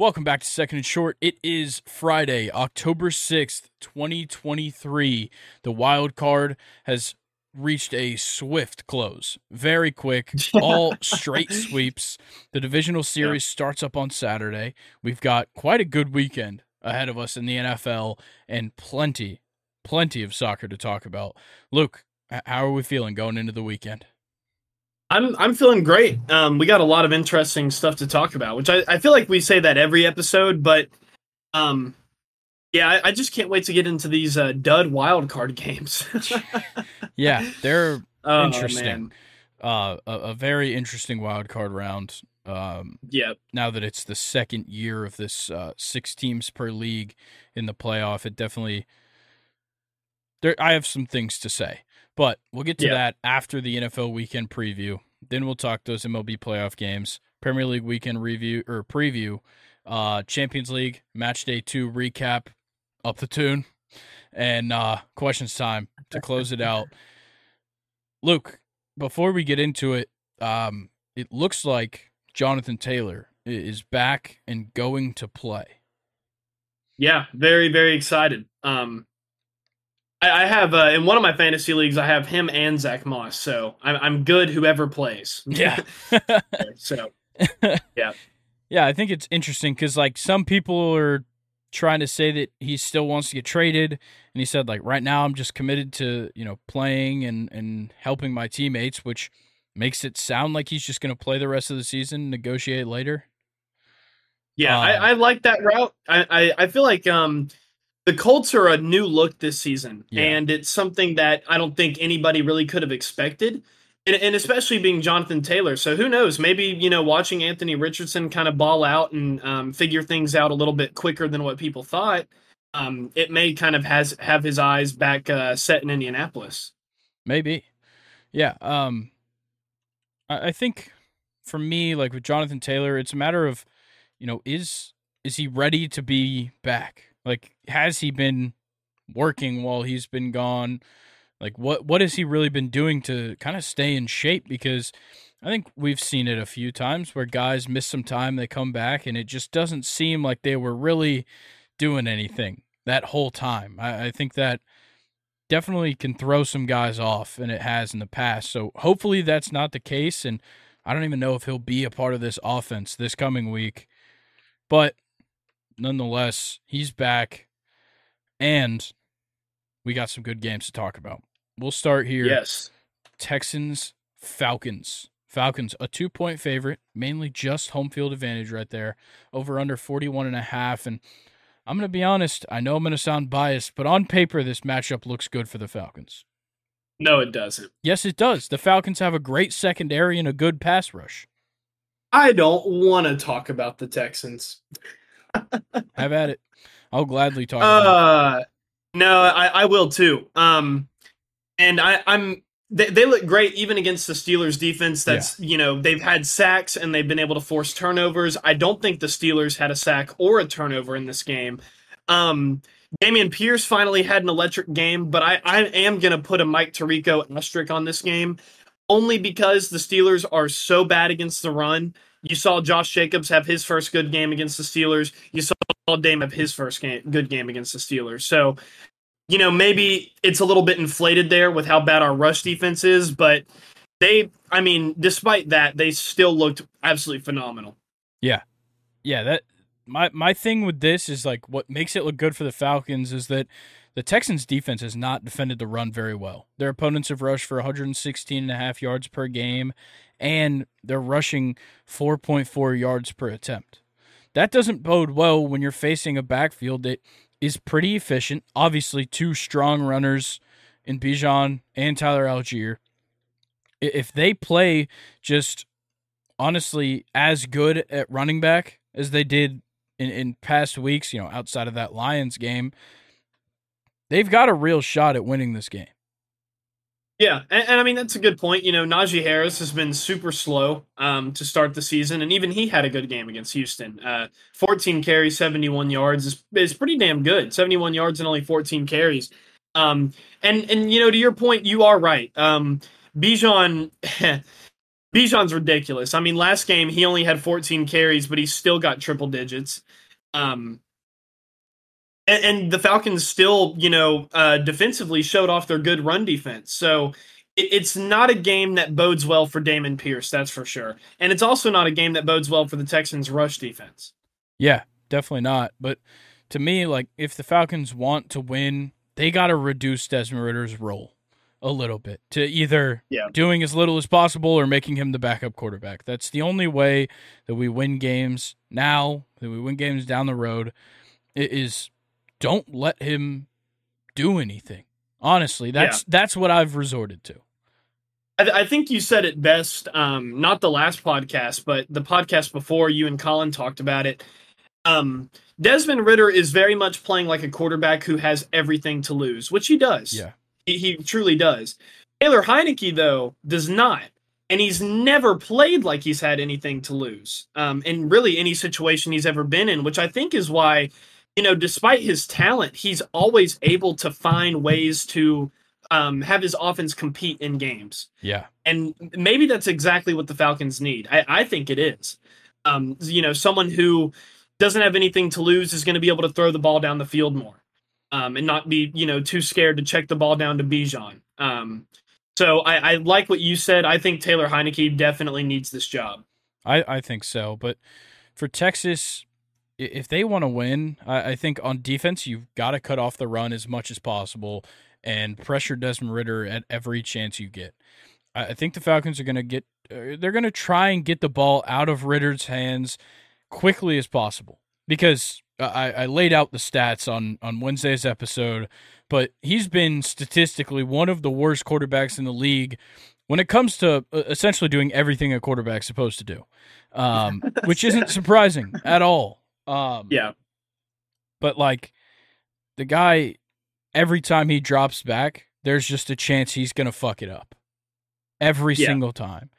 Welcome back to Second and Short. It is Friday, October 6th, 2023. The wild card has reached a swift close. Very quick, all straight sweeps. The divisional series starts up on Saturday. We've got quite a good weekend ahead of us in the NFL and plenty, plenty of soccer to talk about. Luke, how are we feeling going into the weekend? I'm I'm feeling great. Um, we got a lot of interesting stuff to talk about, which I, I feel like we say that every episode, but um, yeah, I, I just can't wait to get into these uh, dud wild card games. yeah, they're oh, interesting. Uh, a, a, very interesting wild card round. Um, yeah. Now that it's the second year of this uh, six teams per league in the playoff, it definitely. There, I have some things to say. But we'll get to yeah. that after the NFL weekend preview. Then we'll talk those MLB playoff games, Premier League weekend review or preview, uh, Champions League match day two recap, up the tune, and uh, questions time to close it out. Luke, before we get into it, um, it looks like Jonathan Taylor is back and going to play. Yeah, very very excited. Um, I, I have uh, in one of my fantasy leagues. I have him and Zack Moss, so I'm, I'm good whoever plays. Yeah. so yeah, yeah. I think it's interesting because like some people are trying to say that he still wants to get traded, and he said like right now I'm just committed to you know playing and and helping my teammates, which makes it sound like he's just going to play the rest of the season, negotiate later. Yeah, um, I, I, like that route. I, I, I feel like um the Colts are a new look this season, yeah. and it's something that I don't think anybody really could have expected. And, and, especially being Jonathan Taylor. So who knows? Maybe you know, watching Anthony Richardson kind of ball out and um, figure things out a little bit quicker than what people thought. Um, it may kind of has have his eyes back uh, set in Indianapolis. Maybe, yeah. Um, I, I think for me, like with Jonathan Taylor, it's a matter of, you know, is is he ready to be back? Like, has he been working while he's been gone? Like, what what has he really been doing to kind of stay in shape? Because I think we've seen it a few times where guys miss some time, they come back, and it just doesn't seem like they were really doing anything that whole time. I, I think that definitely can throw some guys off, and it has in the past. So hopefully that's not the case. And I don't even know if he'll be a part of this offense this coming week. But nonetheless, he's back, and we got some good games to talk about. We'll start here. Yes. Texans, Falcons. Falcons, a two point favorite, mainly just home field advantage right there, over under 41 and a half. And I'm going to be honest, I know I'm going to sound biased, but on paper, this matchup looks good for the Falcons. No, it doesn't. Yes, it does. The Falcons have a great secondary and a good pass rush. I don't want to talk about the Texans. Have at it. I'll gladly talk. Uh, no, I, I will too. Um, and I, I'm they, they look great even against the Steelers defense. That's yeah. you know they've had sacks and they've been able to force turnovers. I don't think the Steelers had a sack or a turnover in this game. Um, Dameon Pierce finally had an electric game, but I, I am gonna put a Mike Tirico asterisk on this game only because the Steelers are so bad against the run you saw Josh Jacobs have his first good game against the Steelers. You saw Dame have his first game, good game against the Steelers. So, you know, maybe it's a little bit inflated there with how bad our rush defense is, but they, I mean, despite that, they still looked absolutely phenomenal. Yeah. Yeah. That, my, my thing with this is like what makes it look good for the Falcons is that the Texans defense has not defended the run very well. Their opponents have rushed for 116 and a half yards per game and they're rushing 4.4 yards per attempt. That doesn't bode well when you're facing a backfield that is pretty efficient. Obviously, two strong runners in Bijan and Tyler Allgeier. If they play just honestly as good at running back as they did in, in past weeks, you know, outside of that Lions game, they've got a real shot at winning this game. Yeah, and, and, I mean that's a good point. You know, Najee Harris has been super slow um, to start the season, and even he had a good game against Houston. Uh, 14 carries, 71 yards is, is pretty damn good. 71 yards and only 14 carries. Um, and and you know, to your point, you are right. Um, Bijan, Bijan's ridiculous. I mean, last game he only had 14 carries, but he still got triple digits. Um, and, and the Falcons still, you know, uh, defensively showed off their good run defense. So it, it's not a game that bodes well for Dameon Pierce, that's for sure. And it's also not a game that bodes well for the Texans' rush defense. Yeah, definitely not. But to me, like if the Falcons want to win, they got to reduce Desmond Ridder's role a little bit to either yeah. doing as little as possible or making him the backup quarterback. That's the only way that we win games now, that we win games down the road. It is don't let him do anything. Honestly, that's yeah. that's what I've resorted to. I, th- I think you said it best. Um, not the last podcast, but the podcast before you and Colin talked about it. Um, Desmond Ridder is very much playing like a quarterback who has everything to lose, which he does. Yeah, he, he truly does. Taylor Heinicke though does not, and he's never played like he's had anything to lose. Um, in really any situation he's ever been in, which I think is why you know, despite his talent, he's always able to find ways to um, have his offense compete in games. Yeah. And maybe that's exactly what the Falcons need. I, I think it is. Um, you know, someone who doesn't have anything to lose is going to be able to throw the ball down the field more um, and not be, you know, too scared to check the ball down to Bijan. Um, so I, I like what you said. I think Taylor Heinicke definitely needs this job. I, I think so. But for Texas, if they want to win, I, I think on defense you've got to cut off the run as much as possible and pressure Desmond Ridder at every chance you get. I, I think the Falcons are going to get uh, they're going to try and get the ball out of Ridder's hands quickly as possible because I, I laid out the stats on on Wednesday's episode, but he's been statistically one of the worst quarterbacks in the league when it comes to uh, essentially doing everything a quarterback's supposed to do, um, which isn't surprising at all. Um, yeah. But like the guy, every time he drops back, there's just a chance he's gonna fuck it up. Every yeah. single time,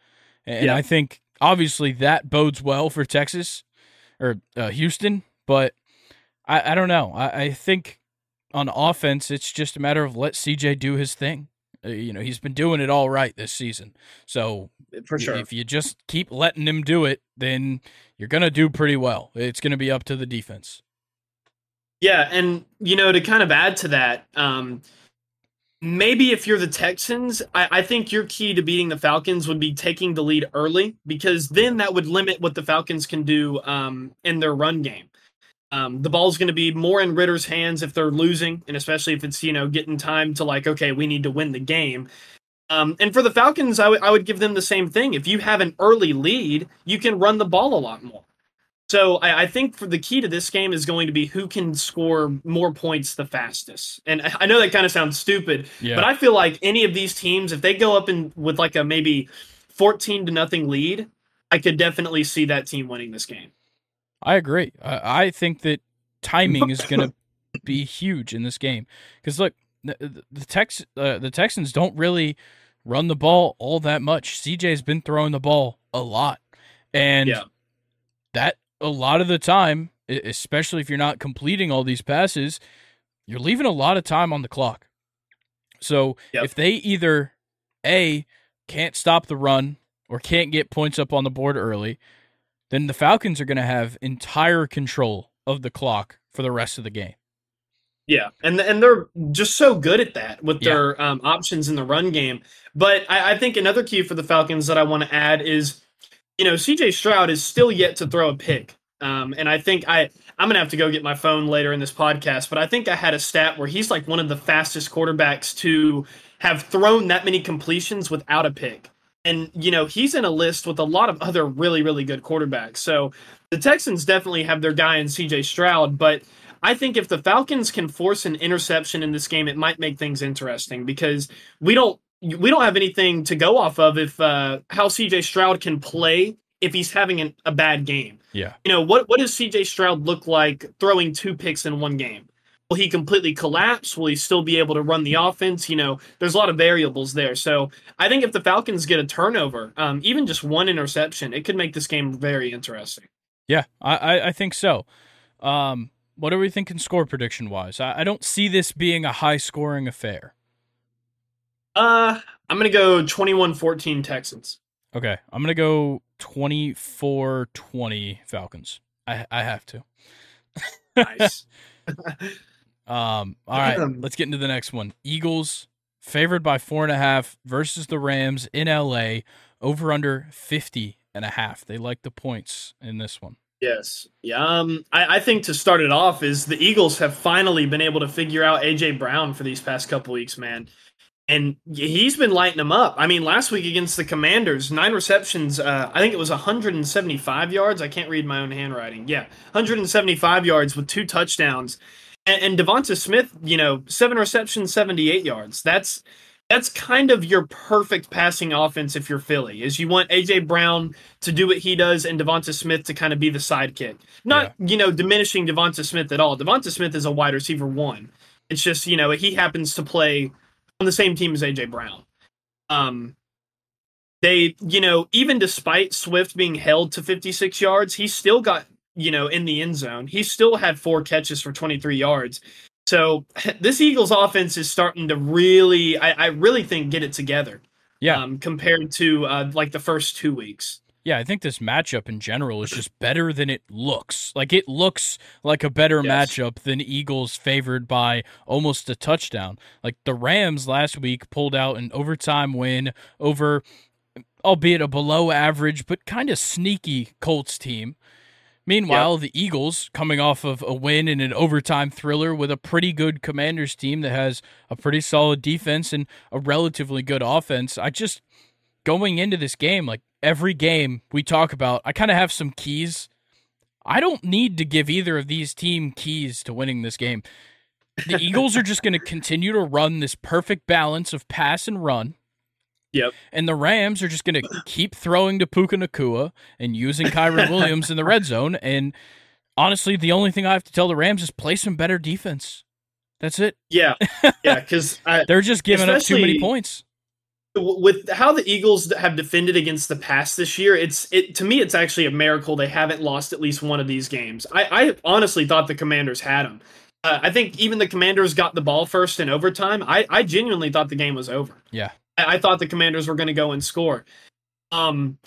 and yeah. I think obviously that bodes well for Texas or uh, Houston, but I, I don't know. I, I think on offense, it's just a matter of let CJ do his thing. Uh, you know, he's been doing it all right this season. So for sure, if you just keep letting him do it, then you're going to do pretty well. It's going to be up to the defense. Yeah, and you know, to kind of add to that, um, maybe if you're the Texans, I, I, think your key to beating the Falcons would be taking the lead early because then that would limit what the Falcons can do um, in their run game. Um, the ball's going to be more in Ridder's hands if they're losing, and especially if it's you know getting time to like, okay, we need to win the game. Um, and for the Falcons, I, w- I would give them the same thing. If you have an early lead, you can run the ball a lot more. So I, I, think for the key to this game is going to be who can score more points the fastest. And I know that kind of sounds stupid, yeah. but I feel like any of these teams, if they go up in with like a maybe fourteen to nothing lead, I could definitely see that team winning this game. I agree. I, I think that timing is going to be huge in this game because look, the, the Tex uh, the Texans don't really run the ball all that much. CJ's been throwing the ball a lot. And yeah. that a lot of the time, especially if you're not completing all these passes, you're leaving a lot of time on the clock. So yep. if they either A can't stop the run or can't get points up on the board early, then the Falcons are going to have entire control of the clock for the rest of the game. Yeah, and and they're just so good at that with yeah. their um, options in the run game. But I, I think another key for the Falcons that I want to add is, you know, C.J. Stroud is still yet to throw a pick, um, and I think I I'm gonna have to go get my phone later in this podcast. But I think I had a stat where he's like one of the fastest quarterbacks to have thrown that many completions without a pick. And you know he's in a list with a lot of other really really good quarterbacks. So the Texans definitely have their guy in C.J. Stroud, but I think if the Falcons can force an interception in this game, it might make things interesting because we don't we don't have anything to go off of if uh, how CJ Stroud can play if he's having an, a bad game. Yeah, you know what what does CJ Stroud look like throwing two picks in one game? Will he completely collapse? Will he still be able to run the offense? You know, there's a lot of variables there. So I think if the Falcons get a turnover, um, even just one interception, it could make this game very interesting. Yeah, I, I think so. Um, what are we thinking score prediction wise? I, I don't see this being a high scoring affair. Uh, I'm going to go 21 14 Texans. Okay, I'm gonna go 24-20 Falcons. I I have to. Nice. Um, all right, let's get into the next one. Eagles favored by four and a half versus the Rams in LA, over under 50 and a half. They like the points in this one. yes. Yeah. Um. I, I think to start it off is the Eagles have finally been able to figure out AJ Brown for these past couple weeks, man. And he's been lighting them up. I mean, last week against the Commanders, nine receptions. Uh, I think it was 175 yards. I can't read my own handwriting. Yeah, 175 yards with two touchdowns. And, and Devonta Smith, you know, seven receptions, 78 yards. That's that's kind of your perfect passing offense if you're Philly. Is you want AJ Brown to do what he does and Devonta Smith to kind of be the sidekick. Not you know diminishing Devonta Smith at all. Devonta Smith is a wide receiver one. It's just you know he happens to play on the same team as AJ Brown. Um, they you know even despite Swift being held to 56 yards, he still got you know in the end zone. He still had four catches for 23 yards. So this Eagles offense is starting to really, I, I really think, get it together. Yeah. Um, compared to uh, like the first two weeks. Yeah, I think this matchup in general is just better than it looks. Like it looks like a better Yes. matchup than Eagles favored by almost a touchdown. Like the Rams last week pulled out an overtime win over albeit a below average but kind of sneaky Colts team. Meanwhile, the Eagles coming off of a win in an overtime thriller with a pretty good Commanders team that has a pretty solid defense and a relatively good offense. I just going into this game, like every game we talk about, I kind of have some keys. I don't need to give either of these team keys to winning this game. The Eagles are just going to continue to run this perfect balance of pass and run. Yep. And the Rams are just going to keep throwing to Puka Nacua and using Kyren Williams in the red zone. And honestly, the only thing I have to tell the Rams is play some better defense. That's it. Yeah, yeah, because They're just giving up too many points. with how the Eagles have defended against the pass this year, it's it to me it's actually a miracle they haven't lost at least one of these games. I, I honestly thought the Commanders had them. Uh, I think even the Commanders got the ball first in overtime. I, I genuinely thought the game was over. Yeah. I, thought the Commanders were going to go and score. Um,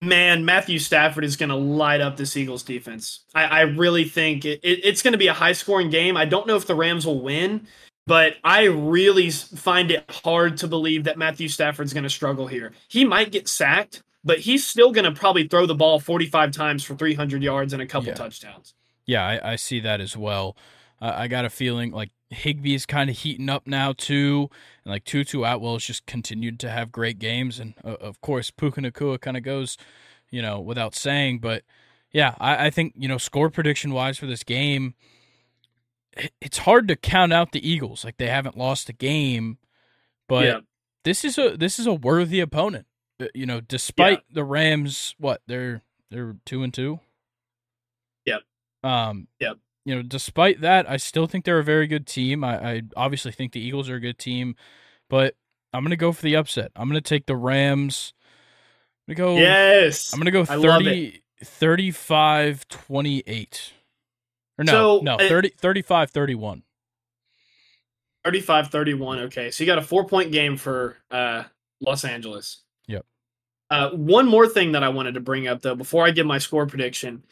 man, Matthew Stafford is going to light up this Eagles defense. I, I really think it, it, it's going to be a high scoring game. I don't know if the Rams will win, but I really find it hard to believe that Matthew Stafford's going to struggle here. He might get sacked, but he's still going to probably throw the ball 45 times for 300 yards and a couple Yeah. touchdowns. Yeah, I, I see that as well. Uh, I got a feeling like Higbee is kind of heating up now too, and like Tutu Atwell has just continued to have great games, and uh, of course Puka Nacua kind of goes, you know, without saying. But yeah, I, I think you know score prediction wise for this game, it's hard to count out the Eagles. Like they haven't lost a game, but Yeah. this is a this is a worthy opponent. Uh, You know, despite the Rams, what they're they're two and two. Yep. Um. Yep. You know, despite that, I still think they're a very good team. I, I obviously think the Eagles are a good team, but I'm gonna go for the upset. I'm gonna take the Rams. I'm gonna go. Yes. I'm gonna go I 30, 35 28. Or no, So, no, uh, 30, 35 31. 35 31. Okay. So you got a four point game for uh, Los Angeles. Yep. Uh, one more thing that I wanted to bring up, though, before I give my score prediction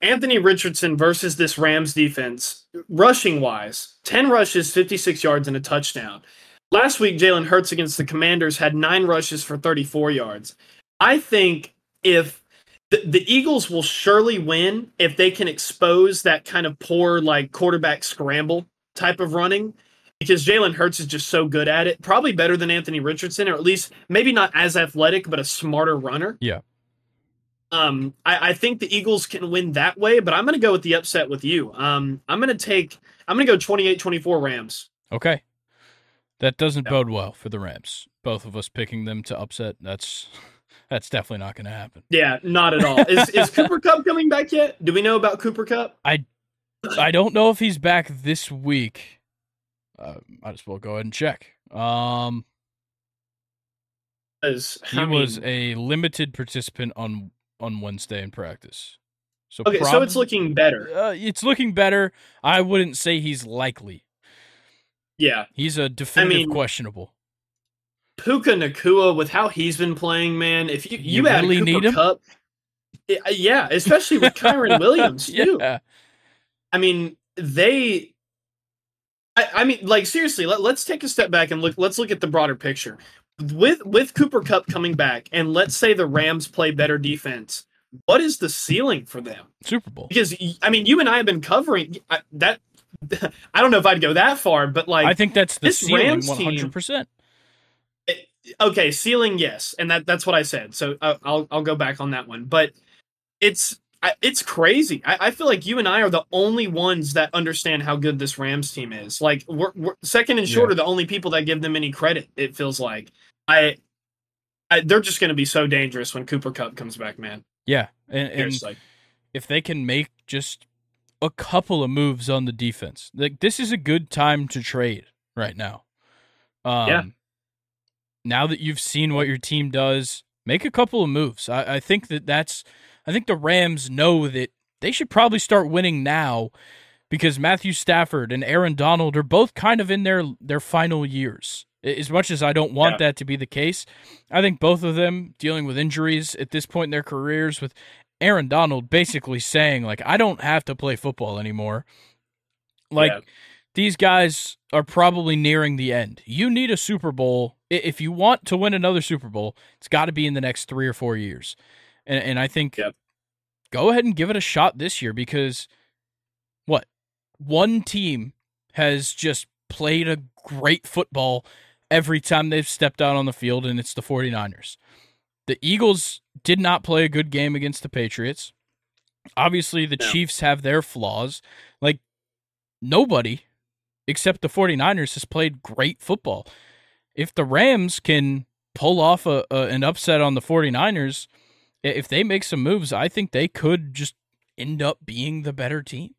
Anthony Richardson versus this Rams defense, rushing wise, 10 rushes, 56 yards, and a touchdown. Last week, Jalen Hurts against the Commanders had nine rushes for 34 yards. I think if the, the Eagles will surely win if they can expose that kind of poor, like quarterback scramble type of running because Jalen Hurts is just so good at it. Probably better than Anthony Richardson, or at least maybe not as athletic, but a smarter runner. Yeah. Um, I, I think the Eagles can win that way, but I'm going to go with the upset with you. Um, I'm going to take, I'm going to go 28 24 Rams. Okay. That doesn't Yeah. bode well for the Rams. Both of us picking them to upset. That's that's definitely not going to happen. Yeah, not at all. Is, is Cooper Kupp coming back yet? Do we know about Cooper Kupp? I I don't know if he's back this week. Uh, might as well go ahead and check. Um, As he mean- was a limited participant on on Wednesday in practice. So okay, so it's looking better. Uh, it's looking better. I wouldn't say he's likely. Yeah. He's a definitive mean- questionable. Puka Nacua, with how he's been playing, man. If you you, You really need him? Kupp, yeah, especially with Kyren Williams too. yeah. I mean, they. I, I mean, like seriously, let, let's take a step back and look. Let's look at the broader picture. With with Cooper Kupp coming back, and let's say the Rams play better defense. What is the ceiling for them? Super Bowl. Because I mean, you and I have been covering I, that. I don't know if I'd go that far, but like I think that's the this ceiling Rams one team- hundred percent. okay, ceiling, yes, and that that's what I said. So uh, I'll I'll go back on that one. But it's I, it's crazy. I, I feel like you and I are the only ones that understand how good this Rams team is. Like we're, we're second and short Yeah. are the only people that give them any credit. It feels like I, I they're just going to be so dangerous when Cooper Kupp comes back, man. Yeah. And, and if they can make just a couple of moves on the defense, like this is a good time to trade right now. Um, Yeah. Now that you've seen what your team does, make a couple of moves. I, I think that that's. I think the Rams know that they should probably start winning now, because Matthew Stafford and Aaron Donald are both kind of in their their final years. As much as I don't want Yeah. that to be the case, I think both of them dealing with injuries at this point in their careers, with Aaron Donald basically saying like I don't have to play football anymore. Like Yeah. these guys are probably nearing the end. You need a Super Bowl if you want to win another Super Bowl. It's got to be in the next three or four years, and and I think go ahead and give it a shot this year because what one team has just played a great football every time they've stepped out on the field, and it's the 49ers. The Eagles did not play a good game against the Patriots. Obviously, the No. Chiefs have their flaws. Like, nobody except the 49ers has played great football. If the Rams can pull off a, a an upset on the 49ers, if they make some moves, I think they could just end up being the better team.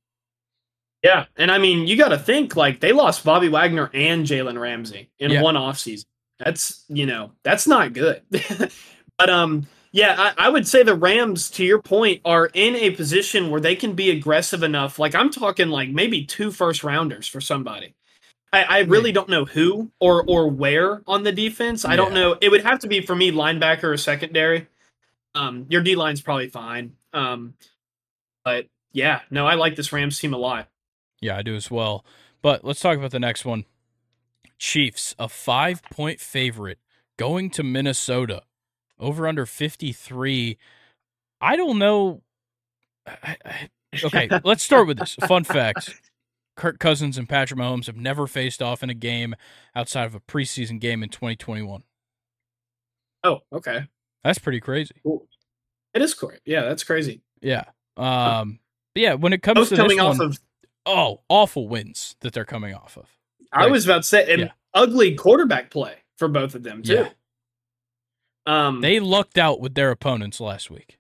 Yeah, and I mean, you got to think like they lost Bobby Wagner and Jalen Ramsey in Yeah. one offseason. That's you know that's not good. but um, yeah, I, I would say the Rams, to your point, are in a position where they can be aggressive enough. Like I'm talking like maybe two first rounders for somebody. I, I really don't know who or or where on the defense. I don't know. It would have to be for me linebacker or secondary. Um, your D line's probably fine. Um, but yeah, no, I like this Rams team a lot. Yeah, I do as well. But let's talk about the next one. Chiefs, a five point favorite going to Minnesota. Over under 53. I don't know. Okay, let's start with this. Fun fact Kirk Cousins and Patrick Mahomes have never faced off in a game outside of a preseason game in 2021. Oh, okay. That's pretty crazy. It is correct. Yeah, that's crazy. Yeah. Um, but yeah, when it comes Both to coming this off one, of, oh, awful wins that they're coming off of. I was about to say, an Yeah. ugly quarterback play for both of them too. Yeah. Um, They lucked out with their opponents last week.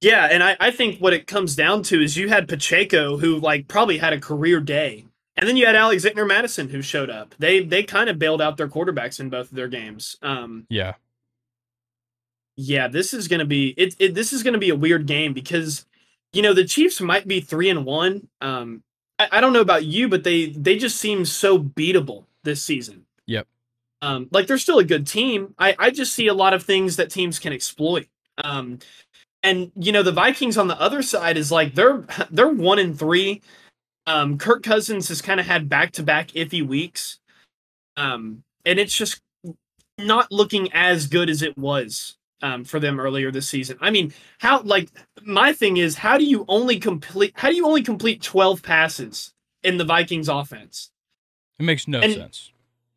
yeah, and I, I think what it comes down to is you had Pacheco who like probably had a career day, and then you had Alexander Mattison who showed up. They they kind of bailed out their quarterbacks in both of their games. Um, Yeah. yeah, this is gonna be it, it. This is gonna be a weird game because you know the Chiefs might be three and one. Um, I, I don't know about you, but they they just seem so beatable this season. Yep. Um, like they're still a good team. I I just see a lot of things that teams can exploit. Um, and you know the Vikings on the other side is like they're they're one and three. Um, Kirk Cousins has kind of had back to back iffy weeks. Um, and it's just not looking as good as it was um, for them earlier this season. I mean, how like my thing is, how do you only complete? How do you only complete twelve passes in the Vikings offense? It makes no And- sense.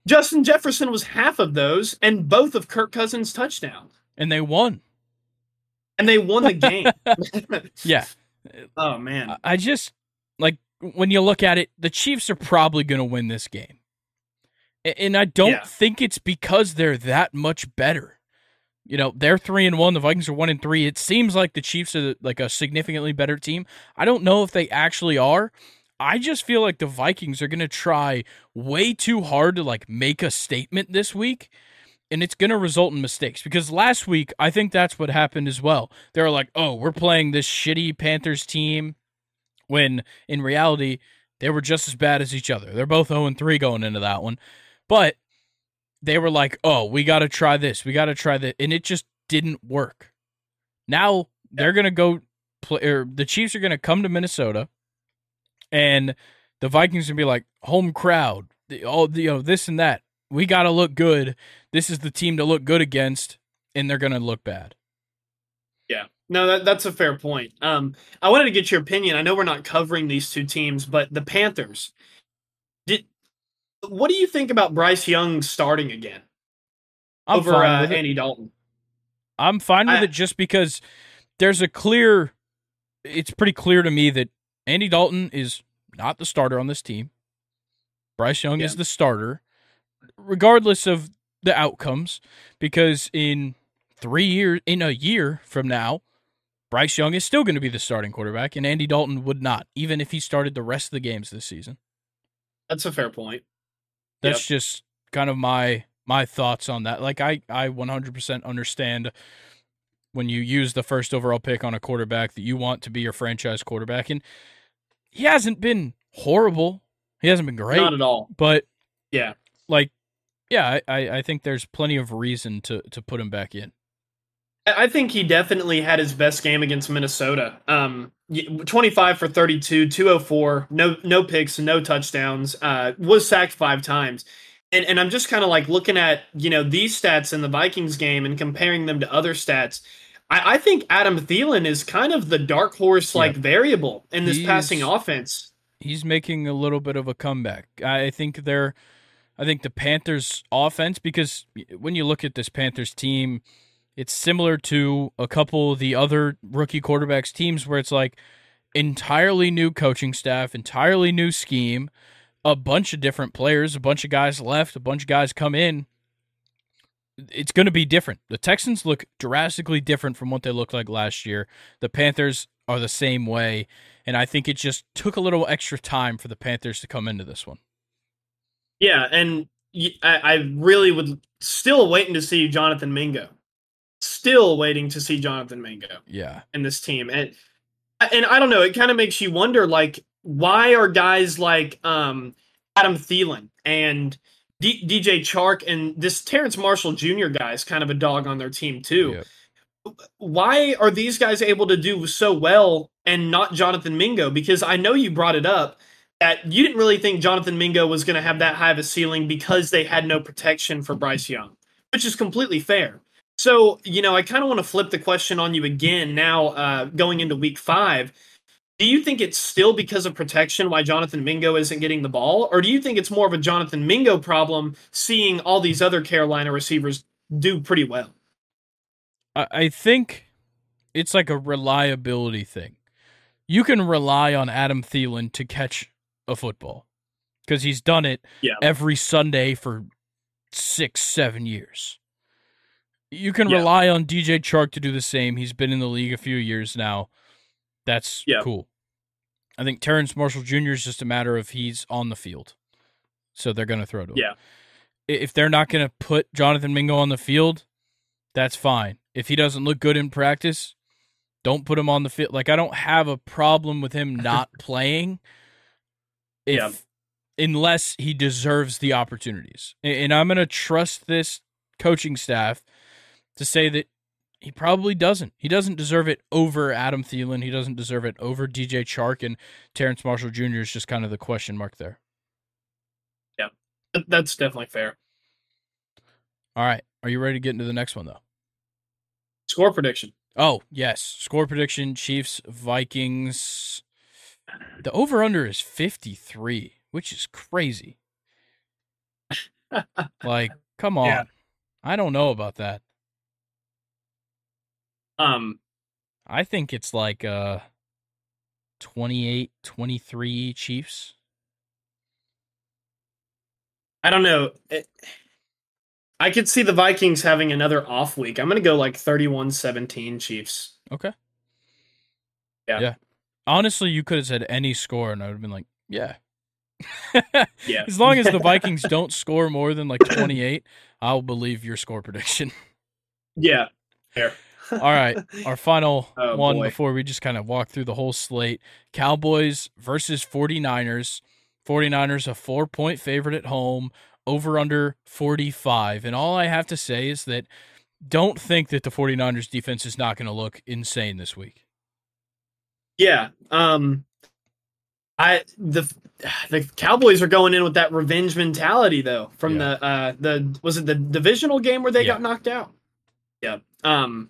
Justin Jefferson was half of those, and both of Kirk Cousins' touchdowns, And they won. and they won the game. Yeah. oh man, I- I just like when you look at it, the Chiefs are probably going to win this game. And I don't Yeah. think it's because they're that much better. You know, they're 3 and 1, the Vikings are 1 and 3. It seems like the Chiefs are like a significantly better team. I don't know if they actually are. I just feel like the Vikings are going to try way too hard to like make a statement this week and it's going to result in mistakes because last week I think that's what happened as well. They were like, "Oh, we're playing this shitty Panthers team," when in reality they were just as bad as each other. They're both 0 and 3 going into that one. But they were like, "Oh, we got to try this. We got to try that." And it just didn't work. Now they're going to go play or the Chiefs are going to come to Minnesota and the Vikings to be like, "Home crowd, all the, you know, this and that. We got to look good. This is the team to look good against." And they're going to look bad. Yeah. No, that, that's a fair point. Um, I wanted to get your opinion. I know we're not covering these two teams, but the Panthers. What do you think about Bryce Young starting again I'm over fine uh. Andy Dalton? I'm fine with I- it just because there's a clear. It's pretty clear to me that Andy Dalton is not the starter on this team. Bryce Young is the starter, regardless of the outcomes, because in three years, in a year from now, Bryce Young is still going to be the starting quarterback, and Andy Dalton would not, even if he started the rest of the games this season. That's a fair point. That's just kind of my my thoughts on that. Like I I 100% understand when you use the first overall pick on a quarterback that you want to be your franchise quarterback and he hasn't been horrible. He hasn't been great, Not at all. but Yeah. like yeah, I, I I think there's plenty of reason to to put him back in. I think he definitely had his best game against Minnesota. Um, 25 for 32, 204, no no picks, no touchdowns. Uh, was sacked five times. And and I'm just kind of like looking at you know these stats in the Vikings game and comparing them to other stats. I, I think Adam Thielen is kind of the dark horse like variable in this He's- passing offense. he's making a little bit of a comeback. I think they're I think the Panthers offense because when you look at this Panthers team, it's similar to a couple of the other rookie quarterbacks teams where it's like entirely new coaching staff, entirely new scheme, a bunch of different players, a bunch of guys left, a bunch of guys come in. It's going to be different. The Texans look drastically different from what they looked like last year. The Panthers are the same way. And I think it just took a little extra time for the Panthers to come into this one. Yeah, and I, really would still waiting to see Jonathan Mingo. Still waiting to see Jonathan Mingo. Yeah. in this team and and I don't know it kind of makes you wonder like why are guys like um Adam Thielen and D- DJ Chark and this Terrence Marshall Jr. guy is kind of a dog on their team too. Yep. Why are these guys able to do so well and not Jonathan Mingo? Because I know you brought it up that you didn't really think Jonathan Mingo was going to have that high of a ceiling because they had no protection for Bryce Young, which is completely fair. So, you know, I kind of want to flip the question on you again now, uh, going into week five. Do you think it's still because of protection why Jonathan Mingo isn't getting the ball? Or do you think it's more of a Jonathan Mingo problem seeing all these other Carolina receivers do pretty well? I, think it's like a reliability thing. You can rely on Adam Thielen to catch a football because he's done it Yeah. every Sunday for six, seven years. You can Yeah. rely on DJ Chark to do the same. He's been in the league a few years now. That's Yeah. cool. I think Terrence Marshall Jr. is just a matter of he's on the field. So they're going to throw to him. Yeah. If they're not going to put Jonathan Mingo on the field, that's fine. If he doesn't look good in practice, don't put him on the field. Like I don't have a problem with him not playing if Yeah. unless he deserves the opportunities. And I'm going to trust this coaching staff to say that he probably doesn't. He doesn't deserve it over Adam Thielen. He doesn't deserve it over DJ Chark and Terrence Marshall Jr. is just kind of the question mark there. Yeah, That's definitely fair. All right. Are you ready to get into the next one though? Score prediction. Oh, yes. Score prediction Chiefs, Vikings. The over under is 53, which is crazy. like, come on. Yeah. I don't know about that. Um, I think it's like uh 28 23 Chiefs. I don't know. It- I could see the Vikings having another off week. I'm going to go like 31-17 Chiefs. Okay. Yeah. Yeah. Honestly, you could have said any score and I would have been like, yeah. Yeah. as long as the Vikings don't score more than like 28, I'll believe your score prediction. Yeah. Fair. All right, our final Oh, one boy. before we just kind of walk through the whole slate. Cowboys versus 49ers. 49ers a 4-point favorite at home. over under 45. And all I have to say is that don't think that the 49ers defense is not going to look insane this week. Yeah. Um I the the Cowboys are going in with that revenge mentality though from yeah. the uh the was it the divisional game where they yeah. got knocked out? Yeah. Um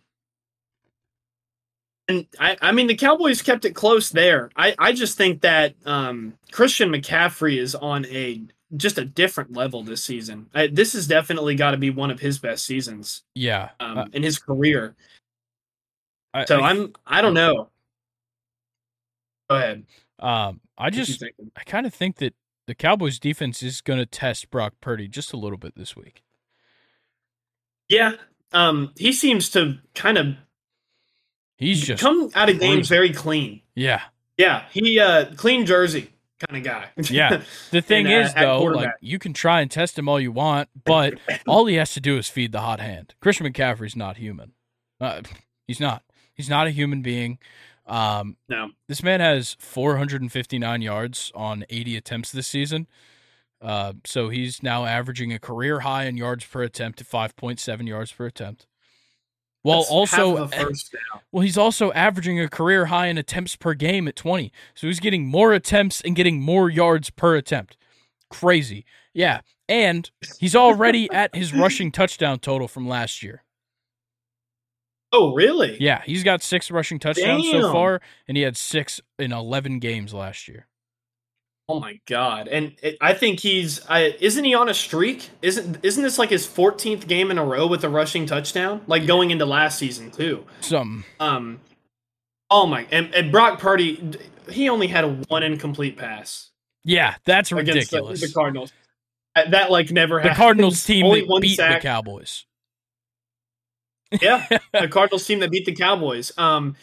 and I, I mean the Cowboys kept it close there. I, I just think that um, Christian McCaffrey is on a just a different level this season. I, this has definitely got to be one of his best seasons. Yeah, um, uh, in his career. I, so I, am I don't know. Go ahead. Um, I just I kind of think that the Cowboys defense is going to test Brock Purdy just a little bit this week. Yeah, um, he seems to kind of he's just come out of games very clean. Yeah, yeah, he uh clean jersey kind of guy. yeah. The thing and, uh, is, though, like you can try and test him all you want, but all he has to do is feed the hot hand. Christian McCaffrey's not human. Uh, he's not. He's not a human being. Um, no. This man has 459 yards on 80 attempts this season. Uh, so he's now averaging a career high in yards per attempt at 5.7 yards per attempt. Well, That's also, well, he's also averaging a career high in attempts per game at 20. So he's getting more attempts and getting more yards per attempt. Crazy. Yeah. And he's already at his rushing touchdown total from last year. Oh, really? Yeah. He's got six rushing touchdowns Damn. so far, and he had six in 11 games last year. Oh my god! And it, I think he's I, isn't he on a streak? Isn't isn't this like his 14th game in a row with a rushing touchdown? Like going into last season too. Some. Um. Oh my! And, and Brock Purdy, he only had a one incomplete pass. Yeah, that's ridiculous. The, the, Cardinals. That like never. Had the. Cardinals team that beat sack. the Cowboys. yeah, the Cardinals team that beat the Cowboys. Um,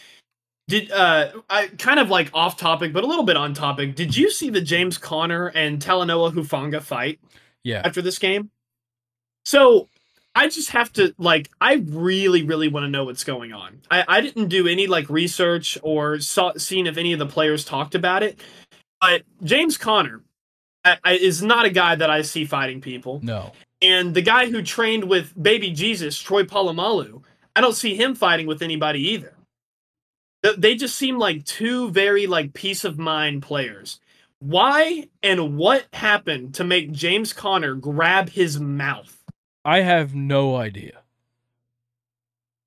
did uh I kind of like off topic, but a little bit on topic. Did you see the James Conner and Talanoa Hufanga fight? Yeah. After this game? So I just have to like I really, really want to know what's going on. I, I didn't do any like research or saw seen if any of the players talked about it. But James Conner I, I, is not a guy that I see fighting people. No. And the guy who trained with baby Jesus, Troy Polamalu, I don't see him fighting with anybody either they just seem like two very like peace of mind players. Why and what happened to make James Conner grab his mouth? I have no idea.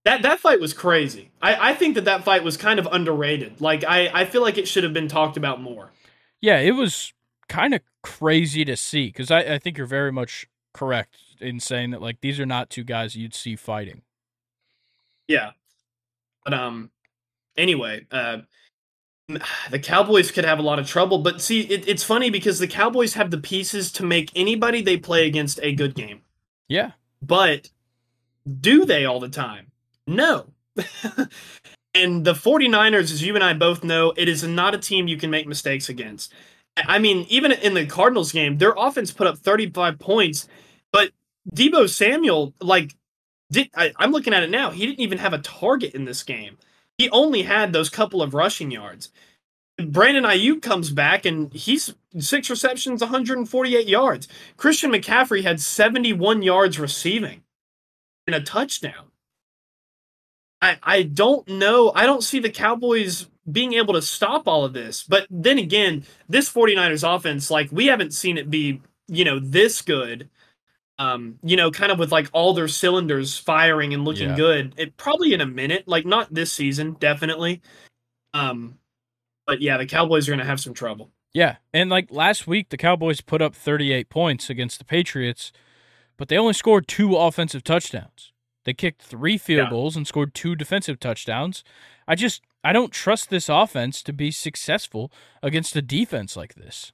That that fight was crazy. I, I think that that fight was kind of underrated. Like I, I feel like it should have been talked about more. Yeah, it was kind of crazy to see because I, I think you're very much correct in saying that like these are not two guys you'd see fighting. Yeah, but um, anyway, uh, the Cowboys could have a lot of trouble. But see, it, it's funny because the Cowboys have the pieces to make anybody they play against a good game. Yeah. But do they all the time? No. and the 49ers, as you and I both know, it is not a team you can make mistakes against. I mean, even in the Cardinals game, their offense put up 35 points, but Deebo Samuel, like, did, I, I'm looking at it now, he didn't even have a target in this game he only had those couple of rushing yards. Brandon Aiyuk comes back and he's six receptions, 148 yards. Christian McCaffrey had 71 yards receiving and a touchdown. I, I don't know. I don't see the Cowboys being able to stop all of this. But then again, this 49ers offense, like we haven't seen it be, you know, this good um, you know, kind of with like all their cylinders firing and looking yeah. good. It probably in a minute, like not this season, definitely. Um, but yeah, the Cowboys are going to have some trouble. Yeah, and like last week, the Cowboys put up 38 points against the Patriots, but they only scored two offensive touchdowns. They kicked three field yeah. goals and scored two defensive touchdowns. I just I don't trust this offense to be successful against a defense like this.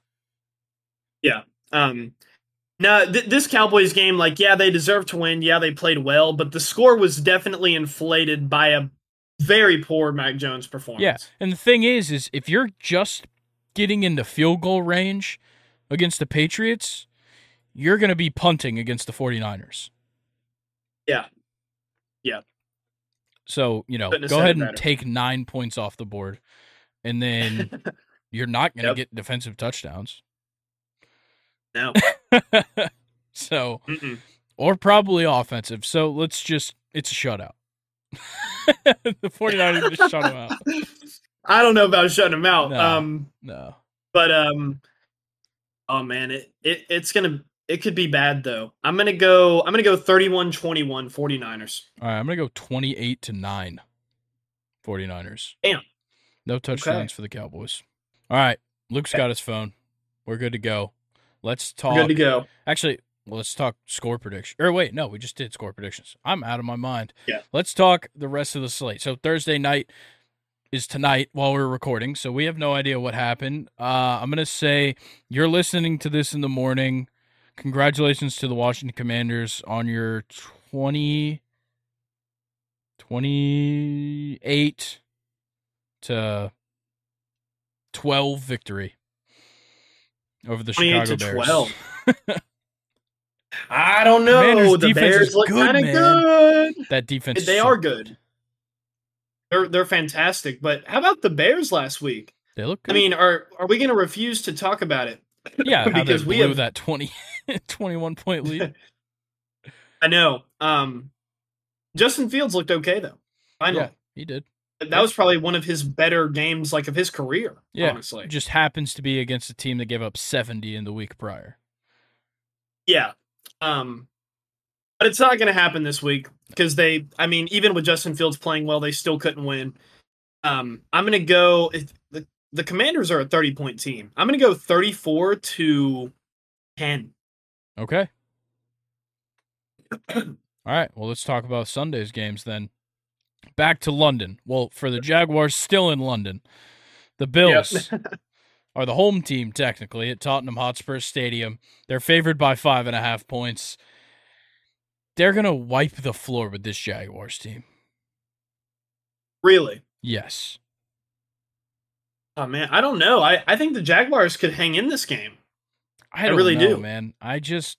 Yeah. Um no, th- this Cowboys game, like, yeah, they deserve to win. Yeah, they played well, but the score was definitely inflated by a very poor Mac Jones performance. Yeah, and the thing is, is if you're just getting into field goal range against the Patriots, you're going to be punting against the 49ers. Yeah. Yeah. So, you know, go ahead and take nine points off the board, and then you're not going to yep. get defensive touchdowns. No. So, Mm-mm. or probably offensive. So let's just, it's a shutout. the 49ers just shut them out. I don't know about shutting him out. No. Um, No. but um, oh man, it, it it's gonna it could be bad though. I'm gonna go. I'm gonna go 31-21 49ers. All right, I'm going to go 28 to 9 49ers. Damn. No touchdowns for the Cowboys. All right, Luke's got his phone. We're good to go. Let's talk. Good to go. Actually, let's talk score prediction. Or wait, no, we just did score predictions. I'm out of my mind. Yeah. Let's talk the rest of the slate. So Thursday night is tonight while we're recording, so we have no idea what happened. Uh, I'm gonna say you're listening to this in the morning. Congratulations to the Washington Commanders on your 20 28 to 12 victory over the 28 Chicago to Bears. 12. I don't know. Commanders' the defense Bears is look good, kind of good. That defense. They are good. They're they're fantastic. But how about the Bears last week? They look good. I mean, are are we going to refuse to talk about it? yeah, because we have that 20, 21 point lead. I know. Um, Justin Fields looked okay though. Finally, yeah, he did. That was probably one of his better games, like of his career. Yeah, honestly. Just happens to be against a team that gave up 70 in the week prior. Yeah. Um, but it's not going to happen this week because they. I mean, even with Justin Fields playing well, they still couldn't win. Um, I'm going to go. If the the Commanders are a 30 point team. I'm going to go 34 to 10. Okay. All right. Well, let's talk about Sunday's games then. Back to London. Well, for the Jaguars, still in London. The Bills are the home team, technically, at Tottenham Hotspur Stadium. They're favored by five and a half points. They're going to wipe the floor with this Jaguars team. Really? Yes. Oh man, I don't know. I I think the Jaguars could hang in this game. I, don't really know, do. man. I just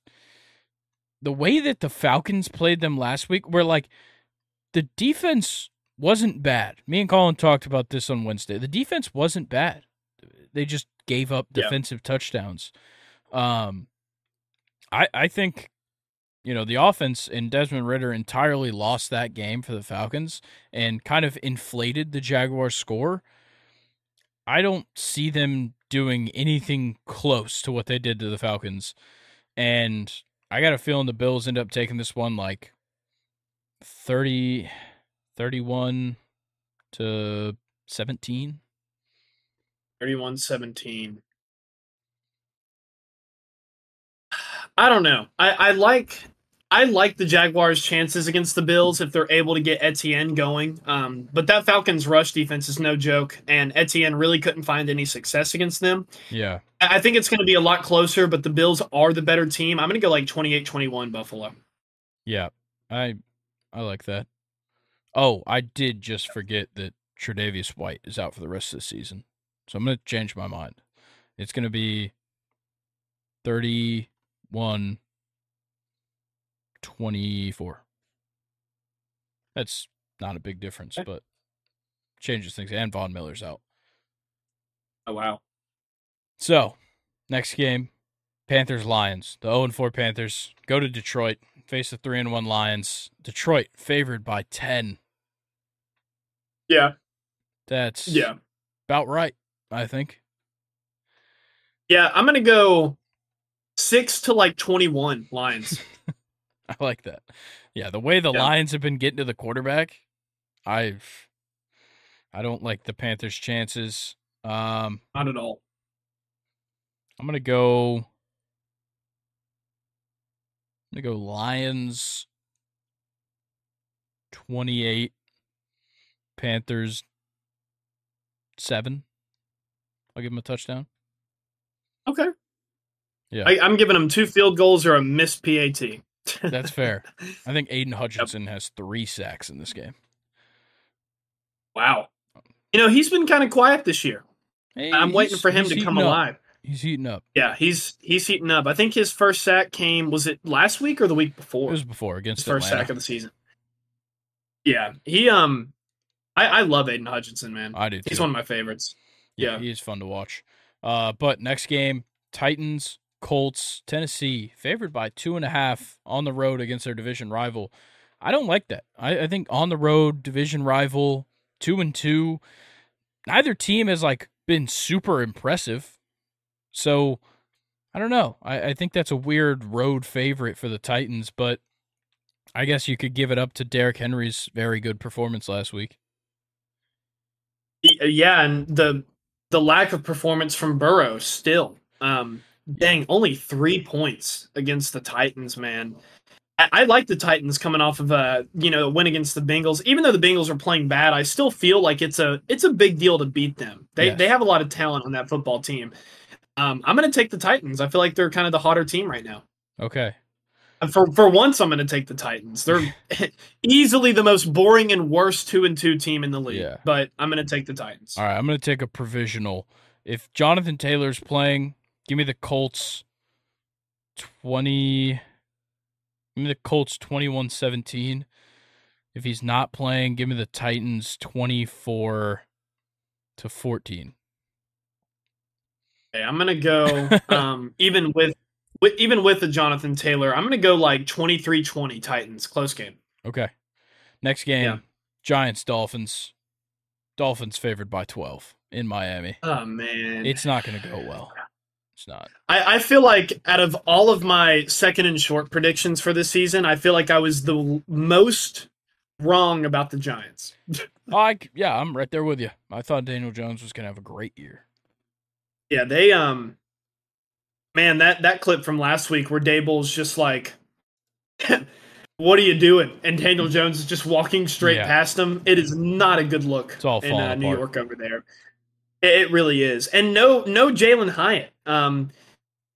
the way that the Falcons played them last week, where like the defense wasn't bad. Me and Colin talked about this on Wednesday. The defense wasn't bad. They just gave up Yeah. defensive touchdowns. Um, I I think you know the offense and Desmond Ridder entirely lost that game for the Falcons and kind of inflated the Jaguars score. I don't see them doing anything close to what they did to the Falcons. And I got a feeling the Bills end up taking this one like 30 31 to 17. 31-17. I don't know. I, I like I like the Jaguars' chances against the Bills if they're able to get Etienne going. Um, but that Falcons rush defense is no joke, and Etienne really couldn't find any success against them. Yeah. I think it's going to be a lot closer, but the Bills are the better team. I'm going to go like 28-21 Buffalo. Yeah. I I like that. Oh, I did just forget that Tre'Davious White is out for the rest of the season. So I'm going to change my mind. It's going to be 31 24. That's not a big difference, but changes things. And Von Miller's out. Oh wow. So, next game, Panthers Lions. The 0 4 Panthers go to Detroit, face the 3 and 1 Lions. Detroit favored by 10. Yeah. That's Yeah. about right, I think. Yeah, I'm going to go 6 to like 21 Lions. I like that. Yeah, the way the Yeah. Lions have been getting to the quarterback, I've I don't like the Panthers' chances. Um, Not at all. I'm gonna go. I'm gonna go Lions. Twenty-eight. Panthers. Seven. I'll give them a touchdown. Okay. Yeah. I, I'm giving them two field goals or a missed PAT. That's fair. I think Aidan Hutchinson has three sacks in this game. wow. You know, he's been kind of quiet this year. Hey, I'm waiting for him to come heating up. alive. He's heating up. Yeah, he's he's heating up. I think his first sack came was it last week or the week before? It was before against first Atlanta. sack of the season. Yeah, he um, I I love Aidan Hutchinson, man. I do. He's one of my favorites. Yeah, Yeah. he is fun to watch. Uh, but next game, Titans Colts, Tennessee, favored by two and a half on the road against their division rival. I don't like that. I, I think on the road, division rival, two and two. Neither team has like been super impressive. So I don't know. I, I think that's a weird road favorite for the Titans, but I guess you could give it up to Derrick Henry's very good performance last week. Yeah, and the the lack of performance from Burrow still. Um, dang, only three points against the Titans, man. I, I like the Titans coming off of a you know win against the Bengals. Even though the Bengals are playing bad, I still feel like it's a it's a big deal to beat them. They yes. they have a lot of talent on that football team. Um, I'm going to take the Titans. I feel like they're kind of the hotter team right now. Okay. For for once, I'm going to take the Titans. They're easily the most boring and worst two and two team in the league. Yeah. But I'm going to take the Titans. All right, I'm going to take a provisional. If Jonathan Taylor's playing, give me the Colts. Twenty. Give me the Colts 21-17. If he's not playing, give me the Titans 24 to 14. Okay, I'm gonna go um, even with, with even with the Jonathan Taylor. I'm gonna go like 23-20 Titans close game. Okay. Next game, yeah. Giants Dolphins. Dolphins favored by 12 in Miami. Oh man, it's not gonna go well. It's not. I, I feel like out of all of my second and short predictions for this season, I feel like I was the most wrong about the Giants. I yeah, I'm right there with you. I thought Daniel Jones was gonna have a great year. Yeah, they um man, that that clip from last week where Daboll's just like what are you doing? And Daniel Jones is just walking straight yeah. past him. It is not a good look it's all in uh, New. York over there. It, it really is. And no no Jalin Hyatt. Um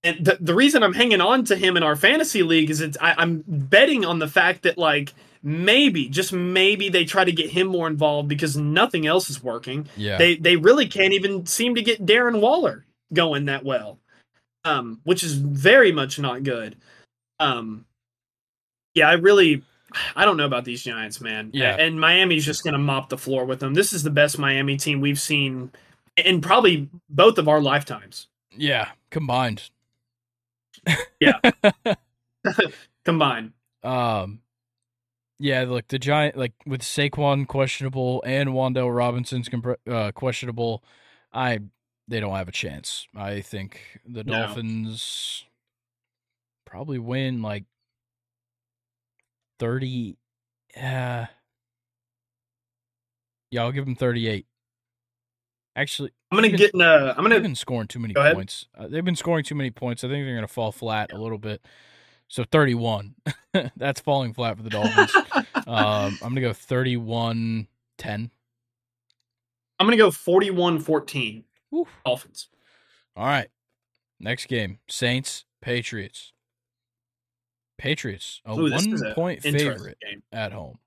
and the, the reason I'm hanging on to him in our fantasy league is it's I, I'm betting on the fact that like maybe just maybe they try to get him more involved because nothing else is working. Yeah. They they really can't even seem to get Darren Waller going that well. Um, which is very much not good. Um yeah, I really I don't know about these Giants, man. Yeah. And Miami's just gonna mop the floor with them. This is the best Miami team we've seen in probably both of our lifetimes. Yeah, combined. yeah. combined. Um yeah, look, the giant like with Saquon questionable and Wan'Dale Robinson's uh, questionable, I they don't have a chance. I think the no. Dolphins probably win like 30 uh Yeah, I'll give them 38. Actually, I'm gonna get in. A, I'm gonna. They've been scoring too many points. Uh, they've been scoring too many points. I think they're gonna fall flat a little bit. So 31. That's falling flat for the Dolphins. um, I'm gonna go 31 10. I'm gonna go 41 14. Dolphins. All right. Next game Saints, Patriots. Patriots, a Ooh, one point favorite game. at home.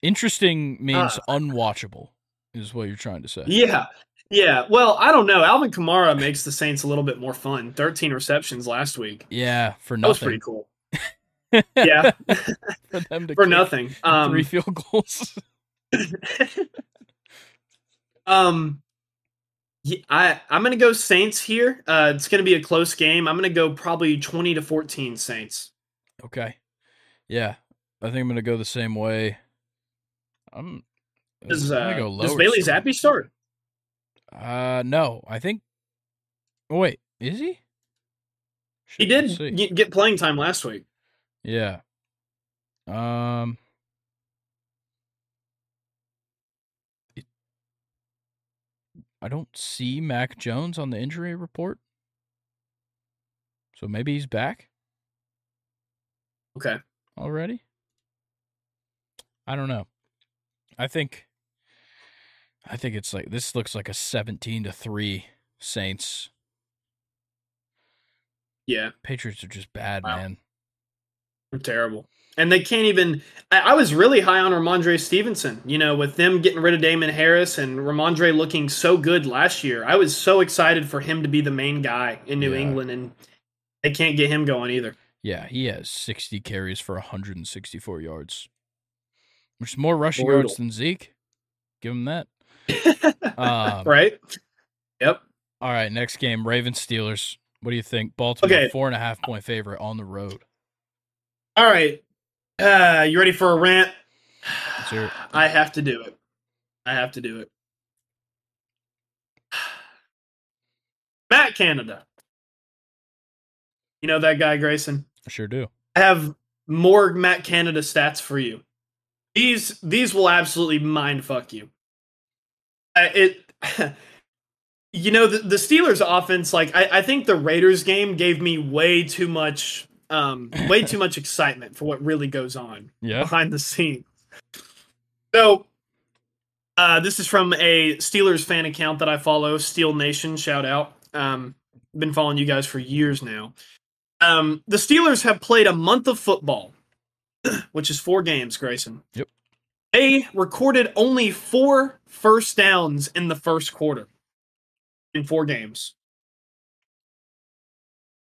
Interesting means uh, unwatchable, is what you're trying to say. Yeah. Yeah, well, I don't know. Alvin Kamara makes the Saints a little bit more fun. 13 receptions last week. Yeah, for nothing. That was pretty cool. yeah, for them to for nothing. Um, three field goals. um, yeah, I I'm gonna go Saints here. Uh, it's gonna be a close game. I'm gonna go probably 20 to 14 Saints. Okay. Yeah, I think I'm gonna go the same way. I'm. Does, uh, go does Bailey Zappe start? Uh, no. I think. Oh, wait, is he? Should he did get playing time last week. Yeah. Um. It, I don't see Mac Jones on the injury report. So maybe he's back. Okay. Already? I don't know. I think I think it's like this looks like a 17 to 3 Saints. Yeah. Patriots are just bad, wow. man. They're terrible. And they can't even I, I, was really high on Rhamondre Stevenson, you know, with them getting rid of Damien Harris and Rhamondre looking so good last year. I was so excited for him to be the main guy in New yeah. England and they can't get him going either. Yeah, he has 60 carries for 164 yards. Which is more rushing yards than Zeke. Give him that um, right? Yep. All right, next game Ravens Steelers. What do you think? Baltimore Okay. four and a half point favorite on the road. All right. Uh, you ready for a rant? It. I have to do it. I have to do it. Matt Canada. You know that guy, Grayson? I sure do. I have more Matt Canada stats for you. These these will absolutely mind fuck you. It you know the, the Steelers offense like I, I think the Raiders game gave me way too much um way too much excitement for what really goes on Yeah. behind the scenes. So uh this is from a Steelers fan account that I follow, Steel Nation, shout out. Um been following you guys for years now. Um, the Steelers have played a month of football, which is four games, Grayson. Yep. They recorded only four first downs in the first quarter in four games.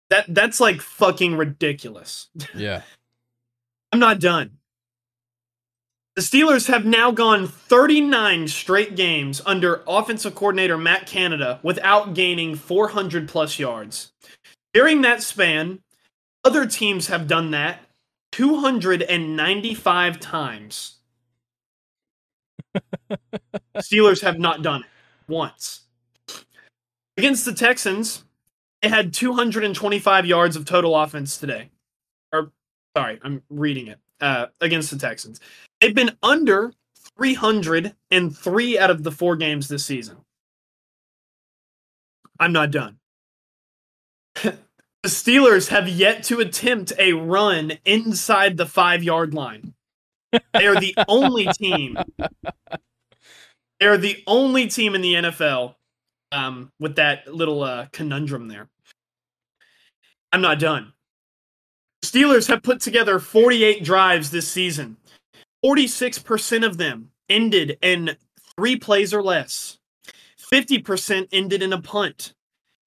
That that's like fucking ridiculous. Yeah. I'm not done. The Steelers have now gone 39 straight games under offensive coordinator Matt Canada without gaining 400 plus yards. During that span, other teams have done that 295 times. Steelers have not done it once. Against the Texans, they had 225 yards of total offense today. Or, sorry, I'm reading it. Uh, against the Texans. They've been under 300 in three out of the four games this season. I'm not done. the Steelers have yet to attempt a run inside the five yard line. They are the only team. They are the only team in the NFL um, with that little uh, conundrum there. I'm not done. Steelers have put together 48 drives this season. 46% of them ended in three plays or less. 50% ended in a punt.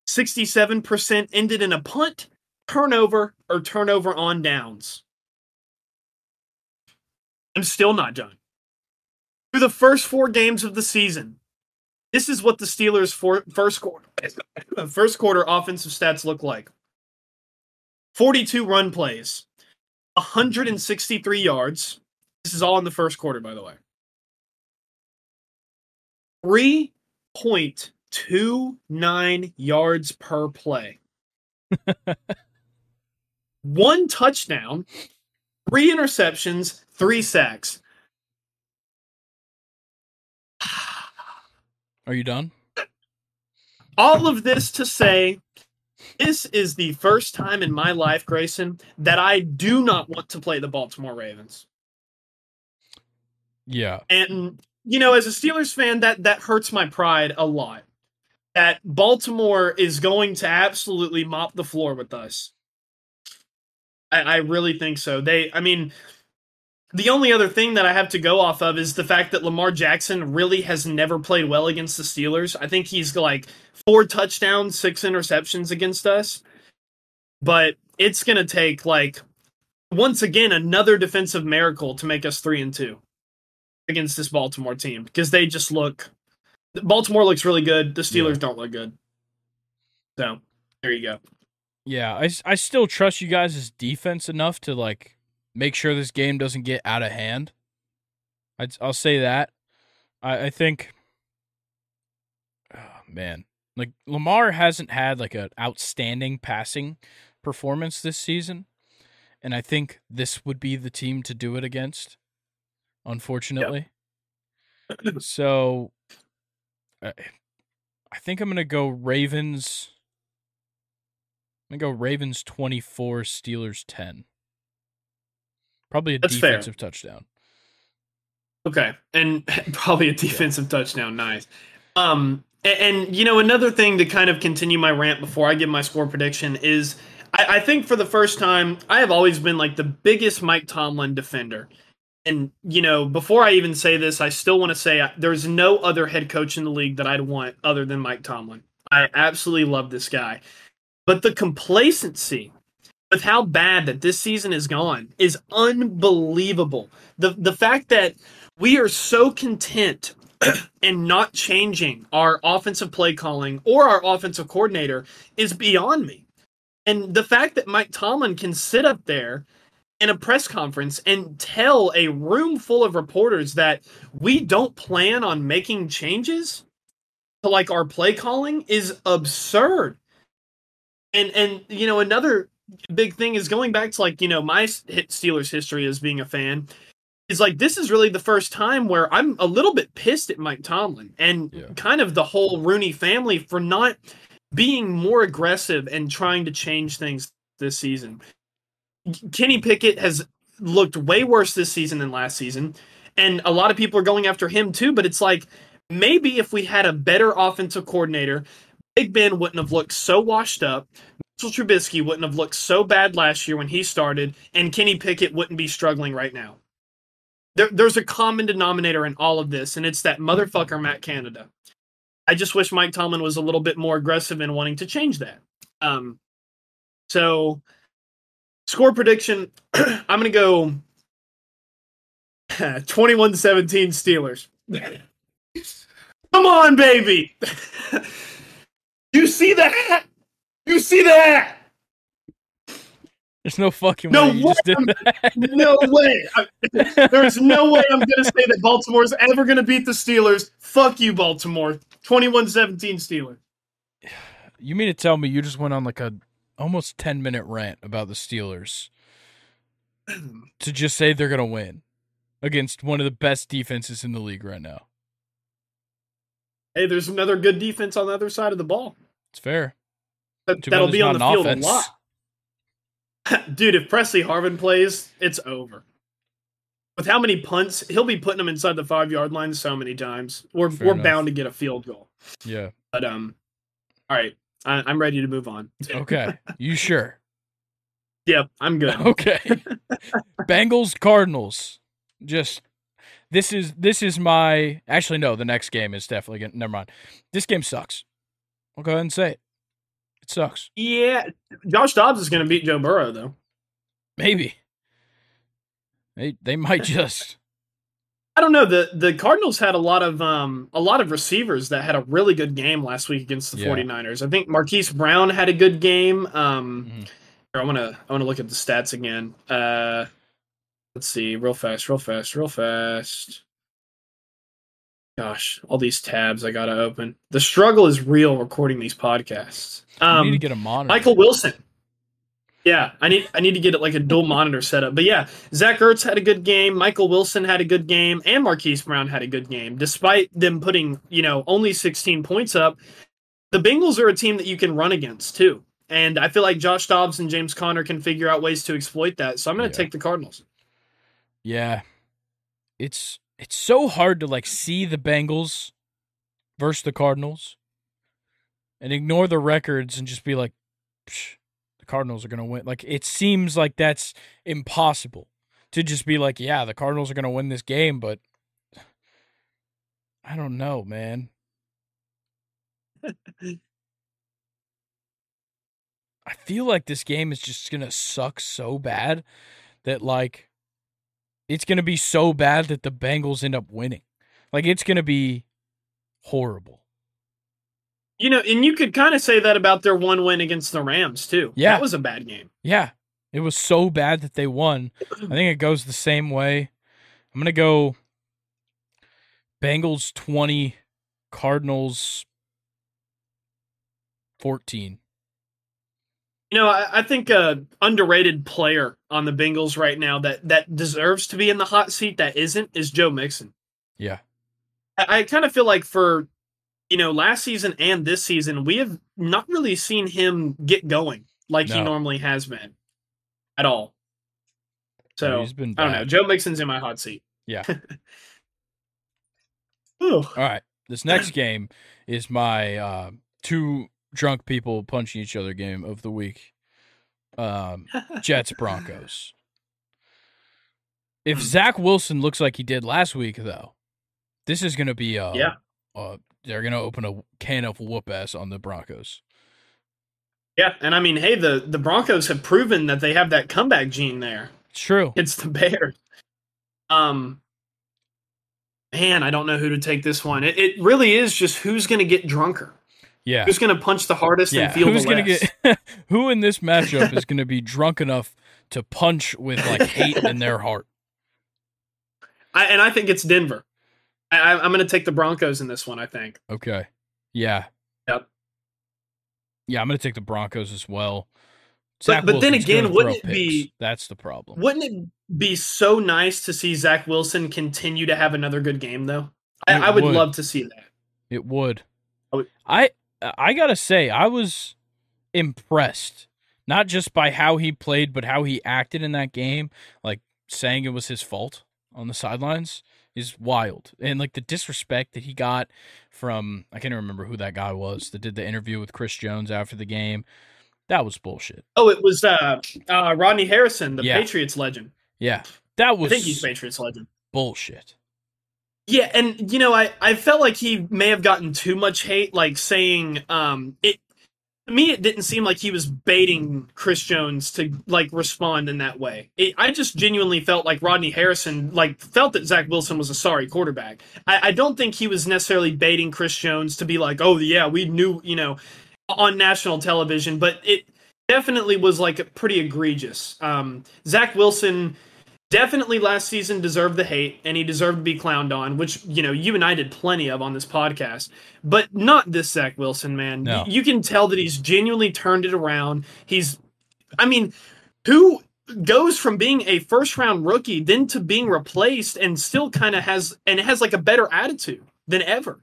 67% ended in a punt, turnover, or turnover on downs. I'm still not done. Through the first four games of the season, this is what the Steelers' for, first quarter first quarter offensive stats look like. 42 run plays, 163 yards. This is all in the first quarter, by the way. 3.29 yards per play. One touchdown, three interceptions, three sacks. Are you done? All of this to say, this is the first time in my life, Grayson, that I do not want to play the Baltimore Ravens. Yeah. And you know, as a Steelers fan, that that hurts my pride a lot. That Baltimore is going to absolutely mop the floor with us. I, I really think so. They, I mean, the only other thing that I have to go off of is the fact that Lamar Jackson really has never played well against the Steelers. I think he's like four touchdowns, six interceptions against us. But it's going to take like once again another defensive miracle to make us 3 and 2 against this Baltimore team because they just look Baltimore looks really good. The Steelers Yeah. don't look good. So, there you go. Yeah. I I still trust you guys' defense enough to like make sure this game doesn't get out of hand. I'd, I'll say that. I, I think, oh, man, like Lamar hasn't had like an outstanding passing performance this season, and I think this would be the team to do it against. Unfortunately, so I, I think I'm gonna go Ravens. I'm gonna go Ravens 24, Steelers 10. Probably a That's fair. defensive touchdown. Okay, and probably a defensive touchdown. Nice. Um, and, and you know another thing to kind of continue my rant before I give my score prediction is I, I think for the first time I have always been like the biggest Mike Tomlin defender. And you know, before I even say this, I still want to say uh, there's no other head coach in the league that I'd want other than Mike Tomlin. I absolutely love this guy, but the complacency with how bad that this season has gone is unbelievable. The the fact that we are so content and not changing our offensive play calling or our offensive coordinator is beyond me. And the fact that Mike Tomlin can sit up there in a press conference and tell a room full of reporters that we don't plan on making changes to like our play calling is absurd. And and you know another big thing is going back to like you know my Steelers history as being a fan is like this is really the first time where I'm a little bit pissed at Mike Tomlin and yeah. kind of the whole Rooney family for not being more aggressive and trying to change things this season. Kenny Pickett has looked way worse this season than last season, and a lot of people are going after him too. But it's like maybe if we had a better offensive coordinator, Big Ben wouldn't have looked so washed up. Trubisky wouldn't have looked so bad last year when he started, and Kenny Pickett wouldn't be struggling right now. There, there's a common denominator in all of this, and it's that motherfucker Matt Canada. I just wish Mike Tomlin was a little bit more aggressive in wanting to change that. Um, so, score prediction I'm going to go 21 17 Steelers. Come on, baby. you see that? You see that? There's no fucking no way. way no way. I, there's no way I'm going to say that Baltimore's ever going to beat the Steelers. Fuck you, Baltimore. 21 17 Steelers. You mean to tell me you just went on like a almost 10 minute rant about the Steelers to just say they're going to win against one of the best defenses in the league right now? Hey, there's another good defense on the other side of the ball. It's fair. That, will be on the field offense. a lot. Dude, if Pressley Harvin plays, it's over. With how many punts, he'll be putting them inside the five yard line so many times. We're Fair we're enough. bound to get a field goal. Yeah. But um, all right, I, am ready to move on. okay, you sure? Yep, I'm good. Okay. Bengals Cardinals. Just this is this is my actually no. The next game is definitely gonna. Never mind. This game sucks. I'll go ahead and say it. It sucks. Yeah, Josh Dobbs is going to beat Joe Burrow though. Maybe. They they might just. I don't know. The the Cardinals had a lot of um a lot of receivers that had a really good game last week against the yeah. 49ers. I think Marquise Brown had a good game. Um mm-hmm. I want to I want to look at the stats again. Uh let's see, real fast, real fast, real fast. Gosh, all these tabs I gotta open. The struggle is real recording these podcasts. Um, you need to get a monitor. Michael Wilson. Yeah, I need I need to get it like a dual monitor setup. But yeah, Zach Ertz had a good game. Michael Wilson had a good game, and Marquise Brown had a good game. Despite them putting you know only 16 points up, the Bengals are a team that you can run against too. And I feel like Josh Dobbs and James Conner can figure out ways to exploit that. So I'm going to yeah. take the Cardinals. Yeah, it's it's so hard to like see the Bengals versus the Cardinals and ignore the records and just be like, the Cardinals are going to win. Like it seems like that's impossible to just be like, yeah, the Cardinals are going to win this game, but I don't know, man. I feel like this game is just going to suck so bad that like it's going to be so bad that the Bengals end up winning. Like it's going to be horrible. You know, and you could kind of say that about their one win against the Rams too. Yeah, that was a bad game. Yeah, it was so bad that they won. I think it goes the same way. I'm gonna go Bengals twenty, Cardinals fourteen. You know, I, I think a underrated player on the Bengals right now that that deserves to be in the hot seat that isn't is Joe Mixon. Yeah. I, I kind of feel like for you know, last season and this season, we have not really seen him get going like no. he normally has been at all. So he's been I don't know. Joe Mixon's in my hot seat. Yeah. Ooh. all right. This next game is my uh, two drunk people punching each other game of the week. Um, Jets Broncos. If hmm. Zach Wilson looks like he did last week, though, this is going to be a, yeah. A, they're going to open a can of whoop ass on the Broncos. Yeah, and I mean, hey, the the Broncos have proven that they have that comeback gene there. It's true. It's the Bears. Um, man, I don't know who to take this one. It, it really is just who's going to get drunker. Yeah. Who's going to punch the hardest yeah. and feel Who's the less? get who in this matchup is gonna be drunk enough to punch with like hate in their heart? I, and I think it's Denver. I, I'm going to take the Broncos in this one. I think. Okay. Yeah. Yep. Yeah, I'm gonna take the Broncos as well. But- Zach but then again, wouldn't it be- that's the problem? Wouldn't it be so nice to see Zach Wilson continue to have another good game, though? I, I would, would. love to see that. It would. I would- I I gotta say, I was impressed, not just by how he played, but how he acted in that game. Like saying it was his fault on the sidelines is wild, and like the disrespect that he got from I can't even remember who that guy was that did the interview with Chris Jones after the game. That was bullshit. Oh, it was uh, uh, Rodney Harrison, the Yeah. Patriots legend. Yeah, that was. I was think he's Patriots legend. bullshit. Yeah, and you know, I I felt like he may have gotten too much hate, like saying um it. To me, it didn't seem like he was baiting Chris Jones to like respond in that way. It, I just genuinely felt like Rodney Harrison like felt that Zach Wilson was a sorry quarterback. I, I don't think he was necessarily baiting Chris Jones to be like, oh yeah, we knew you know on national television, but it definitely was like pretty egregious. Um, Zach Wilson definitely last season deserved the hate and he deserved to be clowned on, which you know you and I did plenty of on this podcast. But not this Zach Wilson, man. No. You can tell that he's genuinely turned it around. He's, I mean, who goes from being a first round rookie then to being replaced and still kind of has and has like a better attitude than ever.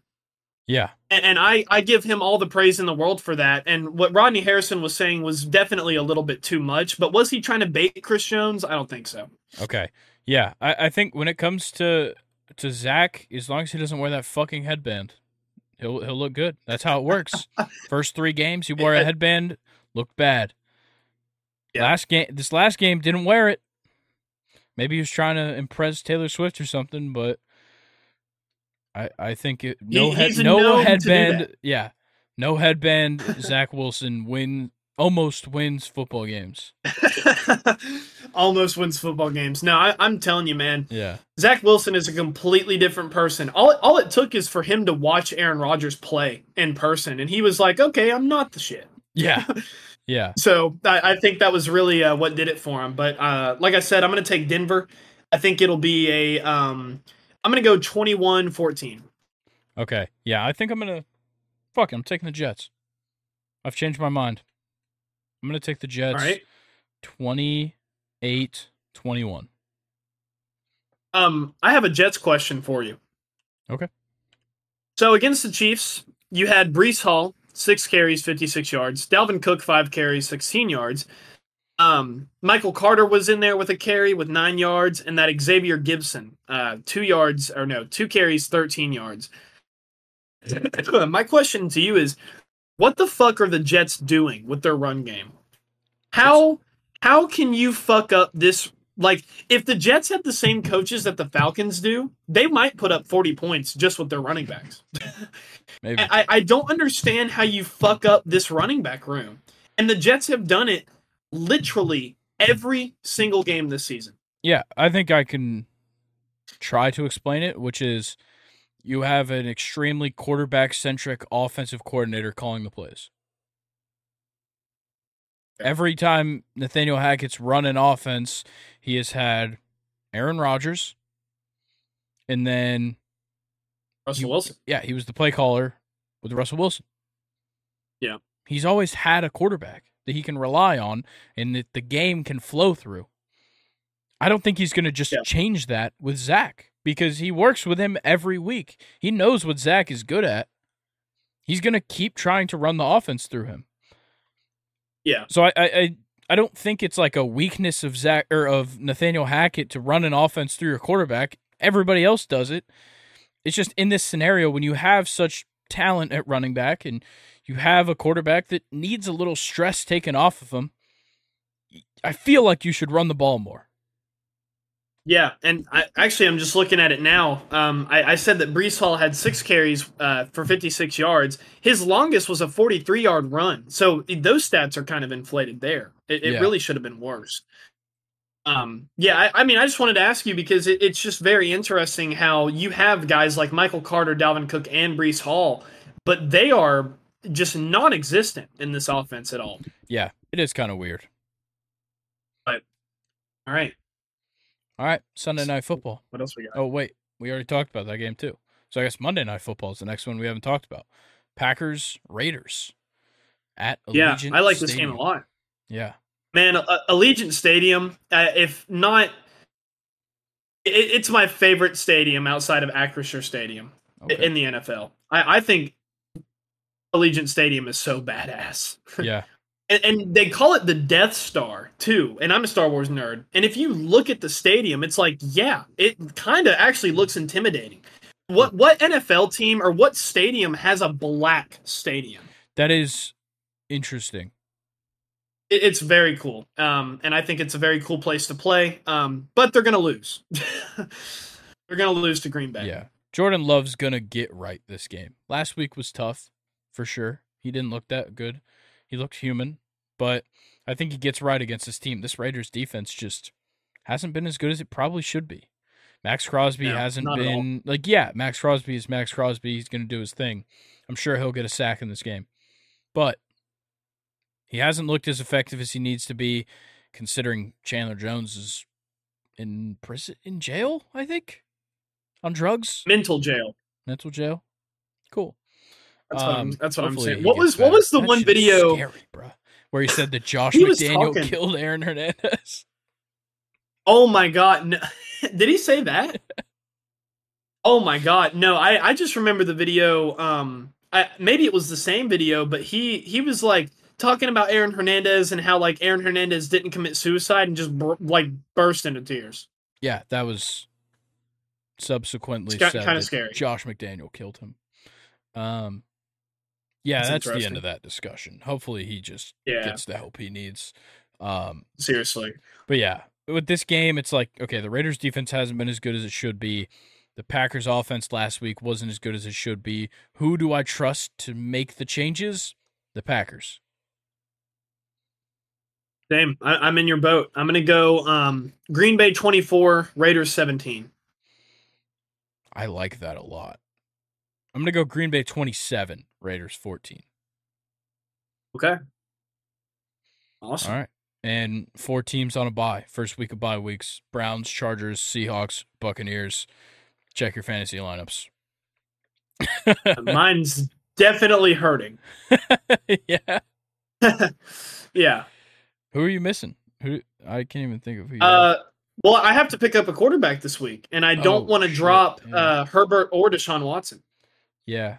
Yeah, And, and I, I give him all the praise in the world for that. And what Rodney Harrison was saying was definitely a little bit too much. But was he trying to bait Chris Jones? I don't think so. Okay. Yeah, I, I think when it comes to to Zach, as long as he doesn't wear that fucking headband, he'll he'll look good. That's how it works. First three games, he wore a headband, looked bad. Yeah. Last game, this last game, didn't wear it. Maybe he was trying to impress Taylor Swift or something, but I I think it, no He- head, no known to do headband. Yeah, no headband. Zach Wilson win almost wins football games. Almost wins football games. No, I, I'm telling you, man. Yeah, Zach Wilson is a completely different person. All all it took is for him to watch Aaron Rodgers play in person, and he was like, "Okay, I'm not the shit." yeah, yeah. So I, I think that was really uh, what did it for him. But uh, like I said, I'm going to take Denver. I think it'll be a. Um, I'm going to go 21-14. Okay. Yeah, I think I'm gonna fuck it, I'm taking the Jets. I've changed my mind. I'm gonna take the Jets right. 28 21. Um, I have a Jets question for you. Okay. So against the Chiefs, you had Breece Hall, six carries, 56 yards. Dalvin Cook, five carries, 16 yards. Um, Michael Carter was in there with a carry with nine yards, and that Xavier Gipson, uh, two yards or no, two carries, 13 yards. My question to you is, what the fuck are the Jets doing with their run game? How how can you fuck up this? Like, if the Jets had the same coaches that the Falcons do, they might put up 40 points just with their running backs. Maybe. I, I don't understand how you fuck up this running back room. And the Jets have done it literally every single game this season. Yeah, I think I can try to explain it, which is you have an extremely quarterback centric offensive coordinator calling the plays. Every time Nathaniel Hackett's run an offense, he has had Aaron Rodgers, and then Russell You- Wilson. yeah, he was the play caller with Russell Wilson. Yeah. He's always had a quarterback that he can rely on and that the game can flow through. I don't think he's going to just Yeah. change that with Zach because he works with him every week. He knows what Zach is good at. He's going to keep trying to run the offense through him. Yeah. So I, I, I, I don't think it's like a weakness of Zach or of Nathaniel Hackett to run an offense through your quarterback. Everybody else does it. It's just in this scenario when you have such talent at running back and you have a quarterback that needs a little stress taken off of him. I feel like you should run the ball more. Yeah, and I, actually, I'm just looking at it now. Um, I, I said that Breece Hall had six carries uh, for 56 yards. His longest was a 43 yard run. So those stats are kind of inflated there. It, it Yeah. really should have been worse. Um, yeah, I, I mean, I just wanted to ask you because it, it's just very interesting how you have guys like Michael Carter, Dalvin Cook, and Breece Hall, but they are just non-existent in this offense at all. Yeah, it is kind of weird. But all right, all right, Sunday night football. What else we got? Oh wait, we already talked about that game too. So I guess Monday night football is the next one we haven't talked about. Packers Raiders at yeah, I like Stadium. this game a lot. Yeah, man, uh, Allegiant Stadium. Uh, if not, it, it's my favorite stadium outside of Acrisure Stadium okay. in the NFL. I, I think Allegiant Stadium is so badass. yeah, and, and they call it the Death Star too. And I'm a Star Wars nerd. And if you look at the stadium, it's like, yeah, it kind of actually looks intimidating. What what NFL team or what stadium has a black stadium? that is interesting. It, it's very cool, um, and I think it's a very cool place to play. Um, but they're gonna lose. they're gonna lose to Green Bay. Yeah, Jordan Love's gonna get right this game. Last week was tough, for sure. He didn't look that good. He looked human, but I think he gets right against this team. This Raiders defense just hasn't been as good as it probably should be. Maxx Crosby No, hasn't not at all. been like yeah, Maxx Crosby is Maxx Crosby. He's going to do his thing. I'm sure he'll get a sack in this game. But he hasn't looked as effective as he needs to be considering Chandler Jones is in prison in jail, I think. On drugs, Mental jail. mental jail. Cool. That's what I'm. Um, That's what I'm saying. What was what was the That one video? Scary, bro. Where he said that Josh McDaniel talking- killed Aaron Hernandez. Oh my god! No. Did he say that? oh my god! No, I I just remember the video. Um, I, maybe it was the same video, but he he was like talking about Aaron Hernandez and how like Aaron Hernandez didn't commit suicide and just bur- like burst into tears. Yeah, that was subsequently said kinda scary. Josh McDaniel killed him. Um, yeah, That's that's, the end of that discussion. Hopefully, he just Yeah, gets the help he needs. Um, seriously. but yeah, with this game, it's like okay, the Raiders' defense hasn't been as good as it should be. The Packers' offense last week wasn't as good as it should be. Who do I trust to make the changes? The Packers. Same. I, I'm in your boat. I'm gonna go. Um, Green Bay 24, Raiders 17. I like that a lot. I'm gonna go Green Bay 27, Raiders 14. Okay. Awesome. All right. And four teams on a bye. First week of bye weeks. Browns, Chargers, Seahawks, Buccaneers. Check your fantasy lineups. Mine's definitely hurting. yeah. yeah. Who are you missing? Who I can't even think of who you Uh, well, I have to pick up a quarterback this week, and I don't Oh, want to drop damn. uh, Herbert or Deshaun Watson. Yeah.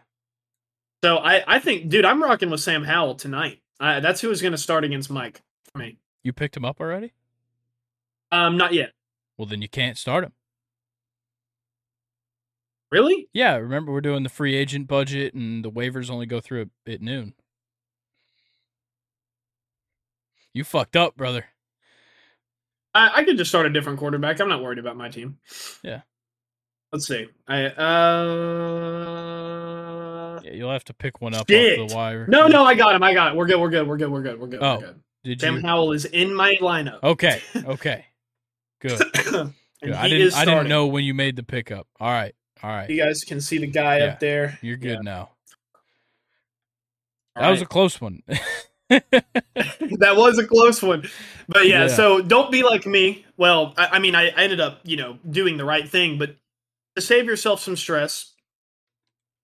So I, I think, dude, I'm rocking with Sam Howell tonight. I, that's who is going to start against Mike for me. You picked him up already? Um, not yet. Well then you can't start him. Really? Yeah, remember we're doing the free agent budget and the waivers only go through at, at noon. You fucked up, brother. I, I could just start a different quarterback. I'm not worried about my team. Yeah. Let's see. I uh. Yeah, you'll have to pick one up Shit. off the wire. No, no, I got him. I got it. We're good. We're good. We're good. We're good. We're good. Oh. We're good. Did Sam you? Howell is in my lineup. Okay. Okay. Good. Good. I didn't. I didn't know when you made the pickup. All right. All right. You guys can see the guy Yeah. up there. You're good Yeah. now. All That was a close one. that was a close one. But yeah, Yeah. so don't be like me. Well, I, I mean, I, I ended up, you know, doing the right thing, but to save yourself some stress,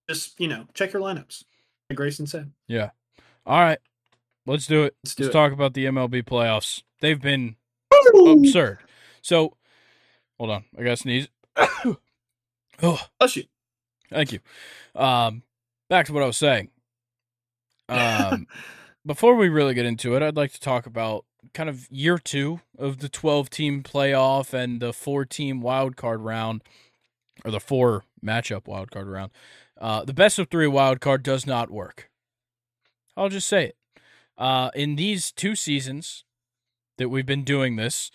just, you know, check your lineups. Like Grayson said. yeah. All right. Let's do it. Let's do Let's it. talk about the MLB playoffs. They've been Woo! absurd. So, hold on. I got to sneeze. oh, Bless you. thank you. Um, back to what I was saying. Um, before we really get into it, I'd like to talk about kind of year two of the 12 team playoff and the four team wild card round, or the four matchup wild card round. Uh, the best of three wild card does not work. I'll just say it. Uh, in these two seasons that we've been doing this,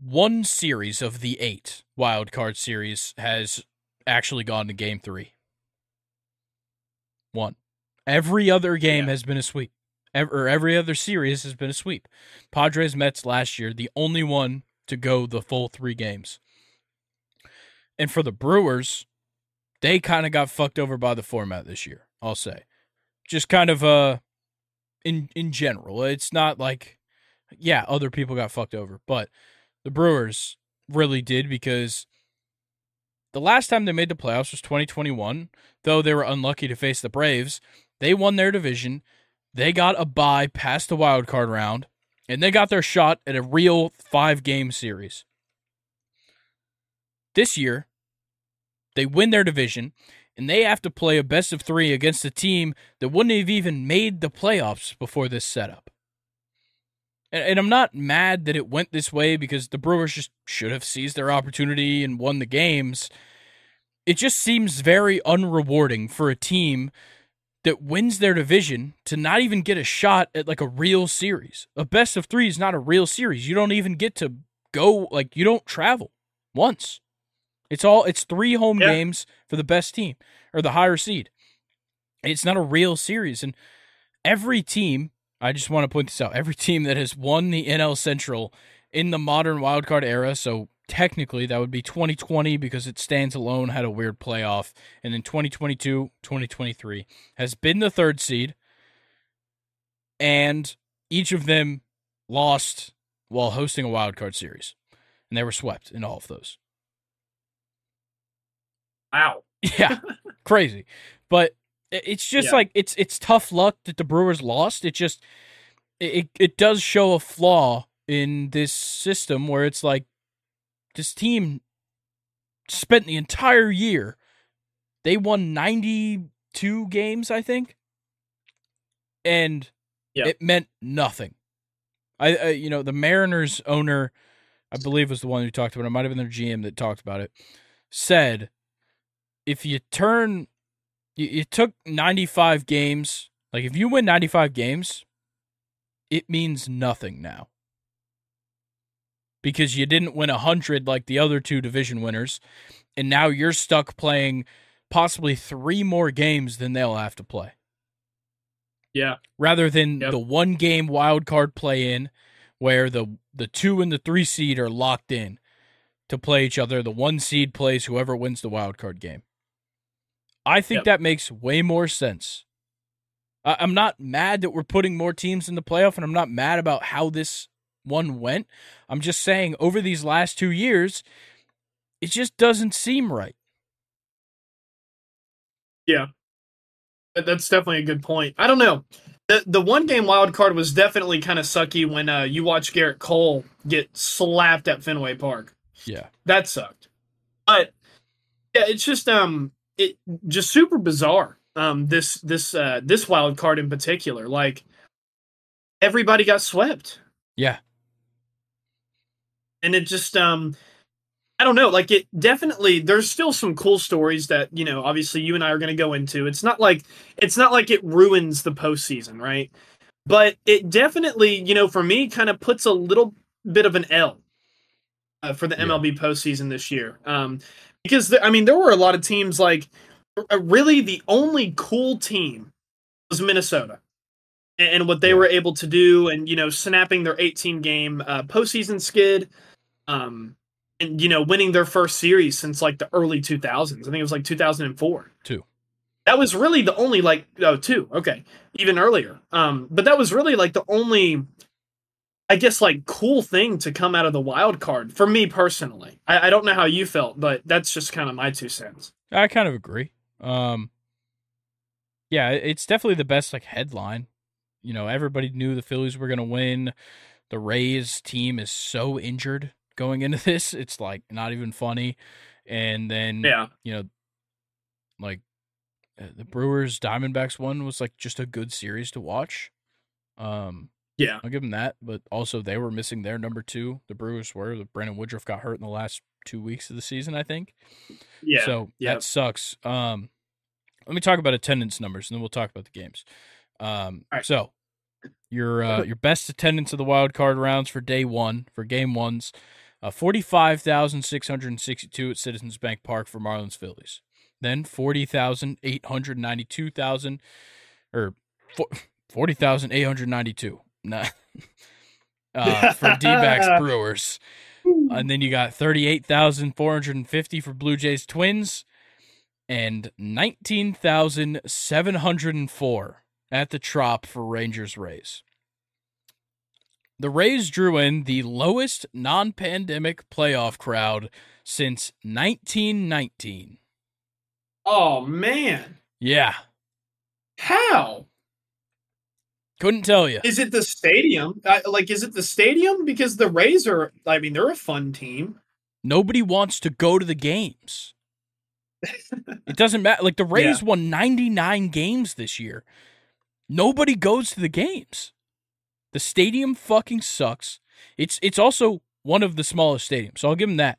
one series of the eight wild card series has actually gone to game three. One. Every other game Yeah. has been a sweep. Or every other series has been a sweep. Padres Mets last year, the only one to go the full three games. And for the Brewers, they kind of got fucked over by the format this year, I'll say. just kind of uh in in general. It's not like yeah, other people got fucked over, but the Brewers really did because the last time they made the playoffs was 2021, though they were unlucky to face the Braves. They won their division. They got a bye past the wild card round, and they got their shot at a real five game series. This year, they win their division, and they have to play a best of three against a team that wouldn't have even made the playoffs before this setup. And, and I'm not mad that it went this way because the Brewers just should have seized their opportunity and won the games. It just seems very unrewarding for a team that wins their division to not even get a shot at like a real series. A best of three is not a real series. You don't even get to go, like, you don't travel once. It's all, it's three home yeah. games for the best team or the higher seed. It's not a real series. And every team I just want to point this out. Every team that has won the NL Central in the modern wildcard era, so technically that would be 2020 because it stands alone, had a weird playoff, and then 2022, 2023 has been the third seed, and each of them lost while hosting a wild card series, and they were swept in all of those. Wow. Yeah, crazy. But it's just yeah. like it's it's tough luck that the Brewers lost. It just it it does show a flaw in this system where it's like this team spent the entire year they won 92 games I think and yep. it meant nothing. I, I, you know the Mariners owner I believe was the one who talked about it. it might have been their GM that talked about it said if you turn you, you took 95 games. Like if you win 95 games, it means nothing now. Because you didn't win 100 like the other two division winners, and now you're stuck playing possibly 3 more games than they'll have to play. Yeah. Rather than yep. the one game wild card play in where the the 2 and the 3 seed are locked in to play each other, the 1 seed plays whoever wins the wild card game. I think yep. that makes way more sense. I'm not mad that we're putting more teams in the playoff, and I'm not mad about how this one went. I'm just saying, over these last two years, it just doesn't seem right. Yeah, that's definitely a good point. I don't know. The the one game wild card was definitely kind of sucky when uh, you watch Gerrit Cole get slapped at Fenway Park. Yeah, that sucked. But yeah, it's just um, it just super bizarre. Um, this this uh, this wild card in particular, like everybody got swept. Yeah, and it just um, I don't know. Like it definitely. There's still some cool stories that you know. Obviously, you and I are going to go into. It's not like it's not like it ruins the postseason, right? But it definitely, you know, for me, kind of puts a little bit of an L uh, for the MLB yeah. postseason this year. Um, because I mean there were a lot of teams like uh, really the only cool team was Minnesota and what they were able to do and you know snapping their 18 game uh, postseason skid um and you know winning their first series since like the early 2000s i think it was like 2004 two that was really the only like oh two okay even earlier um but that was really like the only I guess like cool thing to come out of the wild card for me personally. I, I don't know how you felt, but that's just kind of my two cents. I kind of agree. Um, yeah, it's definitely the best like headline. You know, everybody knew the Phillies were going to win. The Rays team is so injured going into this; it's like not even funny. And then, yeah, you know, like uh, the Brewers Diamondbacks one was like just a good series to watch. Um, yeah, I'll give them that. But also, they were missing their number two. The Brewers were. The Brandon Woodruff got hurt in the last two weeks of the season, I think. Yeah. So that sucks. Um, let me talk about attendance numbers, and then we'll talk about the games. Um, right. so your uh, your best attendance of the wild card rounds for day one for game ones, uh, forty five thousand six hundred sixty two at Citizens Bank Park for Marlins Phillies. Then forty thousand eight hundred ninety two thousand, or forty thousand eight hundred ninety two Nah. uh, for D backs Brewers. And then you got 38,450 for Blue Jays Twins and 19,704 at the Trop for Rangers Rays. The Rays drew in the lowest non pandemic playoff crowd since 1919. Oh, man. Yeah. How? Couldn't tell you. Is it the stadium? Like, is it the stadium? Because the Rays are, I mean, they're a fun team. Nobody wants to go to the games. it doesn't matter. Like, the Rays yeah. won 99 games this year. Nobody goes to the games. The stadium fucking sucks. It's it's also one of the smallest stadiums, so I'll give them that.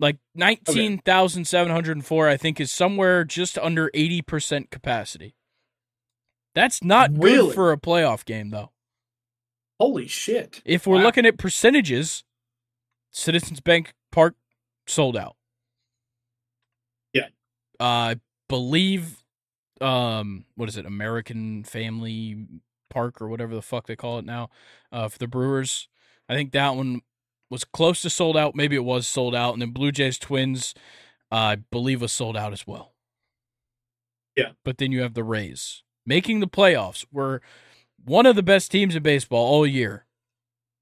Like nineteen thousand seven hundred and four, I think, is somewhere just under eighty percent capacity. That's not really? good for a playoff game, though. Holy shit! If we're wow. looking at percentages, Citizens Bank Park sold out. Yeah, uh, I believe. Um, what is it? American Family Park or whatever the fuck they call it now uh, for the Brewers. I think that one was close to sold out. Maybe it was sold out. And then Blue Jays Twins, uh, I believe, was sold out as well. Yeah. But then you have the Rays making the playoffs. Were one of the best teams in baseball all year.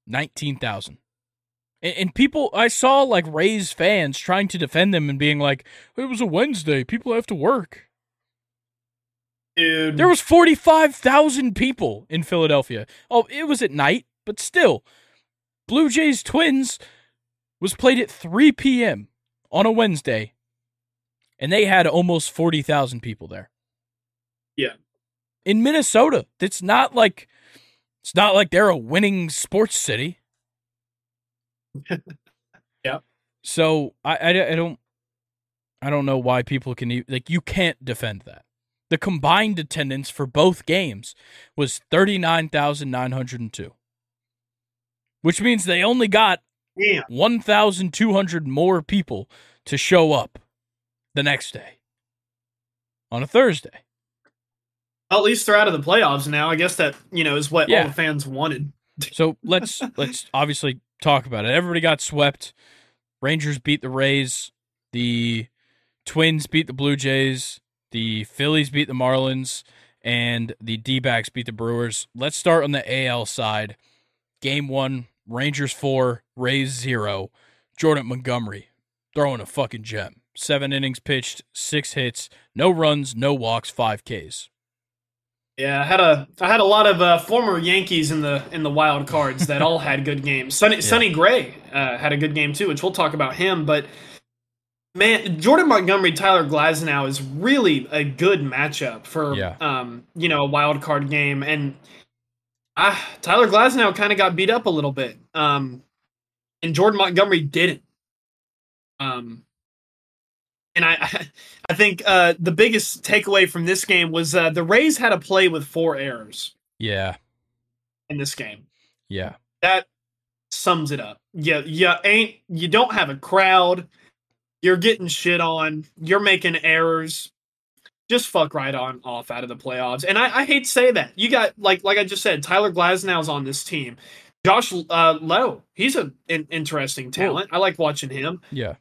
19,000. And, and people, I saw like Rays fans trying to defend them and being like, it was a Wednesday. People have to work. Dude. There was 45,000 people in Philadelphia. Oh, it was at night, but still. Blue Jays Twins was played at 3 p.m. on a Wednesday, and they had almost 40,000 people there. Yeah. In Minnesota, it's not like it's not like they're a winning sports city. yeah. So I, I, I don't I don't know why people can like you can't defend that. The combined attendance for both games was 39,902, which means they only got 1,200 more people to show up the next day on a Thursday. At least they're out of the playoffs now. I guess that, you know, is what yeah. all the fans wanted. so let's let's obviously talk about it. Everybody got swept. Rangers beat the Rays. The Twins beat the Blue Jays. The Phillies beat the Marlins and the D backs beat the Brewers. Let's start on the AL side. Game one, Rangers four, Rays zero. Jordan Montgomery throwing a fucking gem. Seven innings pitched, six hits, no runs, no walks, five Ks. Yeah, I had a I had a lot of uh, former Yankees in the in the wild cards that all had good games. Sonny yeah. Sonny Gray uh, had a good game too, which we'll talk about him. But man, Jordan Montgomery, Tyler Glasnow is really a good matchup for yeah. um, you know, a wild card game. And ah, Tyler Glasnow kind of got beat up a little bit. Um, and Jordan Montgomery didn't. Um, and I, I think uh, the biggest takeaway from this game was uh, the Rays had a play with four errors. Yeah. In this game. Yeah. That sums it up. Yeah, you ain't you don't have a crowd you're getting shit on, you're making errors. Just fuck right on off out of the playoffs. And I, I hate to say that. You got like like I just said, Tyler Glasnow's on this team. Josh uh, Lowe, he's a, an interesting talent. I like watching him. Yeah.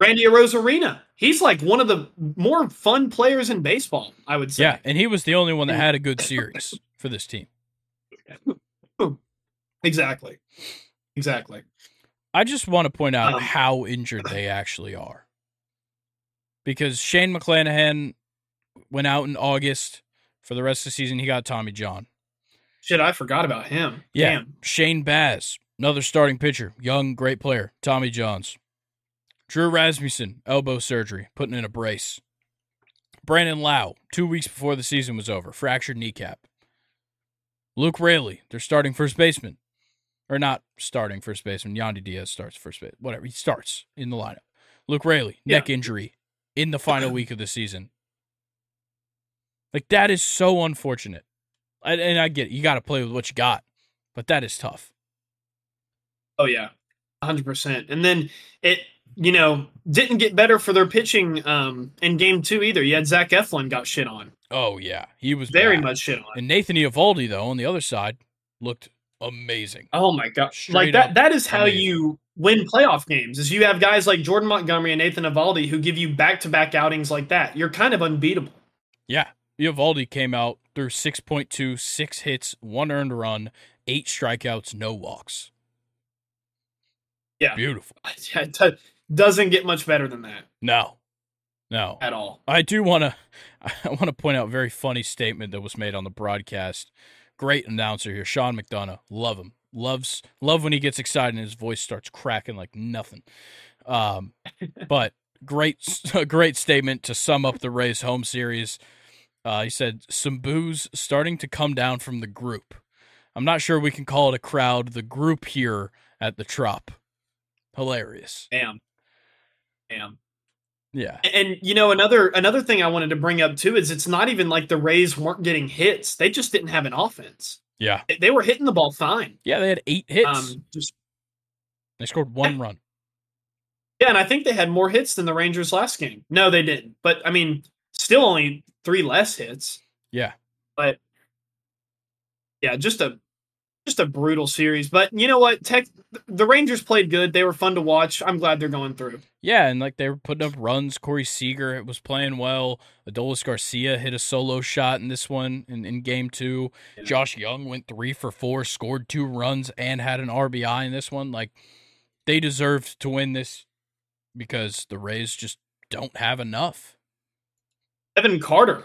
Randy Arozarena, he's like one of the more fun players in baseball. I would say. Yeah, and he was the only one that had a good series for this team. Exactly. Exactly. I just want to point out um, how injured they actually are. Because Shane McClanahan went out in August for the rest of the season. He got Tommy John. Shit, I forgot about him. Yeah. Damn. Shane Baz, another starting pitcher, young, great player. Tommy Johns. Drew Rasmussen, elbow surgery, putting in a brace. Brandon Lowe, two weeks before the season was over, fractured kneecap. Luke Raley, their starting first baseman, or not starting first baseman. Yandy Diaz starts first base. Whatever. He starts in the lineup. Luke Raley, yeah. neck injury in the final week of the season. Like that is so unfortunate. I, and I get it. You got to play with what you got, but that is tough. Oh yeah, hundred percent. And then it, you know, didn't get better for their pitching um, in game two either. You had Zach Eflin got shit on. Oh yeah, he was very bad. much shit on. And Nathan Eovaldi though on the other side looked amazing. Oh my god! Straight like that. That is how amazing. you win playoff games. Is you have guys like Jordan Montgomery and Nathan Eovaldi who give you back to back outings like that. You're kind of unbeatable. Yeah, Eovaldi came out through 6.2, six hits, one earned run, eight strikeouts, no walks. Yeah. Beautiful. It doesn't get much better than that. No. No. At all. I do want to I want to point out a very funny statement that was made on the broadcast. Great announcer here, Sean McDonough. Love him. Loves love when he gets excited and his voice starts cracking like nothing. Um, but great great statement to sum up the Rays home series. Uh, he said some booze starting to come down from the group. I'm not sure we can call it a crowd. The group here at the Trop. Hilarious. Damn. Damn. Yeah. And you know another another thing I wanted to bring up too is it's not even like the Rays weren't getting hits; they just didn't have an offense. Yeah. They were hitting the ball fine. Yeah, they had eight hits. Um, just they scored one run. Yeah, and I think they had more hits than the Rangers last game. No, they didn't. But I mean, still only three less hits. Yeah. But yeah, just a just a brutal series. But you know what? Tech the Rangers played good. They were fun to watch. I'm glad they're going through. Yeah, and like they were putting up runs. Corey Seager was playing well. Adolis Garcia hit a solo shot in this one in, in game two. Yeah. Josh Jung went three for four, scored two runs, and had an RBI in this one. Like they deserved to win this because the Rays just don't have enough. Evan Carter.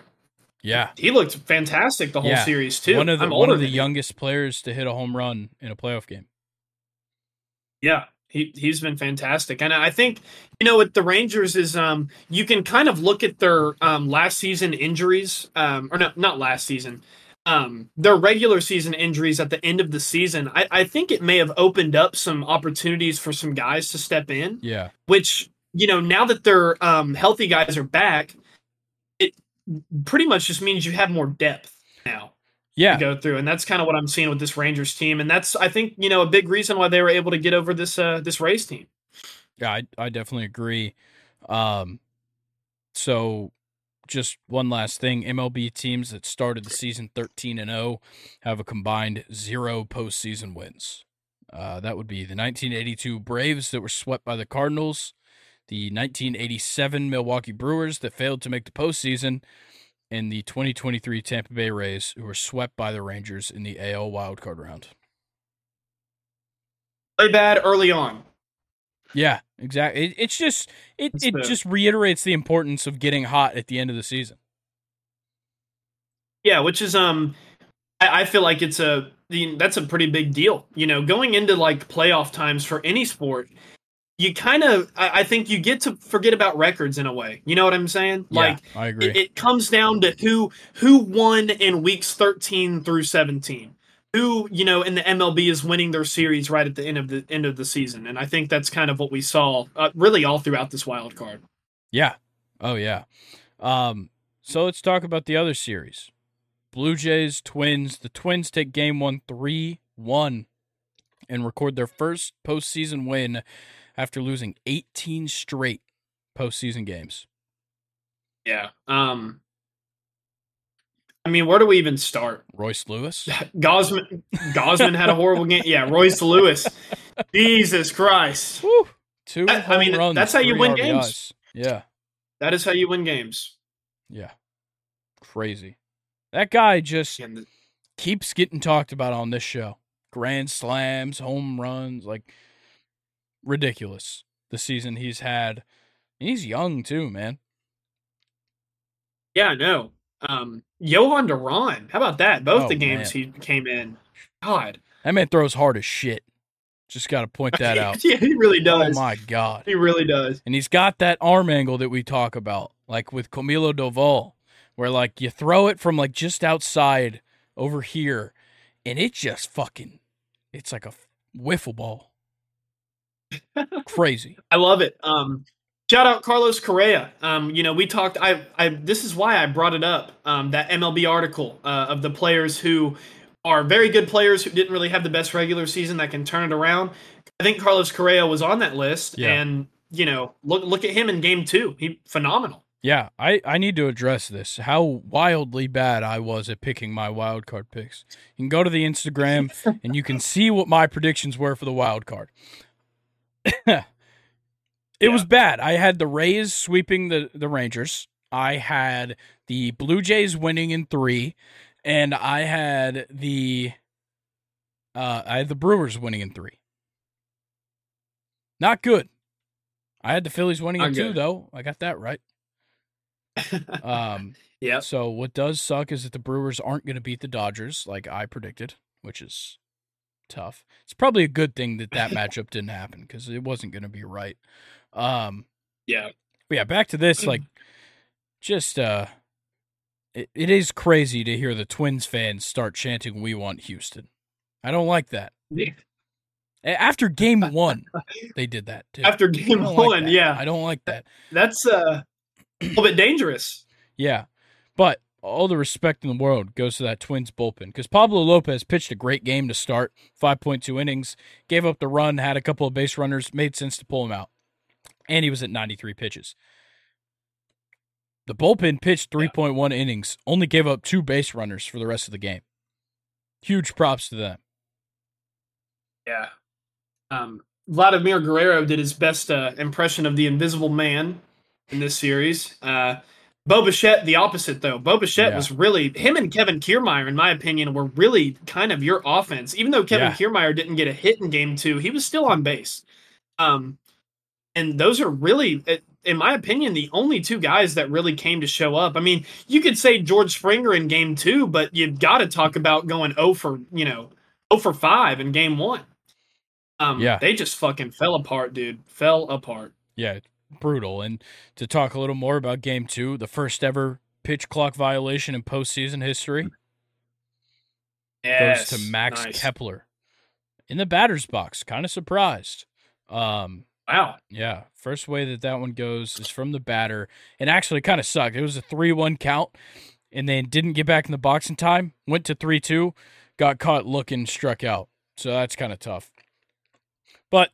Yeah. He looked fantastic the whole yeah. series too. One of the I'm one of the youngest players to hit a home run in a playoff game. Yeah, he he's been fantastic, and I think you know with the Rangers is um you can kind of look at their um last season injuries um or no not last season um their regular season injuries at the end of the season. I I think it may have opened up some opportunities for some guys to step in. Yeah, which you know now that their um healthy guys are back, pretty much just means you have more depth now yeah. to go through, and that's kind of what I'm seeing with this Rangers team, and that's I think you know a big reason why they were able to get over this uh, this Rays team. Yeah, I I definitely agree. Um, so just one last thing: MLB teams that started the season 13 and 0 have a combined zero postseason wins. Uh, that would be the 1982 Braves that were swept by the Cardinals, the 1987 Milwaukee Brewers that failed to make the postseason, and the 2023 Tampa Bay Rays, who were swept by the Rangers in the AL wildcard round. Play bad early on. Yeah, exactly. It, it's just it it just reiterates the importance of getting hot at the end of the season. Yeah, which is um, I, I feel like it's a that's a pretty big deal. You know, going into like playoff times for any sport, you kind of I, I, think you get to forget about records in a way. You know what I'm saying? Like yeah, I agree. It, it, comes down to who who won in weeks 13 through 17. Who, you know, in the MLB is winning their series right at the end of the end of the season. And I think that's kind of what we saw uh, really all throughout this wild card. Yeah. Oh yeah. Um so let's talk about the other series. Blue Jays Twins. The Twins take game 1 3-1 and record their first postseason win after losing 18 straight postseason games. Yeah. Um I mean, where do we even start? Royce Lewis? Gausman Gausman had a horrible game. Yeah, Royce Lewis. Jesus Christ. Woo. Two I, I mean, runs, that's how you win RBIs. games. Yeah. That is how you win games. Yeah. Crazy. That guy just keeps getting talked about on this show. Grand slams, home runs, like ridiculous the season he's had. He's young too, man. yeah, no. Um Jhoan Duran. How about that? Both Oh, the games man. he came in. God. That man throws hard as shit. Just got to point that out. yeah, he really does. oh my god. He really does. And he's got that arm angle that we talk about, like with Camilo Doval, where like you throw it from like just outside over here, and it just fucking, it's like a wiffle ball. Crazy. I love it. Um, shout out Carlos Correa. Um, you know, we talked. I, I. This is why I brought it up. Um, that MLB article uh, of the players who are very good players who didn't really have the best regular season that can turn it around. I think Carlos Correa was on that list, Yeah. and you know, look look at him in Game Two. He phenomenal. Yeah, I, I need to address this. How wildly bad I was at picking my wild card picks. You can go to the Instagram and you can see what my predictions were for the wild card. it was bad. I had the Rays sweeping the, the Rangers. I had the Blue Jays winning in three, and I had the uh I had the Brewers winning in 3. Not good. I had the Phillies winning in 2 though. I got that right. Um Yep. so what does suck is that the Brewers aren't going to beat the Dodgers like I predicted, which is tough. It's probably a good thing that that matchup didn't happen because it wasn't going to be right. Um, Yeah. but yeah, back to this. Like, just uh, it, it is crazy to hear the Twins fans start chanting "We want Houston." I don't like that. A- After Game One, they did that too. After game don't like one, yeah. I don't like that. That's uh, a little bit dangerous. Yeah. But all the respect in the world goes to that Twins bullpen because Pablo Lopez pitched a great game to start, 5.2 innings, gave up the run, had a couple of base runners, made sense to pull him out. And he was at 93 pitches. The bullpen pitched 3.1 innings, only gave up two base runners for the rest of the game. Huge props to them. Yeah. Um, Vladimir Guerrero did his best uh, impression of the Invisible Man in this series. Uh, Bo Bichette, the opposite though. Bo Bichette Yeah. was really him and Kevin Kiermaier, in my opinion, were really kind of your offense. Even though Kevin Yeah. Kiermaier didn't get a hit in game two, he was still on base. Um, and those are really, uh, in my opinion, the only two guys that really came to show up. I mean, you could say George Springer in game two, but you've got to talk about going 0 for, you know, 0 for 5 in game one. Um, Yeah. they just fucking fell apart, dude. Fell apart. Yeah, brutal. And to talk a little more about game two, the first ever pitch clock violation in postseason history. Yes, goes to Max nice. Kepler in the batter's box. Kind of surprised. Um, Wow. yeah, first way that that one goes is from the batter, and actually kind of sucked. It was a three-one count, and then didn't get back in the box in time. Went to three-two, got caught looking, struck out. So that's kind of tough. But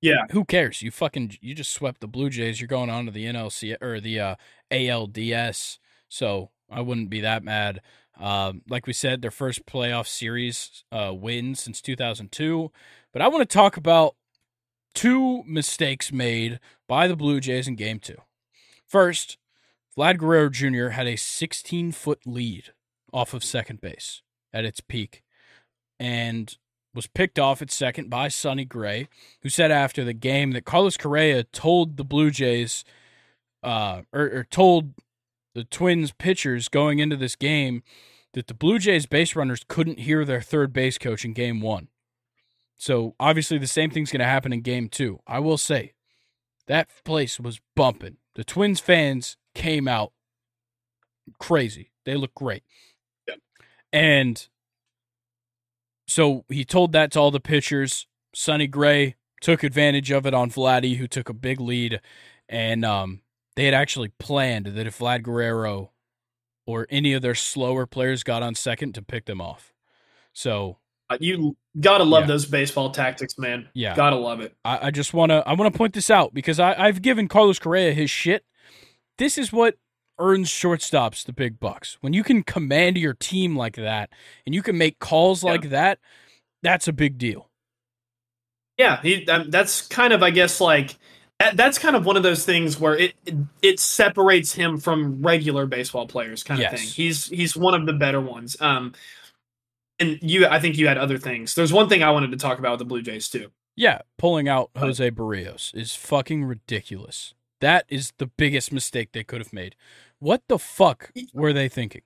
Yeah. who cares? You fucking you just swept the Blue Jays. You're going on to the NLC or the uh, ALDS. So I wouldn't be that mad. Um, like we said, their first playoff series uh, win since 2002. But I want to talk about two mistakes made by the Blue Jays in Game Two. First, Vlad Guerrero Jr. had a 16 foot lead off of second base at its peak, and was picked off at second by Sonny Gray, who said after the game that Carlos Correa told the Blue Jays, uh, or, or told the Twins pitchers going into this game that the Blue Jays base runners couldn't hear their third base coach in game one. So obviously the same thing's going to happen in game two. I will say that place was bumping. The Twins fans came out crazy. They look great. Yep. And so he told that to all the pitchers. Sonny Gray took advantage of it on Vladdy, who took a big lead. And um, they had actually planned that if Vlad Guerrero or any of their slower players got on second to pick them off. So Uh, You gotta love Yeah. those baseball tactics, man. yeah, Gotta love it. I, I just want to I want to point this out because I, I've given Carlos Correa his shit. This is what earns shortstops the big bucks. When you can command your team like that and you can make calls Yeah. like that, that's a big deal. Yeah, he, um, that's kind of, I guess, like that, that's kind of one of those things where it, it it separates him from regular baseball players, kind of thing. He's he's one of the better ones. Um, and you, I think you had other things. There's one thing I wanted to talk about with the Blue Jays too. Yeah, pulling out Jose Berrios is fucking ridiculous. That is the biggest mistake they could have made. What the fuck were they thinking?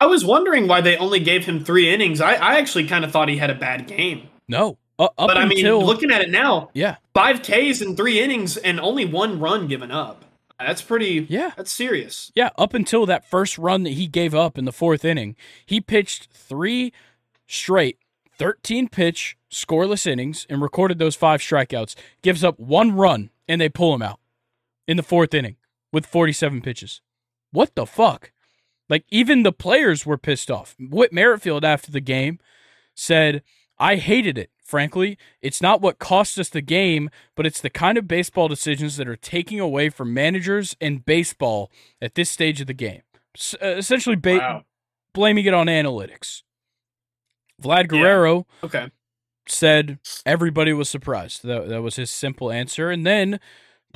I was wondering why they only gave him three innings. I, I actually kind of thought he had a bad game, No, uh, up but I mean, until looking at it now, yeah, five Ks in three innings and only one run given up. That's pretty. yeah. That's serious. Yeah, up until that first run that he gave up in the fourth inning, he pitched three straight 13 pitch scoreless innings and recorded those five strikeouts. Gives up one run and they pull him out in the fourth inning with 47 pitches. What the fuck? Like even the players were pissed off. Whit Merrifield after the game said, "I hated it. Frankly, it's not what cost us the game, but it's the kind of baseball decisions that are taking away from managers and baseball at this stage of the game. S- uh, essentially, ba- Wow. blaming it on analytics." Vlad Guerrero Okay. said everybody was surprised. That, that was his simple answer. And then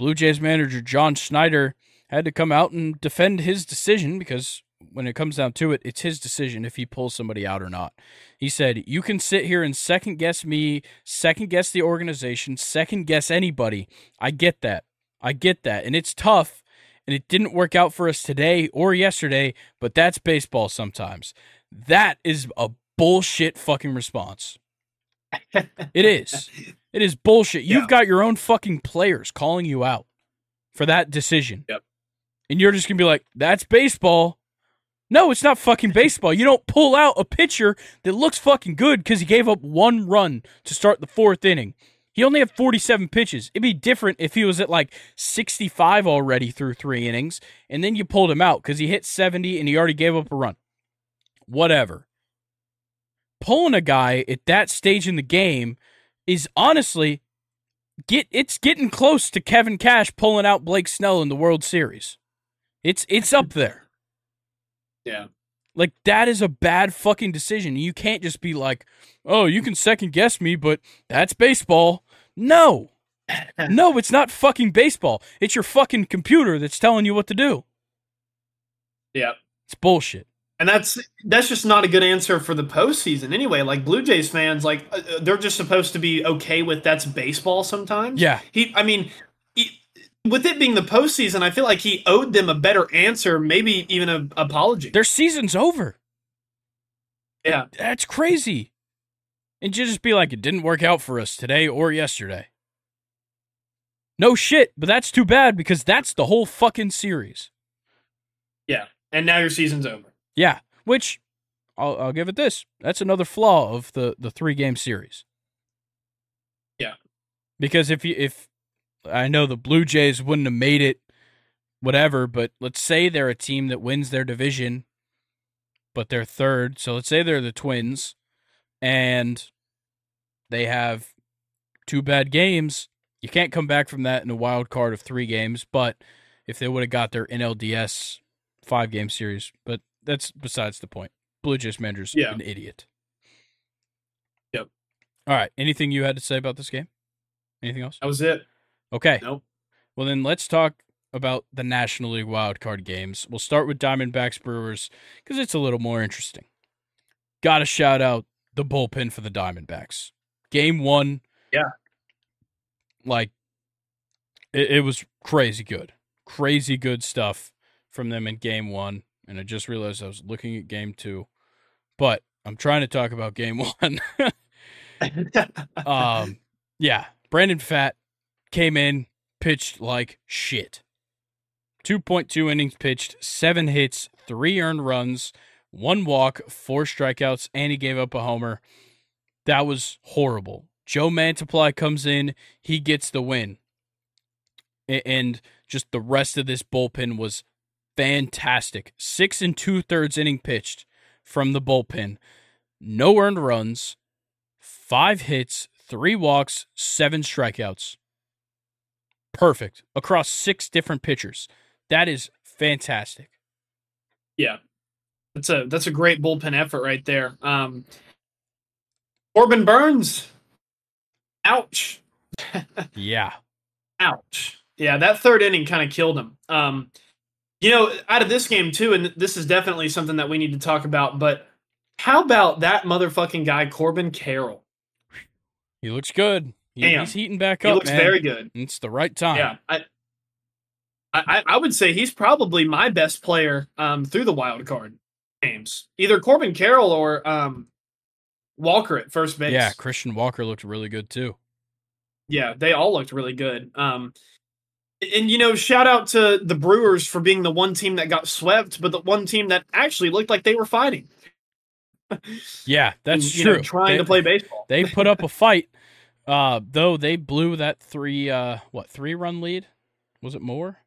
Blue Jays manager John Schneider had to come out and defend his decision because when it comes down to it, it's his decision if he pulls somebody out or not. He said, You can sit here and second guess me, second guess the organization, second guess anybody. I get that. I get that. And it's tough. And it didn't work out for us today or yesterday, but that's baseball sometimes. That is a bullshit fucking response. it is. It is bullshit. You've got your own fucking players calling you out for that decision. Yep. And you're just going to be like, that's baseball. No, it's not fucking baseball. You don't pull out a pitcher that looks fucking good because he gave up one run to start the fourth inning. He only had 47 pitches. It'd be different if he was at like 65 already through three innings, and then you pulled him out because he hit 70 and he already gave up a run. Whatever. Pulling a guy at that stage in the game is honestly get it's getting close to Kevin Cash pulling out Blake Snell in the World Series. It's it's up there. Yeah. Like that is a bad fucking decision. You can't just be like, "Oh, you can second guess me, but that's baseball." No. no, it's not fucking baseball. It's your fucking computer that's telling you what to do. Yeah. It's bullshit. And that's that's just not a good answer for the postseason anyway. Like Blue Jays fans, like uh, uh they're just supposed to be okay with that's baseball sometimes. Yeah. He, I mean, he, with it being the postseason, I feel like he owed them a better answer, maybe even an apology. Their season's over. Yeah, that's crazy. And you just be like, it didn't work out for us today or yesterday. No shit, but that's too bad because that's the whole fucking series. Yeah, and now your season's over. Yeah, which I'll, I'll give it this. That's another flaw of the the three game series. Yeah, because if you if I know the Blue Jays wouldn't have made it, whatever. But let's say they're a team that wins their division, but they're third. So let's say they're the Twins, and they have two bad games. You can't come back from that in a wild card of three games. But if they would have got their NLDS five game series, but that's besides the point. Blue Jays manager's yeah. an idiot. Yep. All right. Anything you had to say about this game? Anything else? That was it. Okay. Nope. Well, then let's talk about the National League wildcard games. We'll start with Diamondbacks Brewers because it's a little more interesting. Got to shout out the bullpen for the Diamondbacks. Game one. Yeah. Like, it, it was crazy good. Crazy good stuff from them in game one. And I just realized I was looking at game two. But I'm trying to talk about game one. um, yeah. Brandon Pfaadt came in, pitched like shit. 2.2 innings pitched, seven hits, three earned runs, one walk, four strikeouts, and he gave up a homer. That was horrible. Joe Mantiply comes in, he gets the win. And just the rest of this bullpen was fantastic. Six and two thirds inning pitched from the bullpen. No earned runs, five hits, three walks, seven strikeouts perfect across six different pitchers. That is fantastic. Yeah. That's a that's a great bullpen effort right there. Um Corbin Burnes, Ouch. yeah. Ouch. Yeah, that third inning kind of killed him. Um you know, out of this game too, and this is definitely something that we need to talk about, but how about that motherfucking guy, Corbin Carroll? He looks good. He, he's heating back up. He looks man. very good. It's the right time. Yeah, I, I, I would say he's probably my best player um, through the wild card games. Either Corbin Carroll or um, Walker at first base. Yeah, Christian Walker looked really good too. Yeah, they all looked really good. Um, and you know, shout out to the Brewers for being the one team that got swept, but the one team that actually looked like they were fighting. yeah, that's and, true. Know, trying they, to play baseball. they put up a fight. Uh, though they blew that three uh what three run lead? Was it more?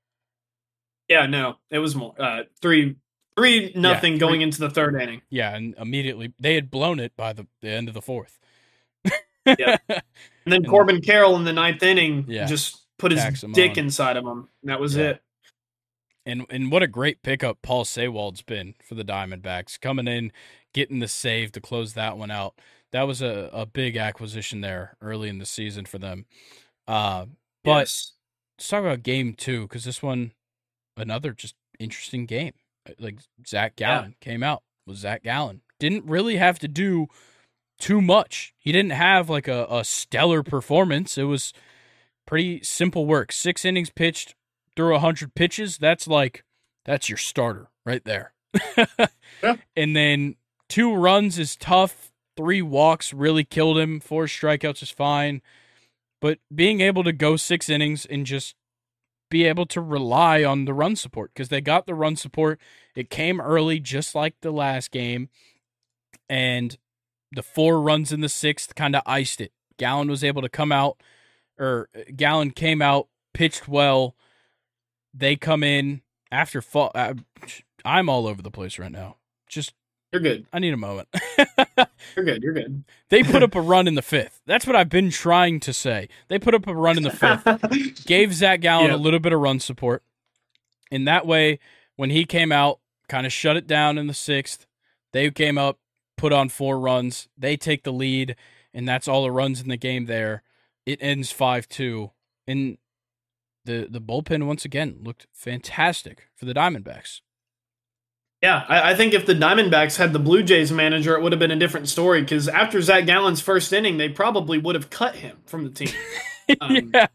Yeah, no, it was more. Uh, three three nothing yeah, three, going into the third inning. Yeah, and immediately they had blown it by the, the end of the fourth. yeah, and then Corbin Carroll in the ninth inning yeah, just put his dick on. inside of him. That was yeah. it. And and what a great pickup Paul Sewald's been for the Diamondbacks, coming in, getting the save to close that one out that was a, a big acquisition there early in the season for them. Uh, but yes. let's talk about game two because this one, another just interesting game. Like Zach Gallen yeah. came out was Zach Gallen. Didn't really have to do too much. He didn't have like a, a stellar performance. It was pretty simple work. Six innings pitched through a hundred pitches. That's like that's your starter right there. yeah. And then two runs is tough. Three walks really killed him. Four strikeouts is fine. But being able to go six innings and just be able to rely on the run support because they got the run support. It came early, just like the last game. And the four runs in the sixth kind of iced it. Gallen was able to come out, or Gallen came out, pitched well. They come in after fall. Uh, I'm all over the place right now. Just you're good. I need a moment. you're good. You're good. They put up a run in the fifth. That's what I've been trying to say. They put up a run in the fifth. gave Zach Gallen yep. a little bit of run support. In that way, when he came out, kind of shut it down in the sixth. They came up, put on four runs. They take the lead, and that's all the runs in the game there. It ends 5 2. And the, the bullpen, once again, looked fantastic for the Diamondbacks. Yeah, I, I, think if the Diamondbacks had the Blue Jays manager, it would have been a different story. Because after Zach Gallen's first inning, they probably would have cut him from the team. Um, yeah,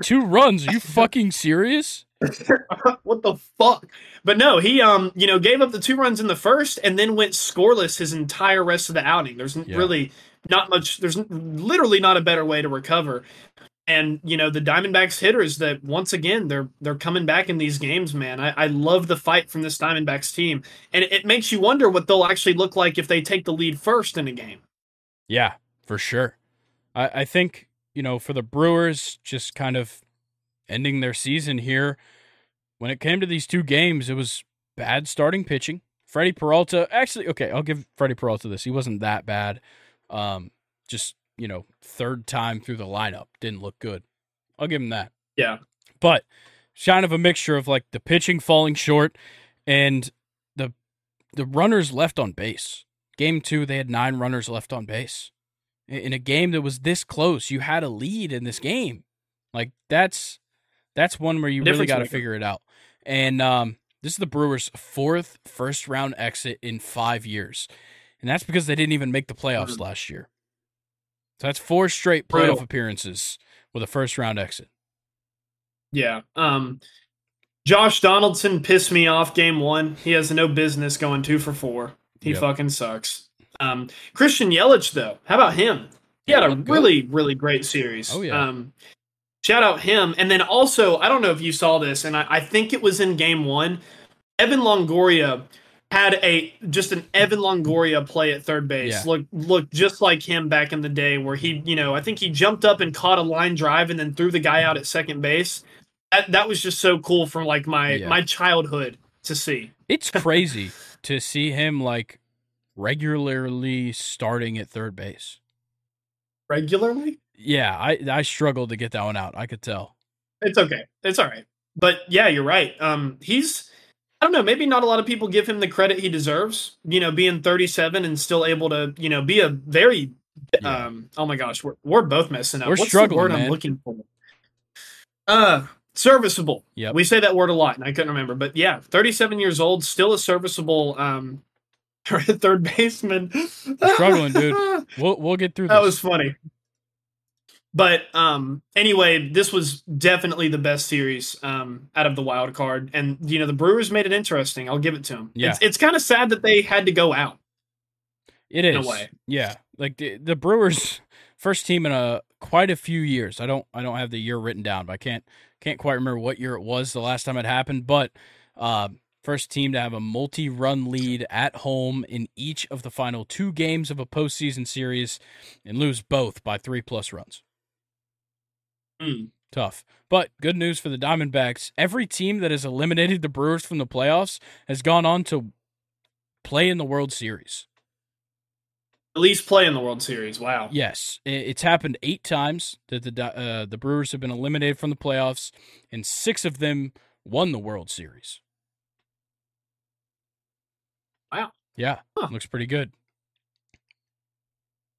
two runs. Are you fucking serious? what the fuck? But no, he um, you know, gave up the two runs in the first and then went scoreless his entire rest of the outing. There's yeah. really not much. There's literally not a better way to recover and you know the Diamondbacks hitters that once again they're they're coming back in these games, man. I, I love the fight from this Diamondbacks team, and it, it, makes you wonder what they'll actually look like if they take the lead first in a game. Yeah, for sure. I, I think you know for the Brewers, just kind of ending their season here. When it came to these two games, it was bad starting pitching. Freddie Peralta, actually, okay, I'll give Freddie Peralta this. He wasn't that bad. Um, just you know, third time through the lineup. Didn't look good. I'll give him that. Yeah. But kind of a mixture of like the pitching falling short and the the runners left on base. Game two, they had nine runners left on base. In a game that was this close, you had a lead in this game. Like that's that's one where you really got to figure it out. And um, this is the Brewers' fourth first round exit in five years, and that's because they didn't even make the playoffs mm-hmm. last year. So that's four straight playoff appearances with a first round exit. Yeah. Um, Josh Donaldson pissed me off game one. He has no business going two for four. He yep. fucking sucks. Um, Christian Yelich, though, how about him? He had a really, really great series. Oh, yeah. Um, shout out him. And then also, I don't know if you saw this, and I, I think it was in game one. Evan Longoria had a just an Evan Longoria play at third base. Yeah. Look looked just like him back in the day where he, you know, I think he jumped up and caught a line drive and then threw the guy out at second base. That that was just so cool from like my yeah. my childhood to see. It's crazy to see him like regularly starting at third base. Regularly? Yeah, I I struggled to get that one out. I could tell. It's okay. It's all right. But yeah, you're right. Um he's I don't know. Maybe not a lot of people give him the credit he deserves. You know, being 37 and still able to, you know, be a very. Yeah. Um. Oh my gosh, we're we're both messing up. We're What's struggling, the word man. I'm looking for? Uh, serviceable. Yeah. We say that word a lot, and I couldn't remember. But yeah, 37 years old, still a serviceable um third baseman. struggling, dude. We'll we'll get through. This. That was funny. But um, anyway, this was definitely the best series um, out of the wild card, and you know the Brewers made it interesting. I'll give it to them. Yeah, it's, it's kind of sad that they had to go out. It is. In a way. Yeah, like the, the Brewers first team in a quite a few years. I don't I don't have the year written down, but I can't can't quite remember what year it was the last time it happened. But uh, first team to have a multi-run lead at home in each of the final two games of a postseason series and lose both by three plus runs. Mm. Tough. But good news for the Diamondbacks. Every team that has eliminated the Brewers from the playoffs has gone on to play in the World Series. At least play in the World Series. Wow. Yes, it's happened eight times that the uh, the Brewers have been eliminated from the playoffs, and six of them won the World Series. Wow. Yeah, huh. looks pretty good.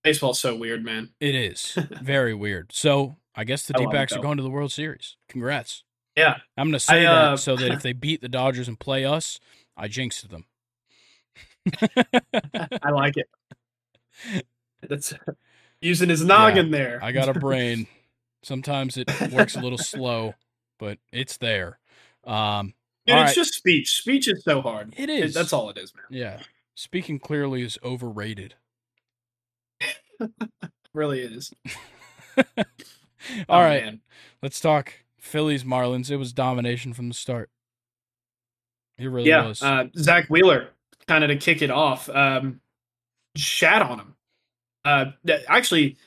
Baseball's so weird, man. It is very weird. So I guess the D backs are going to the World Series. Congrats. Yeah. I'm going to say I, uh, that so that if they beat the Dodgers and play us, I jinxed them. I like it. That's using his noggin Yeah, there. I got a brain. Sometimes it works a little slow, but it's there. Um, Dude, it's right. just speech. Speech is so hard. It is. that's all it is, man. yeah. Speaking clearly is overrated. really is. All Oh, right, man. let's talk Phillies Marlins. It was domination from the start. It really Yeah, was. uh, Zack Wheeler, kind of to kick it off, um, shat on him. Uh, actually,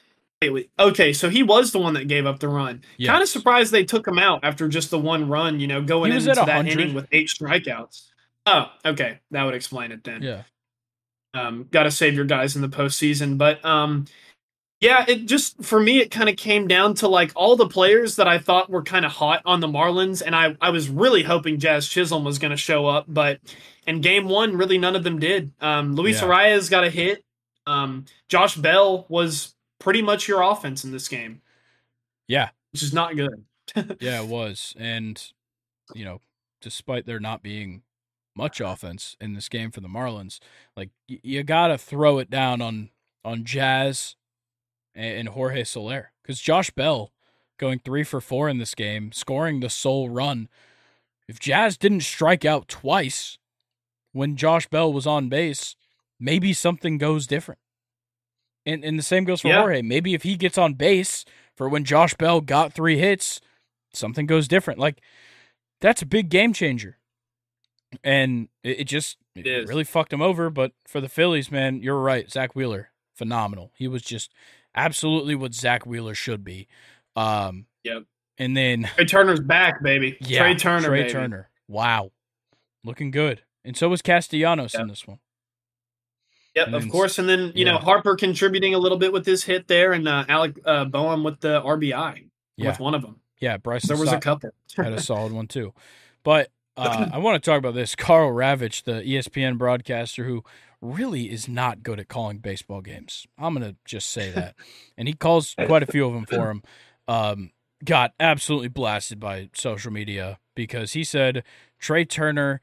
wait, okay, so he was the one that gave up the run. Yeah. Kind of surprised they took him out after just the one run. You know, going into that 100. inning with eight strikeouts. Oh, okay, that would explain it then. yeah. um, got to save your guys in the postseason. But um, yeah, it just for me it kind of came down to like all the players that I thought were kind of hot on the Marlins, and I I was really hoping Jazz Chisholm was going to show up, but in Game One, really none of them did. Um, Luis Yeah. Arraez got a hit. Um, Josh Bell was pretty much your offense in this game, Yeah. which is not good. Yeah, it was. And, you know, despite there not being much offense in this game for the Marlins, like y- you got to throw it down on on Jazz and, Jorge Soler cuz Josh Bell going 3 for 4 in this game, scoring the sole run. If Jazz didn't strike out twice when Josh Bell was on base, maybe something goes different. And and the same goes for Yeah. Jorge. Maybe if he gets on base for when Josh Bell got 3 hits, something goes different. Like that's a big game changer. And it, it just it It really fucked him over. But for the Phillies, man, you're right. Zack Wheeler, phenomenal. He was just absolutely what Zack Wheeler should be. Um, Yep. And then Trea Turner's back, baby. yeah, Trea Turner, Trea baby. Turner. Wow, looking good. And so was Castellanos in this one. Yep, And of then- course. And then you know. Harper contributing a little bit with his hit there, and uh, Alec uh, Bohm with the RBI Yeah, with one of them. yeah. Bryce. There was a couple. had a solid one too. But uh, I want to talk about this. Karl Ravech, the ESPN broadcaster, who really is not good at calling baseball games. I'm gonna just say that, and he calls quite a few of them for him. Um, got absolutely blasted by social media because he said Trea Turner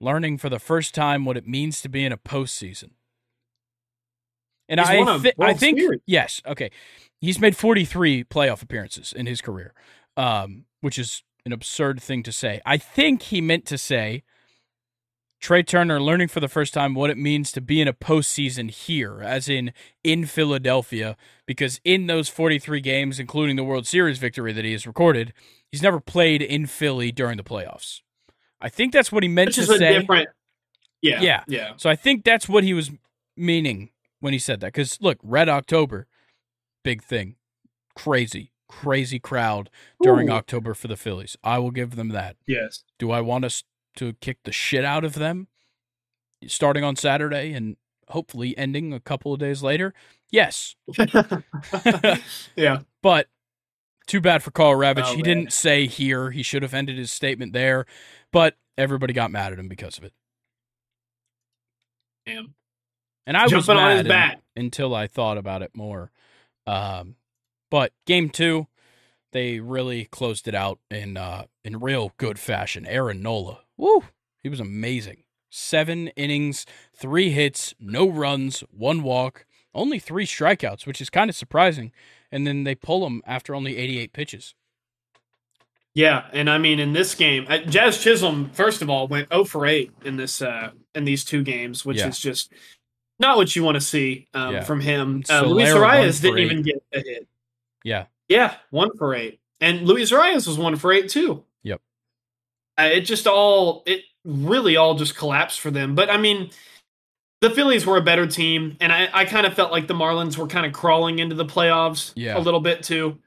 learning for the first time what it means to be in a postseason. And He's I, thi- I think Series. yes, okay. He's made 43 playoff appearances in his career, um, which is an absurd thing to say. I think he meant to say Trea Turner learning for the first time what it means to be in a postseason here, as in in Philadelphia, because in those 43 games, including the World Series victory that he has recorded, he's never played in Philly during the playoffs. I think that's what he meant to say. different. Yeah, Yeah. yeah. So I think that's what he was meaning when he said that. Because look, Red October, big thing, crazy, crazy crowd during Ooh. October for the Phillies. I will give them that. Yes. Do I want us to kick the shit out of them starting on Saturday and hopefully ending a couple of days later? Yes, yeah. but too bad for Karl Ravech. Oh, he man. didn't say here. He should have ended his statement there, but everybody got mad at him because of it. Damn. And I was Jumping on mad bat. until I thought about it more. Um, but game two, they really closed it out in uh, in real good fashion. Aaron Nola, woo, he was amazing. Seven innings, three hits, no runs, one walk, only three strikeouts, which is kind of surprising. And then they pull him after only 88 pitches. Yeah, and I mean in this game, uh, Jazz Chisholm first of all went 0 for 8 in this uh in these two games, which Yeah. is just not what you want to see um, Yeah. from him. Uh, Luis Arraez didn't even get a hit. Yeah, Yeah, one for eight, and Luis Arraez was one for eight too. Uh, it just all it really all just collapsed for them. But I mean, the Phillies were a better team, and I, I kind of felt like the Marlins were kind of crawling into the playoffs Yeah. a little bit too.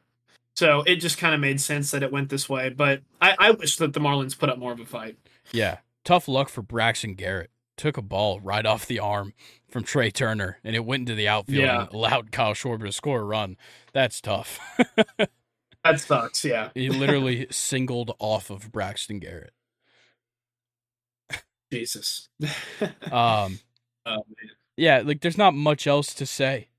So it just kind of made sense that it went this way. But I, I wish that the Marlins put up more of a fight. yeah. Tough luck for Braxton Garrett. Took a ball right off the arm from Trea Turner, and it went into the outfield Yeah. and allowed Kyle Schwarber to score a run. That's tough. That sucks. Yeah. he literally singled off of Braxton Garrett. Jesus. Um, oh, yeah, like there's not much else to say.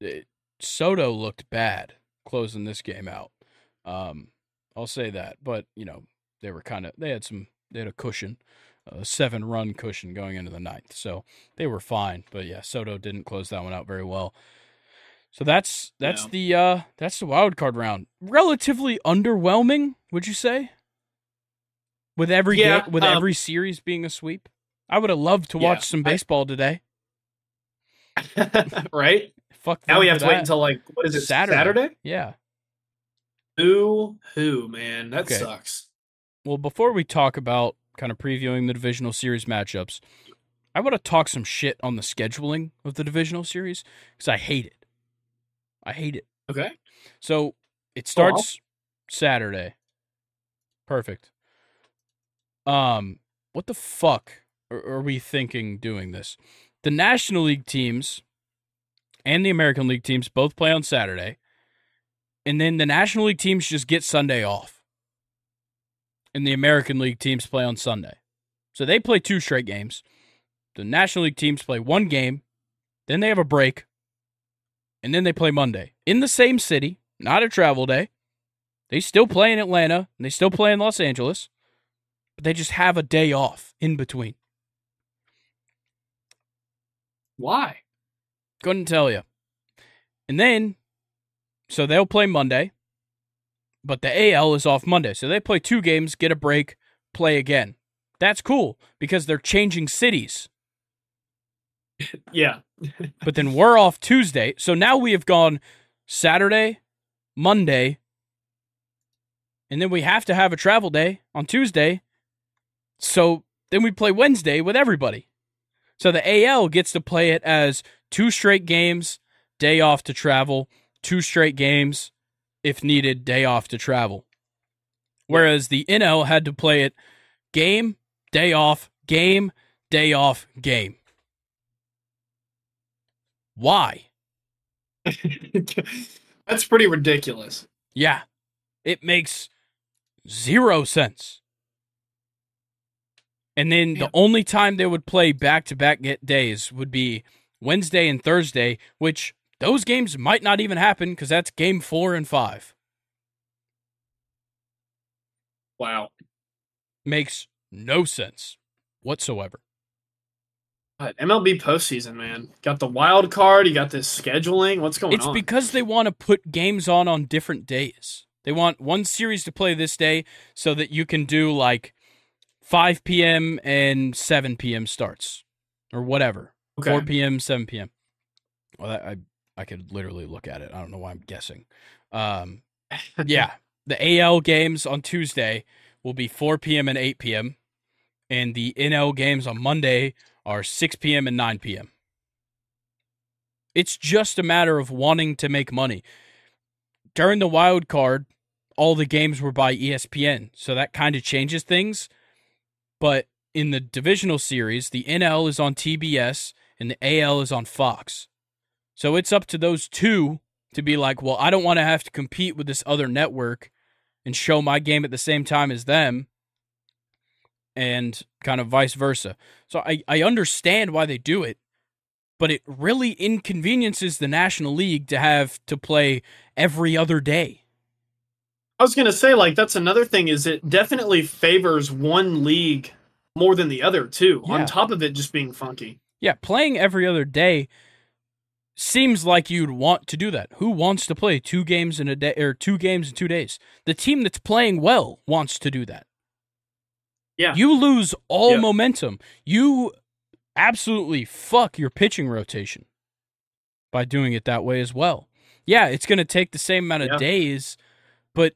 It- Soto looked bad closing this game out. Um, I'll say that, but you know they were kind of they had some they had a cushion. a seven run cushion going into the ninth. So they were fine. But yeah, Soto didn't close that one out very well. So that's that's Yeah. the uh that's the wild card round. Relatively underwhelming, would you say? With every Yeah, ga- with um, every series being a sweep. I would have loved to Yeah, watch some I- baseball today. right Fuck. now we have to wait until like what is it Saturday. Saturday? Yeah. Who who man that Okay. sucks. Well, before we talk about kind of previewing the divisional series matchups, I want to talk some shit on the scheduling of the divisional series because I hate it. I hate it. Okay. So it starts Saturday. Perfect. Um, what the fuck are, are we thinking doing this? The National League teams and the American League teams both play on Saturday, and then the National League teams just get Sunday off, and the American League teams play on Sunday. So they play two straight games. The National League teams play one game, then they have a break, and then they play Monday in the same city, not a travel day. They still play in Atlanta and they still play in Los Angeles, but they just have a day off in between. Why? Couldn't tell you. And then, so they'll play Monday, but the AL is off Monday. So they play two games, get a break, play again. That's cool because they're changing cities. Yeah. But then we're off Tuesday. So now we have gone Saturday, Monday, and then we have to have a travel day on Tuesday. So then we play Wednesday with everybody. So the AL gets to play it as two straight games, day off to travel, two straight games, if needed, day off to travel. Whereas the NL had to play it game, day off, game, day off, game. Why? That's pretty ridiculous. Yeah. It makes zero sense. And then the only time they would play back to back days would be Wednesday and Thursday, which those games might not even happen because that's game four and five. Wow. Makes no sense whatsoever. MLB postseason, man. Got the wild card. You got this scheduling. What's going It's on? because they want to put games on on different days. They want one series to play this day so that you can do like 5 p.m. and 7 p.m. starts or whatever. okay. 4 p.m., 7 p.m. Well, that, I I could literally look at it. I don't know why I'm guessing. Um, yeah, the AL games on Tuesday will be 4 p.m. and 8 p.m. and the NL games on Monday are 6 p.m. and 9 p.m. It's just a matter of wanting to make money. During the wild card, all the games were by ESPN, so that kind of changes things. But in the divisional series, the NL is on TBS and the AL is on Fox. So it's up to those two to be like, well, I don't want to have to compete with this other network and show my game at the same time as them and kind of vice versa. So I, I understand why they do it, but it really inconveniences the National League to have to play every other day. I was gonna say, like, that's another thing. Is it definitely favors one league more than the other too? Yeah. On top of it just being funky. Yeah, playing every other day seems like you'd want to do that. Who wants to play two games in a day or two games in two days? The team that's playing well wants to do that. Yeah. You lose all Yeah. momentum. You absolutely fuck your pitching rotation by doing it that way as well. Yeah, it's going to take the same amount of Yeah. days, but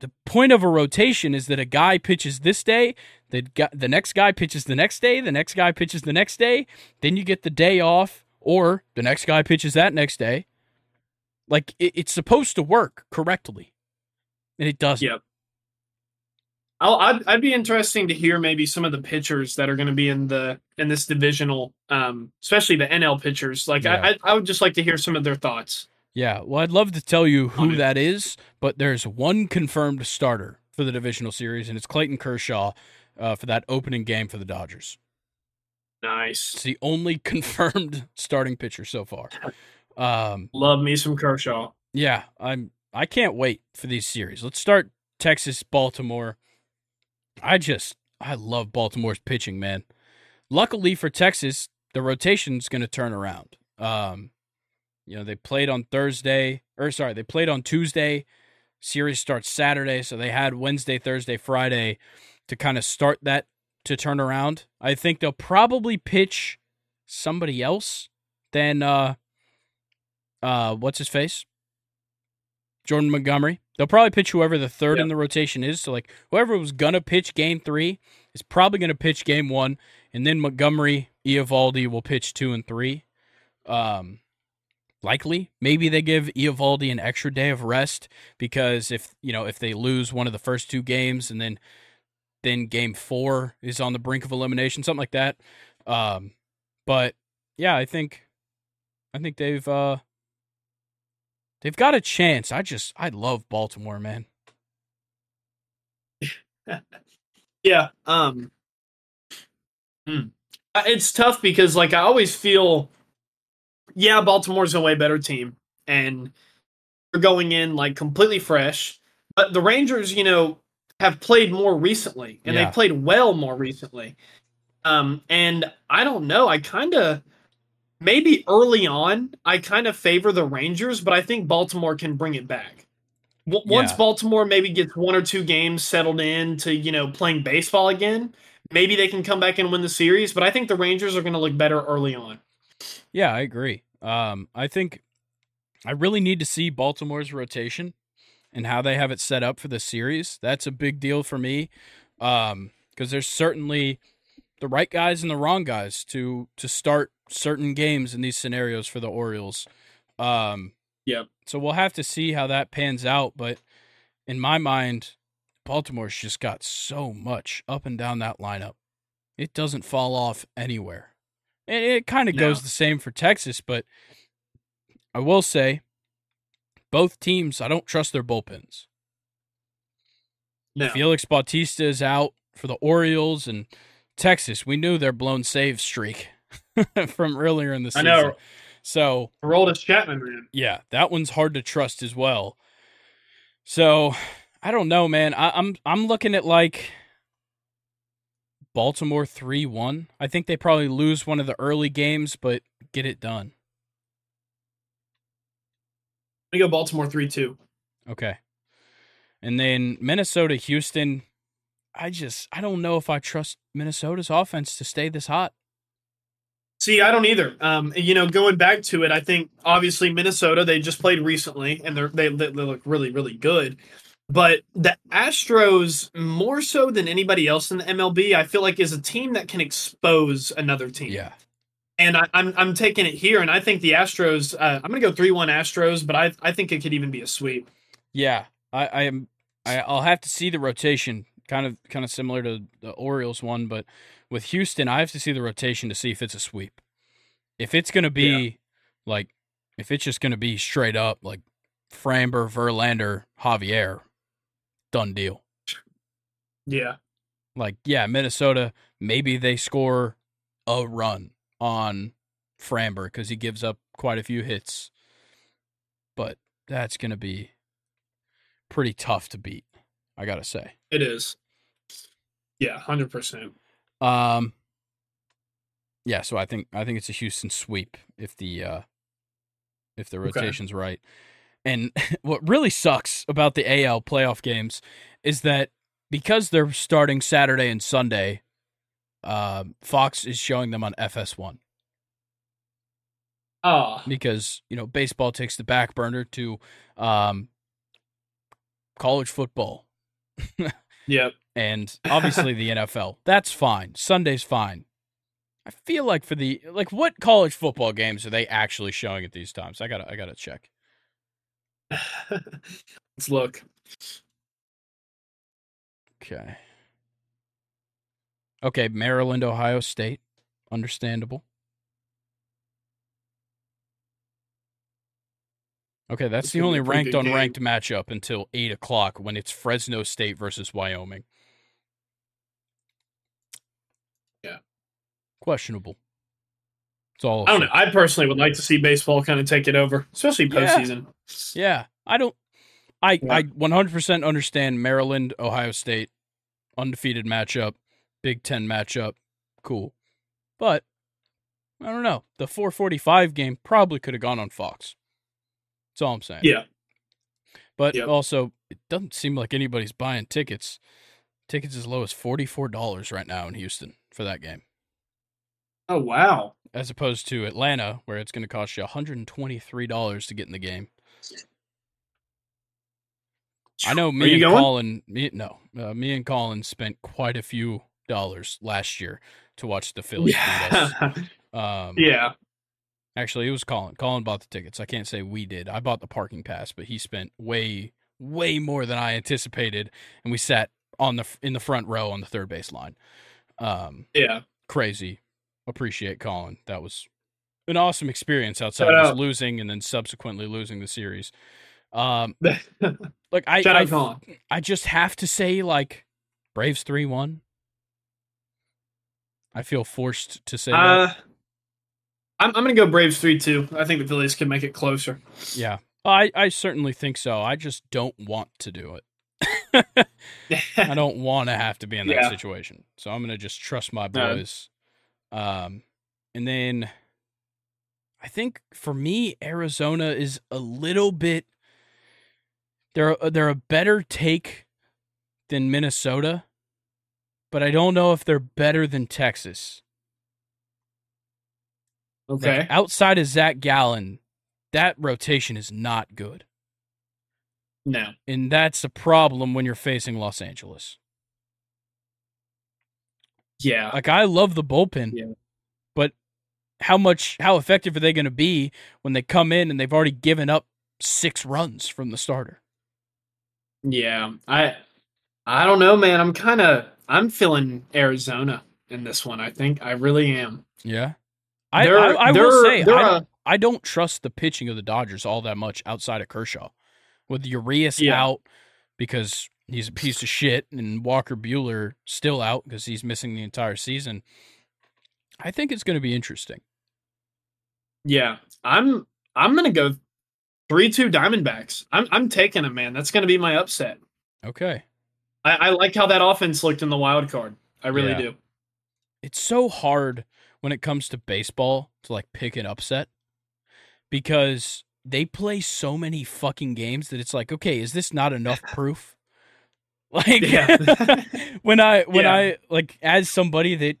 the point of a rotation is that a guy pitches this day, the guy, the next guy pitches the next day, the next guy pitches the next day, then you get the day off, or the next guy pitches that next day. Like it, it's supposed to work correctly, and it doesn't. Yep. I'll, I'd, I'd be interesting to hear maybe some of the pitchers that are going to be in the in this divisional, um, especially the NL pitchers. Like Yeah. I, I, I would just like to hear some of their thoughts. Yeah, well, I'd love to tell you who that is, but there's one confirmed starter for the divisional series, and it's Clayton Kershaw uh, for that opening game for the Dodgers. Nice. It's the only confirmed starting pitcher so far. Um, Love me some Kershaw. yeah, I'm. I can't wait for these series. Let's start Texas, Baltimore. I just I love Baltimore's pitching, man. Luckily for Texas, the rotation's going to turn around. Um, you know, they played on Thursday, or sorry, they played on Tuesday. Series starts Saturday, so they had Wednesday, Thursday, Friday to kind of start that to turn around. I think they'll probably pitch somebody else than uh uh what's his face? Jordan Montgomery. They'll probably pitch whoever the third yep. in the rotation is. So like whoever was gonna pitch game three is probably gonna pitch game one, and then Montgomery, Eovaldi will pitch two and three. Um likely. Maybe they give Eovaldi an extra day of rest because if you know if they lose one of the first two games and then then game four is on the brink of elimination, something like that. Um, but yeah, I think I think they've uh they've got a chance. I just I love Baltimore, man. yeah. Um. Hmm. It's tough because like I always feel yeah, Baltimore's a way better team, and they're going in like completely fresh. But the Rangers, you know, have played more recently, and yeah. they played well more recently. Um, and I don't know. I kind of maybe early on, I kind of favor the Rangers, but I think Baltimore can bring it back. W- yeah. Once Baltimore maybe gets one or two games settled in to you know playing baseball again, maybe they can come back and win the series. But I think the Rangers are going to look better early on. Yeah, I agree. Um, I think I really need to see Baltimore's rotation and how they have it set up for the series. That's a big deal for me because um, there's certainly the right guys and the wrong guys to to start certain games in these scenarios for the Orioles. Um, yeah. So we'll have to see how that pans out, but in my mind, Baltimore's just got so much up and down that lineup. It doesn't fall off anywhere. And it kind of goes the same for Texas, but I will say both teams, I don't trust their bullpens. No. Felix Bautista is out for the Orioles and Texas. We knew their blown save streak from earlier in the season. I know. So Aroldis Chapman, man. Yeah, that one's hard to trust as well. So I don't know, man. I, I'm I'm looking at like Baltimore 3 1. I think they probably lose one of the early games, but get it done. I go Baltimore 3 2. Okay. And then Minnesota, Houston. I just, I don't know if I trust Minnesota's offense to stay this hot. See, I don't either. Um, you know, going back to it, I think obviously Minnesota they just played recently and they're, they they look really really good. But the Astros, more so than anybody else in the MLB, I feel like is a team that can expose another team. Yeah. And I, am I'm, I'm taking it here, and I think the Astros. Uh, I'm going to go three one Astros, but I I think it could even be a sweep. Yeah, I I am. I, I'll have to see the rotation, kind of kind of similar to the Orioles one, but with Houston, I have to see the rotation to see if it's a sweep. If it's going to be yeah. like, if it's just going to be straight up like Framber, Verlander, Javier, done deal. Yeah. Like, yeah, Minnesota, maybe they score a run on Framber because he gives up quite a few hits. But that's going to be pretty tough to beat, I got to say. It is. Yeah, 100%. Um yeah, so I think I think it's a Houston sweep if the uh if the rotation's okay. right. And what really sucks about the AL playoff games is that because they're starting Saturday and Sunday, uh, Fox is showing them on FS1. Oh. Because, you know, baseball takes the back burner to um, college football. Yep. And obviously the NFL. That's fine. Sunday's fine. I feel like for the like what college football games are they actually showing at these times? I gotta I gotta check. Let's look. Okay. Okay, Maryland, Ohio State. Understandable. Okay, that's the only ranked unranked matchup until 8 o'clock when it's Fresno State versus Wyoming. Yeah. Questionable. It's all. I don't know. I personally would like to see baseball kind of take it over, especially postseason. Yeah, yeah. I don't. I yeah. I 100% understand Maryland Ohio State undefeated matchup. Big Ten matchup, cool. But I don't know. The 445 game probably could have gone on Fox. That's all I'm saying. Yeah. But Yep. also, it doesn't seem like anybody's buying tickets. Tickets as low as $44 right now in Houston for that game, Oh wow. as opposed to Atlanta, where it's going to cost you $123 to get in the game. I know me and going? Colin, me, no, uh, me and Colin spent quite a few dollars last year to watch the Phillies. Yeah. Um, yeah. Actually, it was Colin. Colin bought the tickets. I can't say we did. I bought the parking pass, but he spent way, way more than I anticipated, and we sat on the in the front row on the third base line. Um, Yeah. crazy. Appreciate Colin. That was an awesome experience outside Shout of out. losing and then subsequently losing the series. Um, like I, Shout I, out Colin. I just have to say, like Braves three one. I feel forced to say that. Uh, I'm I'm gonna go Braves three two. I think the Phillies can make it closer. Yeah, I, I certainly think so. I just don't want to do it. I don't want to have to be in that Yeah. situation. So I'm gonna just trust my No. boys. Um, and then I think for me, Arizona is a little bit. They're they're a better take than Minnesota, but I don't know if they're better than Texas. Like, okay. outside of Zac Gallen, that rotation is not good. no. And that's a problem when you're facing Los Angeles. Yeah. Like I love the bullpen, Yeah. but how much how effective are they going to be when they come in and they've already given up six runs from the starter? Yeah. I I don't know, man. I'm kind of I'm feeling Arizona in this one. I think I really am. Yeah. I, I, I will say I a- don't, I don't trust the pitching of the Dodgers all that much outside of Kershaw. With Urias Yeah. out because he's a piece of shit and Walker Buehler still out because he's missing the entire season. I think it's going to be interesting. Yeah. I'm I'm gonna go three two Diamondbacks. I'm I'm taking them, man. That's gonna be my upset. Okay. I, I like how that offense looked in the wild card. I really Yeah. do. it's so hard when it comes to baseball to like pick an upset because they play so many fucking games that it's like, okay, is this not enough proof? Like when I when Yeah. I like as somebody that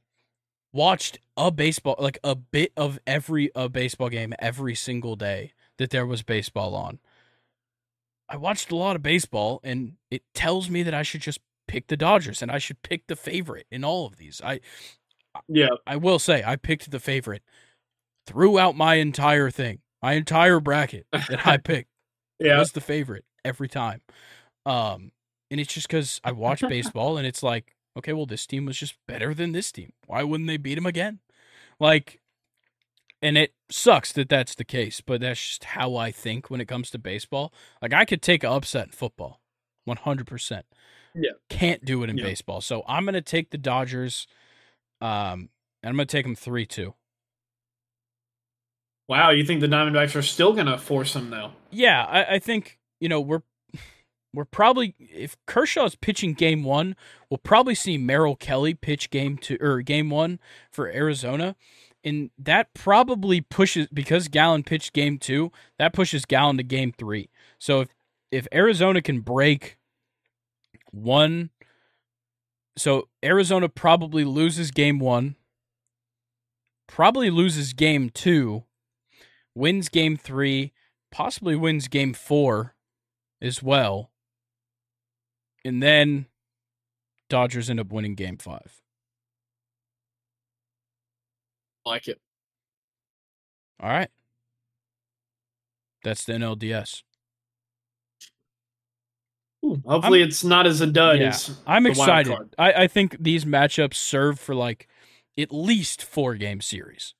watched a baseball like a bit of every a baseball game every single day that there was baseball on. I watched a lot of baseball and it tells me that I should just pick the Dodgers and I should pick the favorite in all of these. I Yeah. I will say I picked the favorite throughout my entire thing, my entire bracket that I picked Yeah. was the favorite every time. Um, and it's just because I watch baseball and it's like, okay, well, this team was just better than this team. Why wouldn't they beat him again? Like, and it sucks that that's the case, but that's just how I think when it comes to baseball. Like, I could take an upset in football, one hundred percent. Yeah. can't do it in Yeah. baseball. So I'm gonna take the Dodgers. Um, and I'm gonna take them three two. Wow, you think the Diamondbacks are still gonna force them though? Yeah, I, I think you know we're we're probably if Kershaw's pitching game one, we'll probably see Merrill Kelly pitch game two or game one for Arizona, and that probably pushes because Gallen pitched game two. That pushes Gallen to game three. So if if Arizona can break one, so Arizona probably loses game one, probably loses game two, wins game three, possibly wins game four as well. And then Dodgers end up winning game five. Like it. All right. That's the NLDS. Ooh, hopefully, it's not as a dud Yeah, I'm excited. I, I think these matchups serve for like at least four game series.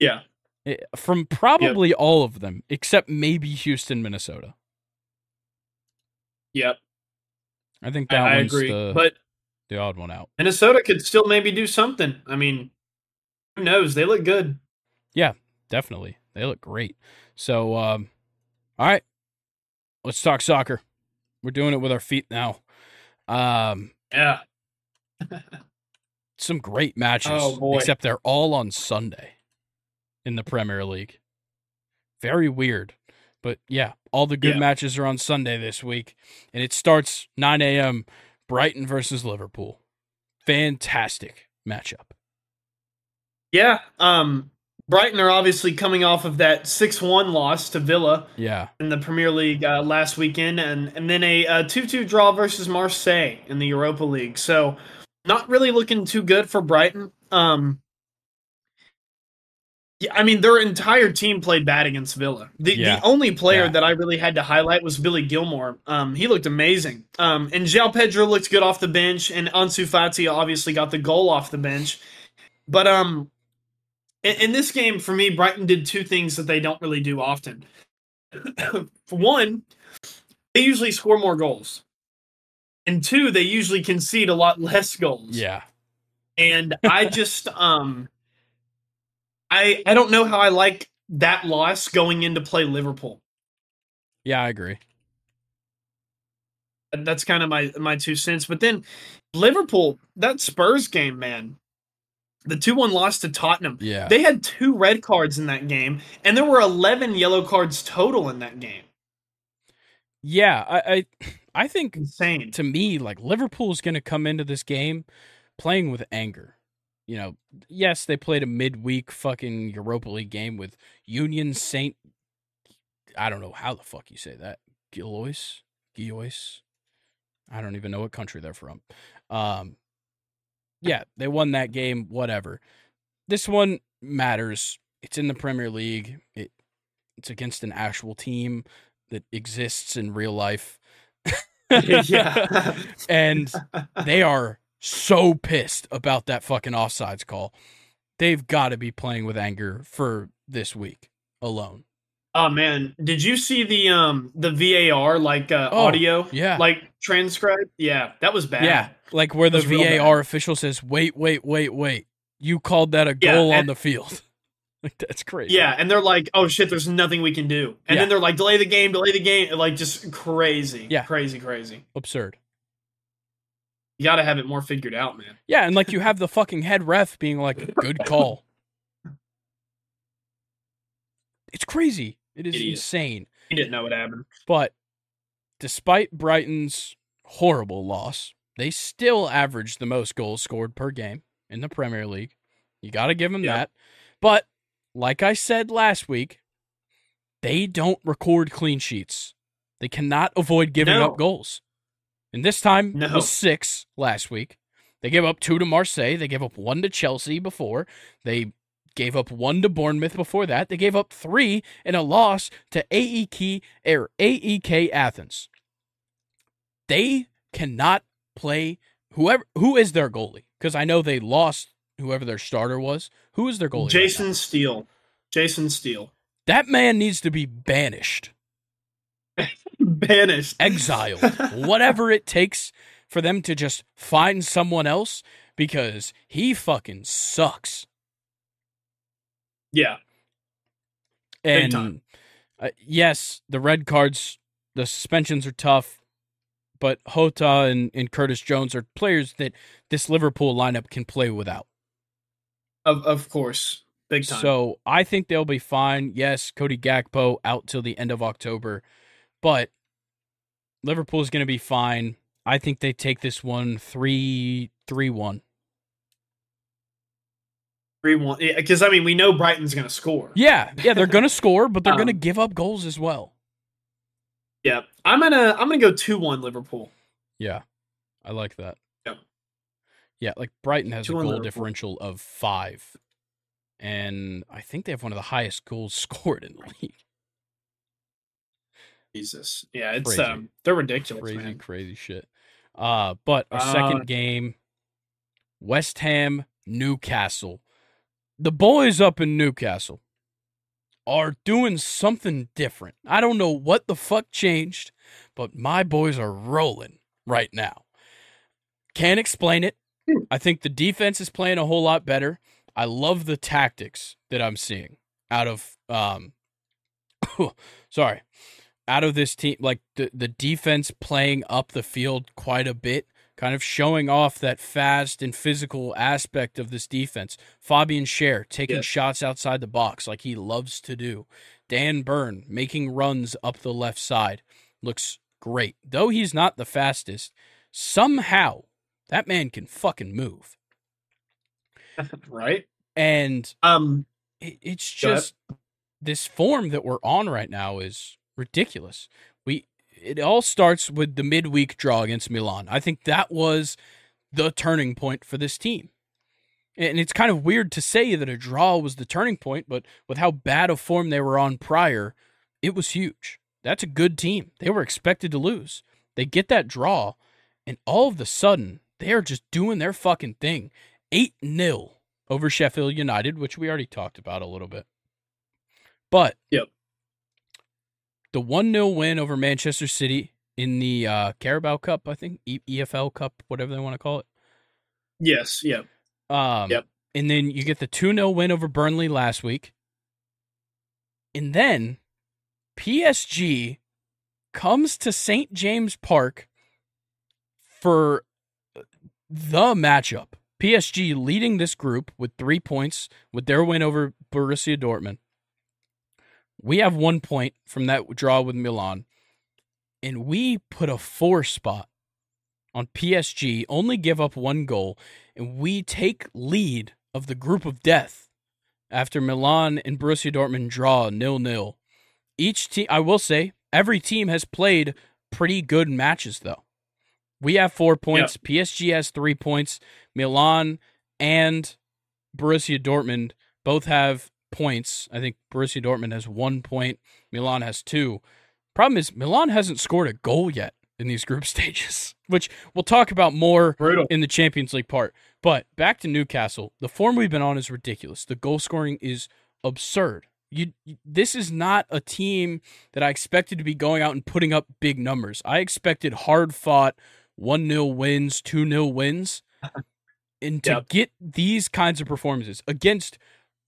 Yeah. Eh, From probably all of them, except maybe Houston, Minnesota. Yep. I think that I one's agree. the, But the odd one out. Minnesota could still maybe do something. I mean, who knows? They look good. Yeah, definitely. They look great. So, um, all right, let's talk soccer. We're doing it with our feet now. Um, Yeah. Some great matches, Oh, except they're all on Sunday in the Premier League. Very weird. But yeah, all the good Yeah. matches are on Sunday this week. And it starts 9 a.m. Brighton versus Liverpool. Fantastic matchup. Yeah. Um, Brighton are obviously coming off of that 6 1 loss to Villa Yeah. in the Premier League uh, last weekend, and, and then a 2 2 draw versus Marseille in the Europa League. So, not really looking too good for Brighton. Um, yeah, I mean, their entire team played bad against Villa. The, Yeah. the only player Yeah. that I really had to highlight was Billy Gilmour. Um, he looked amazing. Um, and João Pedro looked good off the bench, and Ansu Fati obviously got the goal off the bench. But um, in, in this game, for me, Brighton did two things that they don't really do often. for one, they usually score more goals. And two, they usually concede a lot less goals Yeah. and I just um I I don't know how I like that loss going into play Liverpool. Yeah, I agree. That's kind of my my two cents. But then Liverpool, that Spurs game, man. The 2-1 loss to Tottenham. Yeah. They had two red cards in that game, and there were 11 yellow cards total in that game. yeah, I, I I think Insane. to me, like Liverpool's going to come into this game playing with anger. You know, yes, they played a midweek fucking Europa League game with Union Saint. I don't know how the fuck you say that. Gilois, Gilois. I don't even know what country they're from. Um, yeah, they won that game. Whatever. This one matters. It's in the Premier League. It it's against an actual team that exists in real life. yeah. and they are so pissed about that fucking offsides call. They've got to be playing with anger for this week alone. Oh man, did you see the um the VAR like uh, Oh, audio yeah. like transcribed? Yeah, that was bad. Yeah, like where the That's real bad. VAR official says, "Wait, wait, wait, wait! You called that a Yeah, goal on the field." like that's crazy. Yeah, and they're like, "Oh shit, there's nothing we can do," and Yeah. then they're like, "Delay the game, delay the game," like just crazy, Yeah. crazy, crazy. absurd. You got to have it more figured out, man. Yeah, and like you have the fucking head ref being like, "Good call." It's crazy. It is Idiot. insane. He didn't know what happened. But despite Brighton's horrible loss, they still averaged the most goals scored per game in the Premier League. You got to give them that. But like I said last week, they don't record clean sheets. They cannot avoid giving No. up goals. And this time it was six last week. They gave up two to Marseille. They gave up one to Chelsea before. They gave up one to Bournemouth before that. They gave up three in a loss to AEK or AEK Athens. They cannot play whoever who is their goalie because I know they lost whoever their starter was. Who is their goalie? Jason now? Steele. Jason Steele. that man needs to be banished, Banished. exiled, whatever it takes for them to just find someone else because he fucking sucks. Yeah. And uh, yes, the red cards, the suspensions are tough, but Hota and, and Curtis Jones are players that this Liverpool lineup can play without. Of of course. Big time. So I think they'll be fine. Yes, Cody Gakpo out till the end of October, but Liverpool is going to be fine. I think they take this one three three one. Three one. Because I mean, we know Brighton's going to score. Yeah, yeah, they're going to score, but they're Um, going to give up goals as well. Yeah. I'm gonna I'm gonna go two one Liverpool. Yeah, I like that. Yep. Yeah, like Brighton has a 2-1 goal Liverpool. differential of five, and I think they have one of the highest goals scored in the league. Jesus. Yeah. It's Crazy. um. They're ridiculous, Crazy, man. crazy shit. Uh, but our Uh, second game, West Ham, Newcastle. The boys up in Newcastle are doing something different. I don't know what the fuck changed, but my boys are rolling right now. Can't explain it. I think the defense is playing a whole lot better. I love the tactics that I'm seeing out of um sorry. Out of this team like the the defense playing up the field quite a bit kind of showing off that fast and physical aspect of this defense. Fabian Schär taking shots outside the box like he loves to do. Dan Burn making runs up the left side. Looks great. Though he's not the fastest, somehow that man can fucking move. right? And um it, it's just this form that we're on right now is ridiculous. It all starts with the midweek draw against Milan. I think that was the turning point for this team. And it's kind of weird to say that a draw was the turning point, but with how bad a form they were on prior, it was huge. That's a good team. They were expected to lose. They get that draw, and all of a sudden, they are just doing their fucking thing. 8 0 over Sheffield United, which we already talked about a little bit. But yep. The 1 0 win over Manchester City in the uh, Carabao Cup, I think, e- EFL Cup, whatever they want to call it. Yes, yep. Um, yep. And then you get the 2 0 win over Burnley last week. And then PSG comes to St. James Park for the matchup. PSG leading this group with three points with their win over Borussia Dortmund. We have one point from that draw with Milan, and we put a four spot on PSG, only give up one goal, and we take lead of the group of death after Milan and Borussia Dortmund draw nil nil. Each team, I will say, every team has played pretty good matches though. We have four points. PSG has three points. Milan and Borussia Dortmund both have points. I think Borussia Dortmund has one point. Milan has two. Problem is, Milan hasn't scored a goal yet in these group stages, which we'll talk about more Brutal. in the Champions League part. But back to Newcastle, the form we've been on is ridiculous. The goal scoring is absurd. You, this is not a team that I expected to be going out and putting up big numbers. I expected hard fought 1 0 wins, 2 0 wins. And to yep. get these kinds of performances against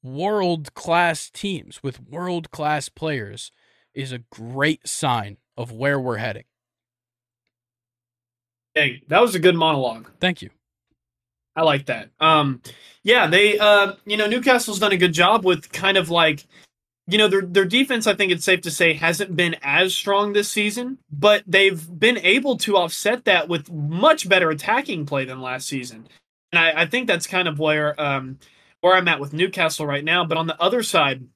world class teams with world class players is a great sign of where we're heading. Hey, that was a good monologue. Thank you. I like that. Um, yeah, they, uh, you know, Newcastle's done a good job with kind of like, you know, their their defense. I think it's safe to say hasn't been as strong this season, but they've been able to offset that with much better attacking play than last season. And I, I think that's kind of where um, where I'm at with Newcastle right now. But on the other side,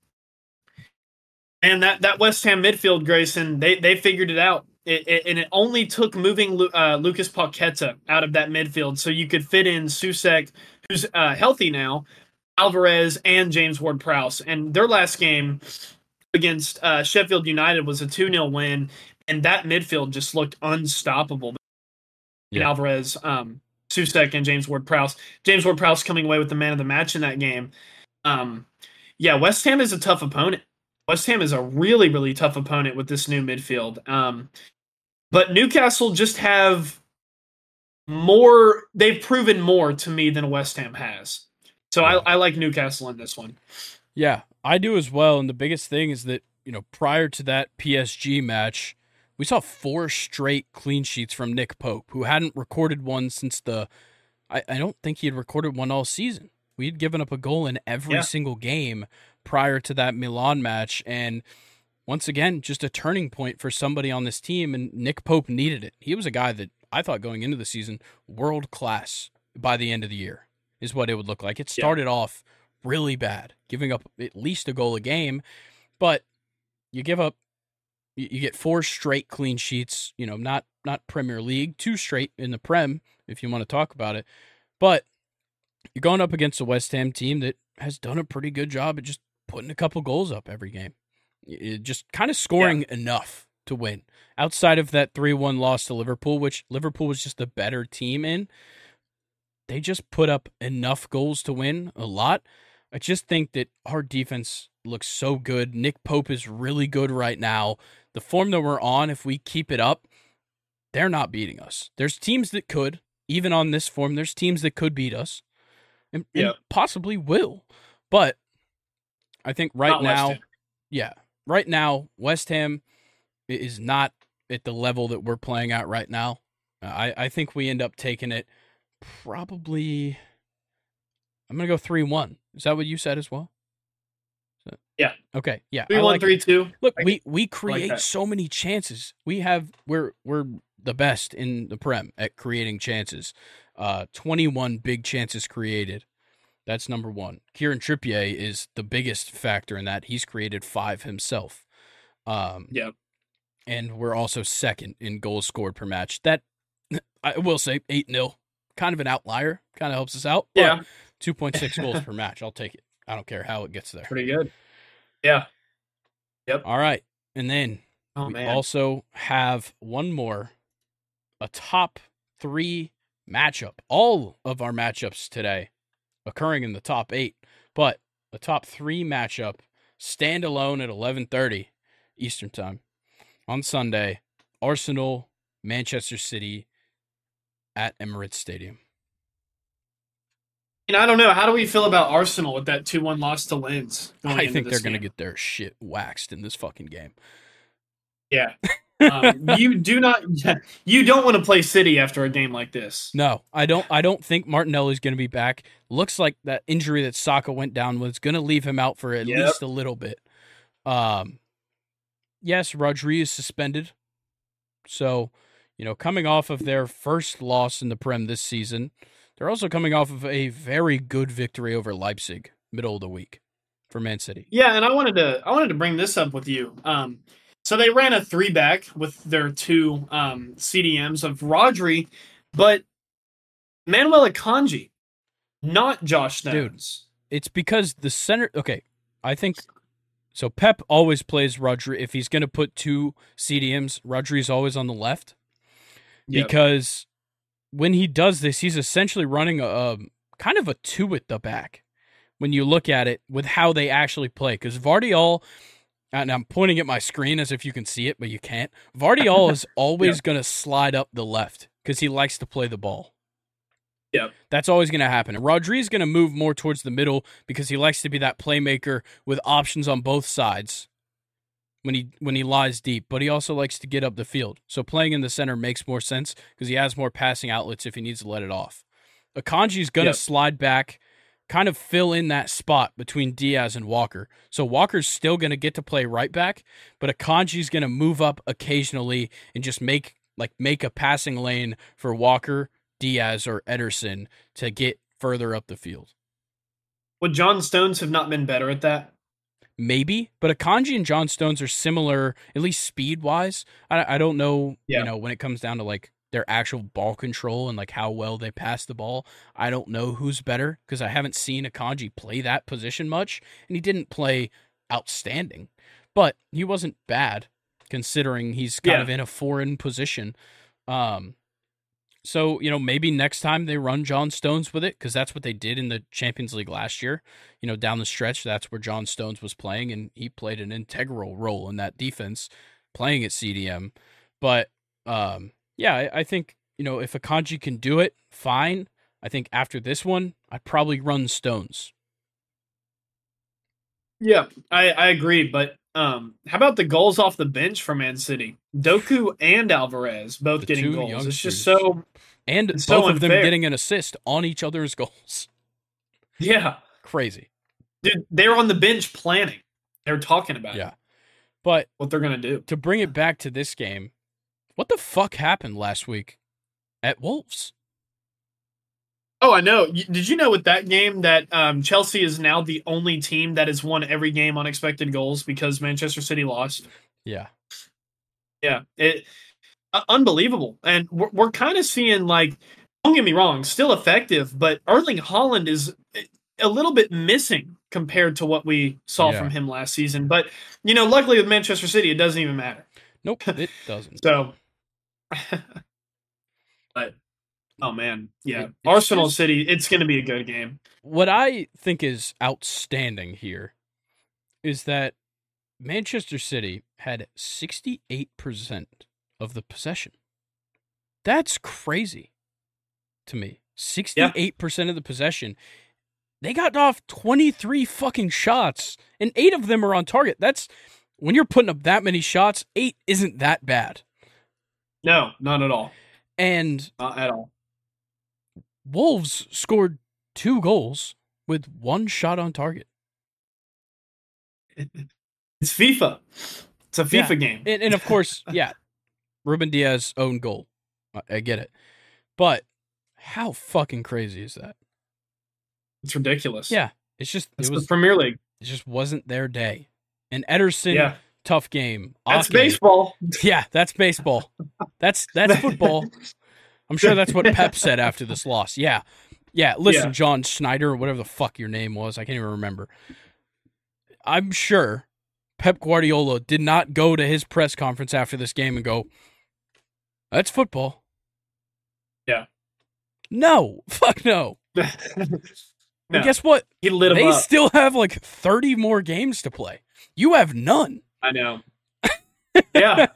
and that that West Ham midfield, Grayson, they they figured it out. It, it, and it only took moving uh, Lucas Paqueta out of that midfield so you could fit in Soucek, who's uh, healthy now, Alvarez, and James Ward Prowse. And their last game against uh, Sheffield United was a 2 0 win, and that midfield just looked unstoppable. Yeah. Alvarez, um, Soucek, and James Ward Prowse. James Ward Prowse coming away with the man of the match in that game. Um, yeah, West Ham is a tough opponent. West Ham is a really, really tough opponent with this new midfield. Um, but Newcastle just have more. They've proven more to me than West Ham has. So I, I like Newcastle in this one. Yeah, I do as well. And the biggest thing is that you know prior to that PSG match, we saw four straight clean sheets from Nick Pope, who hadn't recorded one since the. I, I don't think he had recorded one all season. We had given up a goal in every yeah. single game prior to that Milan match. And once again, just a turning point for somebody on this team. And Nick Pope needed it. He was a guy that I thought going into the season, world class by the end of the year, is what it would look like. It started yeah. off really bad, giving up at least a goal a game. But you give up you get four straight clean sheets, you know, not not Premier League, two straight in the Prem if you want to talk about it. But you're going up against a West Ham team that has done a pretty good job at just putting a couple goals up every game. Just kind of scoring yeah. enough to win. Outside of that 3 1 loss to Liverpool, which Liverpool was just a better team in, they just put up enough goals to win a lot. I just think that our defense looks so good. Nick Pope is really good right now. The form that we're on, if we keep it up, they're not beating us. There's teams that could, even on this form, there's teams that could beat us and, yeah. and possibly will. But I think right not now, yeah, right now, West Ham is not at the level that we're playing at right now. I I think we end up taking it probably. I'm gonna go three one. Is that what you said as well? Yeah. Okay. Yeah. Three one like three two. Look, Like we we create that. so many chances. We have we're we're the best in the prem at creating chances. Uh, 21 big chances created. That's number one. Kieran Trippier is the biggest factor in that. He's created five himself. Um, yeah. and we're also second in goals scored per match. That I will say eight 0 kind of an outlier. Kind of helps us out. Yeah. 2.6 goals per match. I'll take it. I don't care how it gets there. Pretty good. Yeah. Yep. All right, and then Oh we man. also have one more, a top three matchup. All of our matchups today occurring in the top eight, but a top three matchup standalone at 11:30 Eastern time on Sunday. Arsenal, Manchester City at Emirates Stadium. I don't know. How do we feel about Arsenal with that two one loss to Lens? going I think they're going to get their shit waxed in this fucking game. Yeah. Um, you do not. You don't want to play City after a game like this. No, I don't. I don't think Martinelli's going to be back. Looks like that injury that Saka went down was going to leave him out for at Yep. least a little bit. Um, yes, Rodri is suspended, so you know, coming off of their first loss in the Prem this season, they're also coming off of a very good victory over Leipzig middle of the week for Man City. Yeah, and I wanted to. I wanted to bring this up with you. Um, so they ran a three back with their two um, CDMs of Rodri, but Manuel Akanji, not Josh Dude. Stones. It's because the center. Okay, I think so. Pep always plays Rodri. If he's going to put two CDMs, Rodri's always on the left. Yep. because when he does this, he's essentially running a, um kind of a two at the back. When you look at it with how they actually play, because Vardiol, and I'm pointing at my screen as if you can see it, but you can't. Vardiol is always going to slide up the left because he likes to play the ball. Yep. That's always going to happen. And Rodri's going to move more towards the middle because he likes to be that playmaker with options on both sides when he when he lies deep, but he also likes to get up the field. So playing in the center makes more sense because he has more passing outlets if he needs to let it off. Akanji's going to Yep. slide back, kind of fill in that spot between Dias and Walker. So Walker's still going to get to play right back, but Akanji's going to move up occasionally and just make like make a passing lane for Walker, Dias, or Ederson to get further up the field. Would John Stones have not been better at that? Maybe, but Akanji and John Stones are similar, at least speed wise. I, I don't know, Yeah. you know, when it comes down to like their actual ball control and like how well they pass the ball. I don't know who's better because I haven't seen Akanji play that position much, and he didn't play outstanding, but he wasn't bad considering he's kind Yeah. of in a foreign position. Um, so you know maybe next time they run John Stones with it because that's what they did in the Champions League last year. You know down the stretch that's where John Stones was playing and he played an integral role in that defense, playing at CDM. But um, yeah, I, I think you know if Akanji can do it, fine. I think after this one, I'd probably run Stones. Yeah, I, I agree. But um, how about the goals off the bench for Man City? Doku and Alvarez both The getting goals. It's just so And both so of them getting an assist on each other's goals. yeah, Crazy. dude. They're on the bench planning. They're talking about Yeah. it, But what they're gonna do. to bring it back to this game, what the fuck happened last week at Wolves? Oh, I know. Did you know with that game that um, Chelsea is now the only team that has won every game on expected goals because Manchester City lost? Yeah. Yeah, it uh, unbelievable, and we're, we're kind of seeing like, don't get me wrong, still effective, but Erling Haaland is a little bit missing compared to what we saw Yeah. from him last season. But you know, luckily with Manchester City, it doesn't even matter. Nope, it doesn't. So, but oh man, yeah, It- it's Arsenal just- City, it's going to be a good game. What I think is outstanding here is that Manchester City had 68% of the possession. That's crazy to me. 68% of the possession. They got off 23 fucking shots, and eight of them are on target. That's when you're putting up that many shots, eight isn't that bad. No, not at all. And not at all. Wolves scored two goals with one shot on target. It's FIFA. It's a FIFA Yeah. game. And, and of course, yeah, Ruben Dias own goal. I, get it. But how fucking crazy is that? It's ridiculous. Yeah. It's just it the was Premier League. it just wasn't their day. And Ederson, Yeah. tough game. That's Ake, baseball. Yeah, that's baseball. That's that's football. I'm sure that's what Pep said after this loss. Yeah. Yeah. Listen, Yeah. John Schneider, or whatever the fuck your name was, I can't even remember. I'm sure Pep Guardiola did not go to his press conference after this game and go, That's football. Yeah. No. Fuck no. no, And guess what? he lit They up. still have like 30 more games to play. You have none. I know. Yeah.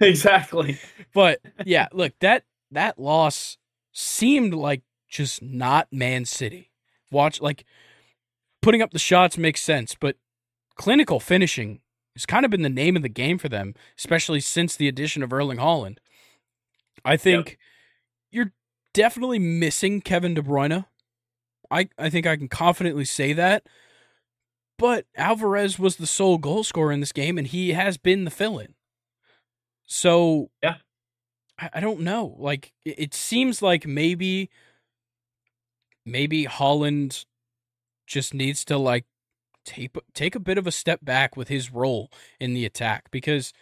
exactly. But yeah, look, that that loss seemed like just not Man City. Watch like putting up the shots makes sense, but clinical finishing has kind of been the name of the game for them, especially since the addition of Erling Haaland. I think you're definitely missing Kevin De Bruyne. I, I think I can confidently say that. But Alvarez was the sole goal scorer in this game, and he has been the fill in. So Yeah. I, I don't know. Like it, it seems like maybe maybe Haaland just needs to like take take a bit of a step back with his role in the attack because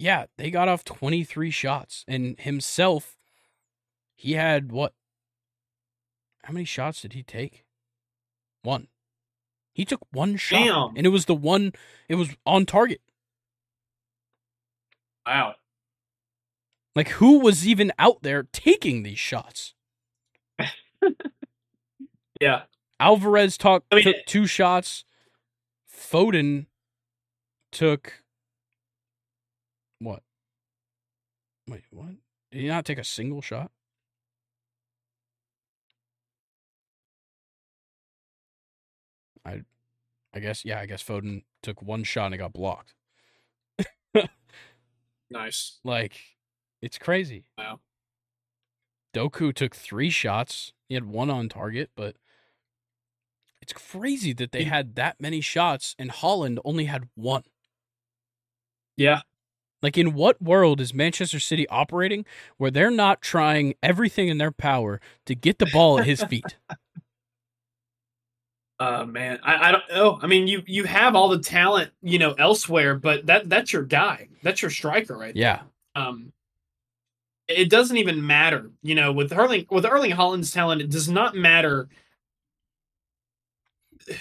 yeah, they got off 23 shots and himself he had what how many shots did he take? One. He took one shot Damn. and it was the one it was on target. Wow. Like who was even out there taking these shots? Yeah. Alvarez talk, I mean- took two shots. Foden took what? Wait, what? Did he not take a single shot? I, I guess yeah. I guess Foden took one shot and it got blocked. Nice. Like, it's crazy. Wow. Doku took three shots. He had one on target, but it's crazy that they He- had that many shots and Haaland only had one. Yeah. Like, in what world is Manchester City operating where they're not trying everything in their power to get the ball at his feet? Uh man, I, I don't know. I mean, you you have all the talent, you know, elsewhere, but that that's your guy. That's your striker, right? Yeah. Um, it doesn't even matter, you know, with Erling with Erling Haaland's talent, it does not matter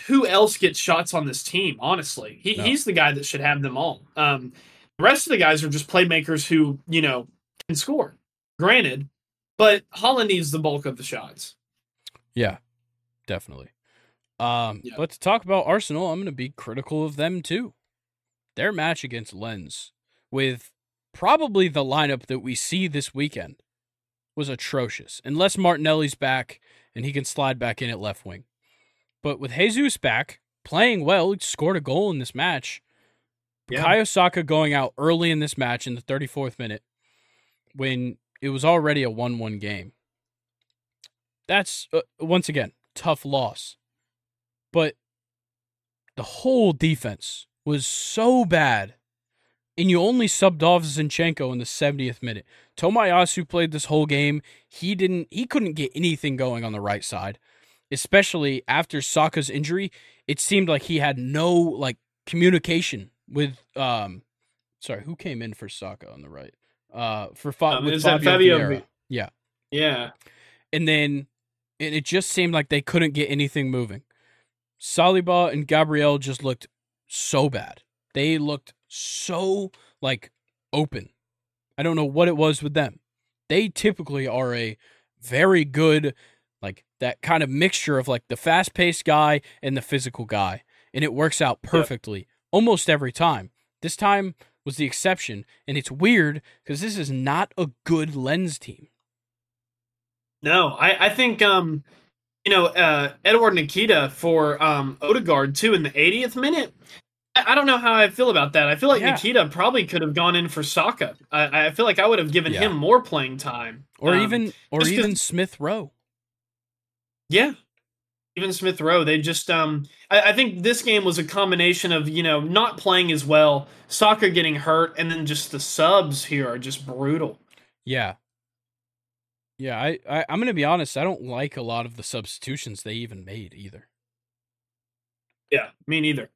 who else gets shots on this team. Honestly, he, No. he's the guy that should have them all. Um, the rest of the guys are just playmakers who you know can score. Granted, but Holland needs the bulk of the shots. Yeah, definitely. Um, Yeah. but to talk about Arsenal, I'm going to be critical of them too. Their match against Lens, with probably the lineup that we see this weekend, was atrocious. Unless Martinelli's back and he can slide back in at left wing. But with Jesus back, playing well, he scored a goal in this match. Yeah. Bukayo Saka going out early in this match in the 34th minute when it was already a 1 1 game. That's, uh, once again, tough loss. But the whole defense was so bad. And you only subbed off Zinchenko in the 70th minute. Tomiyasu played this whole game. He didn't he couldn't get anything going on the right side. Especially after Saka's injury, it seemed like he had no like communication with um sorry, who came in for Saka on the right? Uh for Fa- Um, with Fabio, Fabio Vieira. Yeah. Yeah, And then and it just seemed like they couldn't get anything moving. Saliba and Gabriel just looked so bad. They looked so like open. I don't know what it was with them. They typically are a very good like that kind of mixture of like the fast-paced guy and the physical guy and it works out perfectly almost every time. This time was the exception and it's weird cuz this is not a good lens team. No, I, I think um, you know, uh, Edward Nketiah for um Odegaard too in the 80th minute. I, I don't know how I feel about that. I feel like Yeah. Nketiah probably could have gone in for Saka. I, I feel like I would have given Yeah. him more playing time. Or Um, even or even Smith Rowe. Yeah. Even Smith Rowe, they just um I, I think this game was a combination of, you know, not playing as well, Saka getting hurt, and then just the subs here are just brutal. Yeah. Yeah, I, I I'm gonna be honest. I don't like a lot of the substitutions they even made either. Yeah, me neither.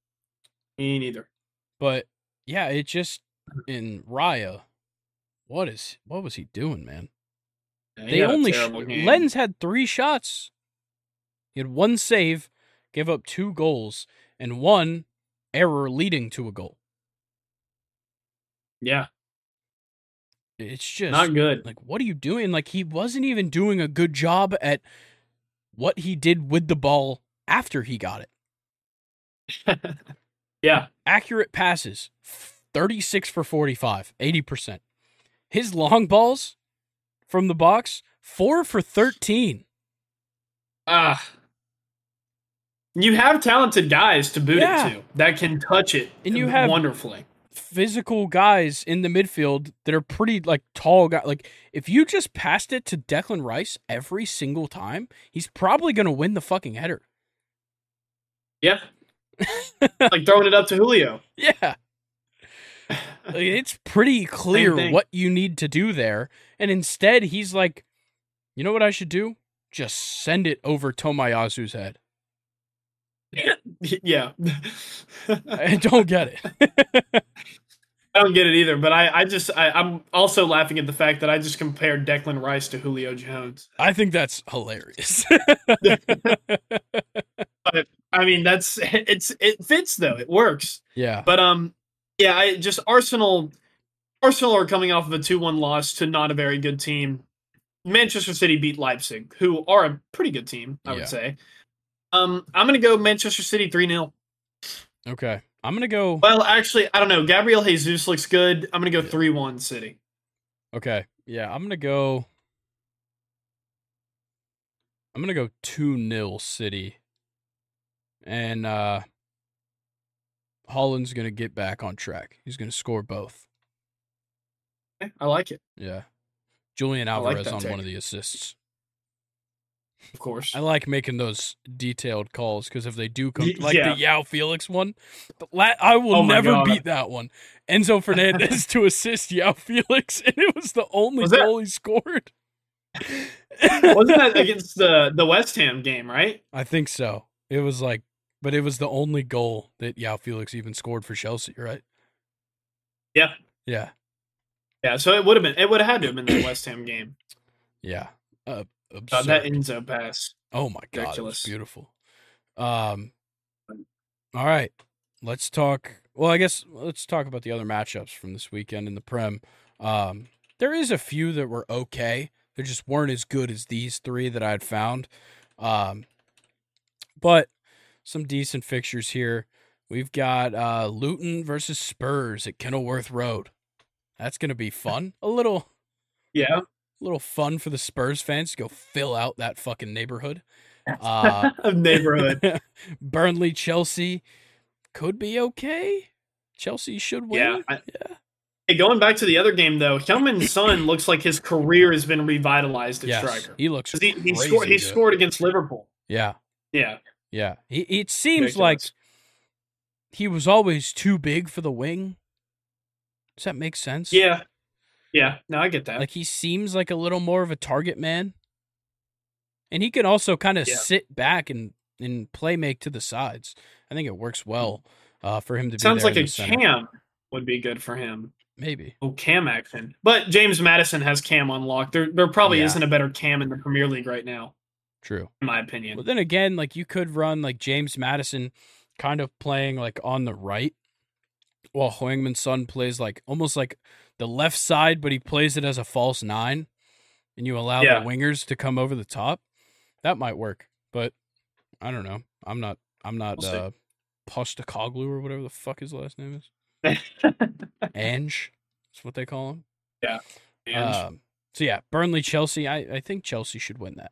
Me neither. But yeah, it just in Raya. What is what was he doing, man? Yeah, he They only sh- Lens had three shots. He had one save, gave up two goals, and one error leading to a goal. Yeah, It's just not good. like what are you doing? Like he wasn't even doing a good job at what he did with the ball after he got it. yeah, Accurate passes, 36 for 45, 80%. His long balls from the box, 4 for 13. ah. You have talented guys to boot Yeah. it to that can touch it And you have- wonderfully. Physical guys in the midfield that are pretty like tall guy. Like if you just passed it to Declan Rice every single time, he's probably gonna win the fucking header. Yeah, like throwing it up to Julio. Yeah. Like, it's pretty clear what you need to do there. And instead he's like, you know what I should do? Just send it over Tomiyasu's head. yeah. I don't get it. I don't get it either, but I, I just I, I'm also laughing at the fact that I just compared Declan Rice to Julio Jones. I think that's hilarious. but I mean, that's it's it fits though. It works. yeah. But um yeah, I just Arsenal Arsenal are coming off of a 2-1 loss to not a very good team. Manchester City beat Leipzig, who are a pretty good team, I Yeah. would say. Um I'm going to go Manchester City 3-0. Okay. I'm gonna go Well, actually, I don't know. Gabriel Jesus looks good. I'm going to go Yeah. 3-1 City. Okay. Yeah, I'm gonna go. I'm gonna go two 0 City, and uh Haaland's gonna get back on track. He's gonna score both. I like it. Yeah, Julian I like Alvarez on take. one of the assists. Of course. I like making those detailed calls because if they do come, like yeah. the João Felix one, I will Oh never God. beat that one. Enzo Fernandez to assist João Felix, and it was the only Was that- goal he scored. Wasn't that against the the West Ham game, right? I think so. It was like, but it was the only goal that João Felix even scored for Chelsea, right? Yeah. Yeah. Yeah, so it would have been it would have had to have been the West Ham game. Yeah. Uh, Absurd. that Enzo pass. oh my god, ridiculous. beautiful. Um. All right, let's talk. Well, I guess let's talk about the other matchups from this weekend in the Prem. Um, there is a few that were okay. They just weren't as good as these three that I had found. Um, but some decent fixtures here. We've got uh, Luton versus Spurs at Kenilworth Road. That's gonna be fun. A little Yeah. Little fun for the Spurs fans to go fill out that fucking neighborhood. Uh, neighborhood. Burnley, Chelsea could be okay. Chelsea should win. Yeah. I- yeah. Hey, going back to the other game though, Heung-min Son looks like his career has been revitalized at Yes, striker. he looks. He, he scored he good. scored against Liverpool. Yeah, Yeah. yeah. He, it seems like ridiculous. he was always too big for the wing. Does that make sense? Yeah. Yeah. No, I get that. Like he seems like a little more of a target man, and he can also kind of Yeah. sit back and and play make to the sides. I think it works well uh, for him to be. Sounds like a center. cam would be good for him. Maybe. Oh, cam action. But James Maddison has cam unlocked. There there probably Yeah. isn't a better cam in the Premier League right now, True. in my opinion. But then again, like you could run like James Maddison kind of playing like on the right while Heung-min Son plays like almost like the left side, but he plays it as a false nine and you allow Yeah. the wingers to come over the top. That might work. But I don't know. I'm not I'm not We'll uh Postecoglou or whatever the fuck his last name is. Ange. That's what they call him. And- Um, so yeah, Burnley Chelsea. I, I think Chelsea should win that.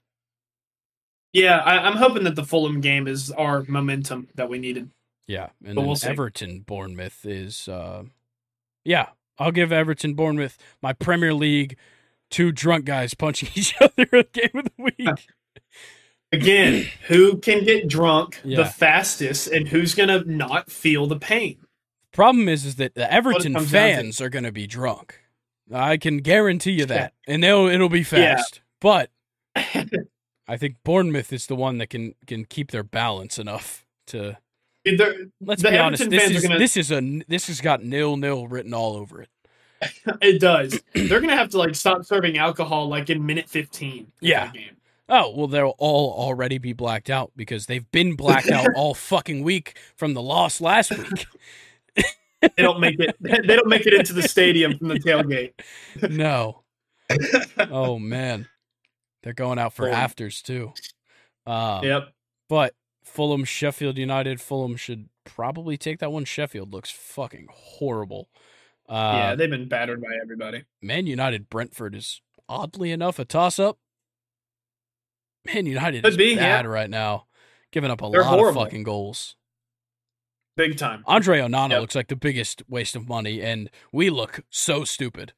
yeah, I, I'm hoping that the Fulham game is our momentum that we needed. Yeah, and then we'll Everton Bournemouth is uh, yeah. I'll give Everton Bournemouth my Premier League two drunk guys punching each other at game of the week. Uh, again, who can get drunk yeah. the fastest and who's going to not feel the pain? Problem is, is that the Everton fans are going to be drunk. I can guarantee you that, and they'll it'll be fast. Yeah. But I think Bournemouth is the one that can can keep their balance enough to. Let's be honest. This is gonna... this is a this has got nil nil written all over it. it does. They're gonna have to like stop serving alcohol like in minute fifteen. Yeah. Oh well, they'll all already be blacked out because they've been blacked out all fucking week from the loss last week. they don't make it. They don't make it into the stadium from the tailgate. No. Oh man, they're going out for afters too. Um, yep. But Fulham, Sheffield United. Fulham should probably take that one. Sheffield looks fucking horrible. Uh, yeah, they've been battered by everybody. Man United Brentford is oddly enough a toss up. Man United Could is be, bad yeah. right now, giving up a They're lot horrible. of fucking goals. Big time. Andre Onana yep. looks like the biggest waste of money, and we look so stupid.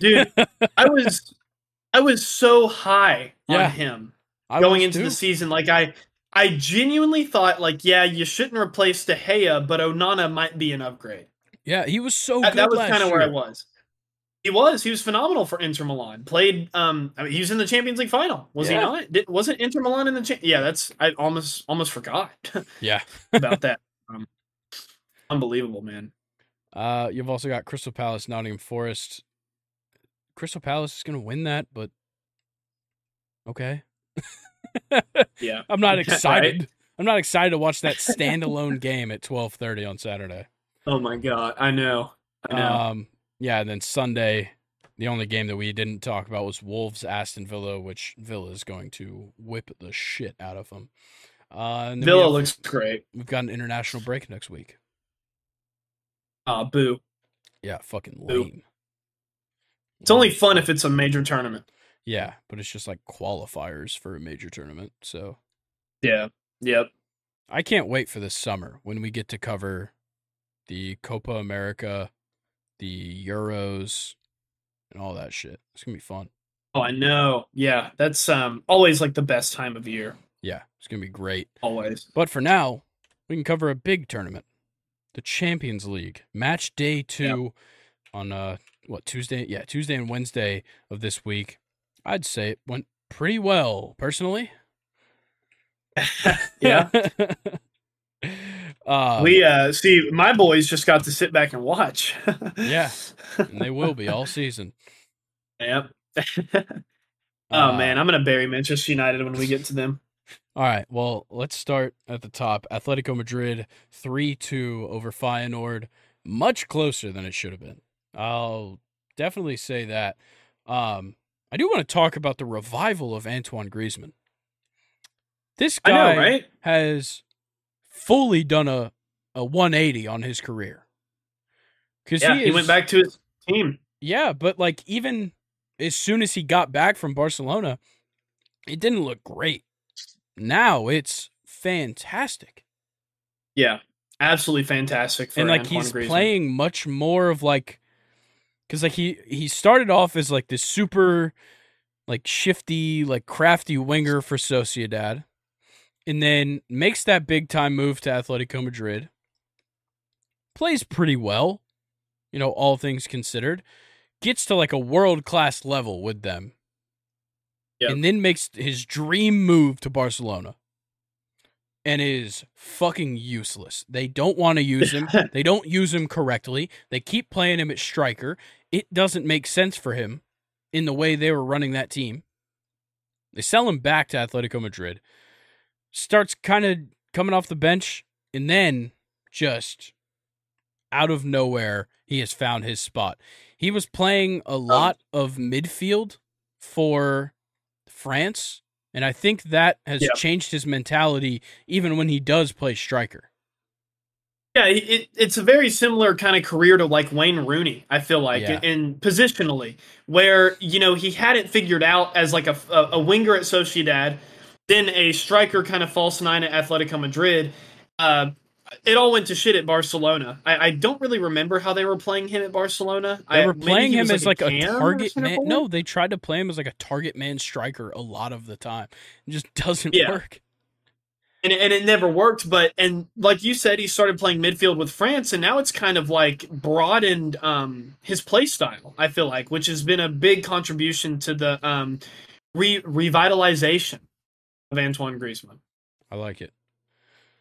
Dude, I was I was so high yeah, on him I going into too. the season. Like I I genuinely thought like, yeah, you shouldn't replace De Gea, but Onana might be an upgrade. Yeah, he was so that, That was kind of where I was. He was. He was phenomenal for Inter Milan. Played. Um, I mean, he was in the Champions League final. Was yeah. he not? Did, wasn't Inter Milan in the? Cha- yeah, that's. I almost almost forgot. yeah, about that. Um, unbelievable, man. Uh, you've also got Crystal Palace, Nottingham Forest. Crystal Palace is going to win that, but okay. yeah, I'm not excited. Right? I'm not excited to watch that standalone game at 12:30 on Saturday. Oh my god, I know. I know. Um, yeah, and then Sunday, the only game that we didn't talk about was Wolves Aston Villa, which Villa is going to whip the shit out of them. Uh, Villa have, looks great. We've got an international break next week. Ah, uh, boo. Yeah, fucking lame. It's only fun if it's a major tournament. Yeah, but it's just like qualifiers for a major tournament. So, yeah, yep. I can't wait for this summer when we get to cover the Copa America, the Euros, and all that shit. It's gonna be fun. Oh, I know. Yeah, that's um always like the best time of year. Yeah, it's gonna be great. Always. But for now, we can cover a big tournament, the Champions League, match day two, yep. on uh what Tuesday? Yeah, Tuesday and Wednesday of this week. I'd say it went pretty well, personally. yeah. Um, we uh see my boys just got to sit back and watch. yeah, and they will be all season. Yep. oh uh, man, I'm gonna bury Manchester United when we get to them. All right, well, let's start at the top. Atletico Madrid three two over Feyenoord, much closer than it should have been. I'll definitely say that. Um, I do want to talk about the revival of Antoine Griezmann. This guy know, right? has fully done a, a 180 on his career. Because yeah, he, he went back to his team. Yeah, but like even as soon as he got back from Barcelona, it didn't look great. Now it's fantastic. Yeah, absolutely fantastic. and like Antoine he's Griezmann. playing much more of like, because like he he started off as like this super, like shifty, like crafty winger for Sociedad, and then makes that big time move to Atletico Madrid. Plays pretty well, you know, all things considered. Gets to like a world class level with them. Yep. And then makes his dream move to Barcelona. And is fucking useless. They don't want to use him. they don't use him correctly. They keep playing him at striker. It doesn't make sense for him in the way they were running that team. They sell him back to Atletico Madrid starts kind of coming off the bench, and then just out of nowhere, he has found his spot. He was playing a um, lot of midfield for France, and I think that has yep. changed his mentality even when he does play striker. Yeah, it, it's a very similar kind of career to like Wayne Rooney. I feel like, yeah. in positionally, where you know he had it figured out as like a, a, a winger at Sociedad, then a striker kind of false nine at Atletico Madrid. Uh, it all went to shit at Barcelona. I, I don't really remember how they were playing him at Barcelona. They I, were playing him as like a, target man. No, they tried to play him as like a target man striker a lot of the time. It just doesn't Yeah. work. And and it never worked. But and like you said, he started playing midfield with France, and now it's kind of like broadened um, his play style. I feel like, which has been a big contribution to the um, re- revitalization of Antoine Griezmann. I like it.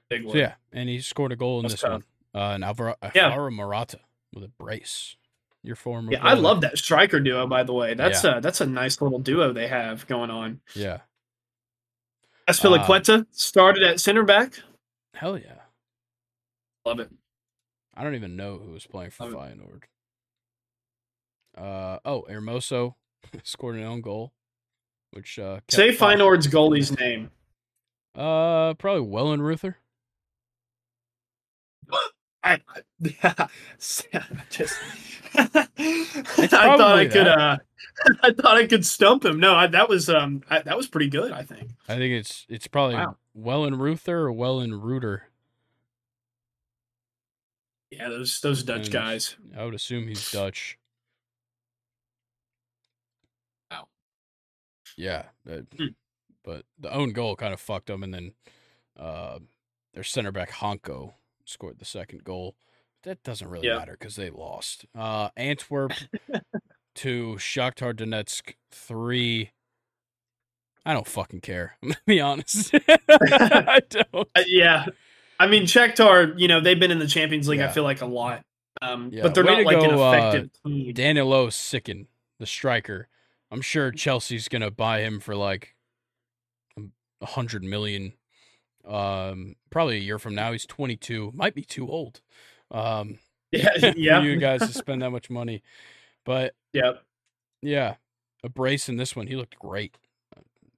Big So yeah, and he scored a goal in That's this tough. one. Uh, and Alvaro, Yeah. Alvaro Morata with a brace. Your former. Yeah, I love that striker duo. By the way, that's a that's a nice little duo they have going on. Yeah, Azpilicueta started at center back. hell yeah. Love it. I don't even know who was playing for Love Feyenoord. Uh oh, Hermoso scored an own goal, which uh Say Fey- Feyenoord's goalie's name. Uh, probably Wellen Ruther. I, I just I thought probably I could that. uh I thought I could stump him. No, I, that was um I, that was pretty good. I think. I think it's it's probably Wow. Wellen Ruther or Wellen Reuter. Yeah, those those Dutch And- guys. I would assume he's Dutch. Wow. Yeah, but, Hmm. but the own goal kind of fucked them, and then uh, their center back Hancko scored the second goal. That doesn't really Yeah. matter because they lost. Uh, Antwerp to Shakhtar Donetsk three. I don't fucking care. I'm gonna be honest. I don't. Uh, yeah, I mean Shakhtar. You know they've been in the Champions League. I feel like a lot. Um, Yeah, but they're way not like an go, uh, effective team. Danylo Sikan, the striker. I'm sure Chelsea's gonna buy him for like a hundred million. Um, probably a year from now. He's 22. Might be too old. Um, Yeah, for yeah, you guys to spend that much money. But yeah. yeah, a brace in this one. He looked great,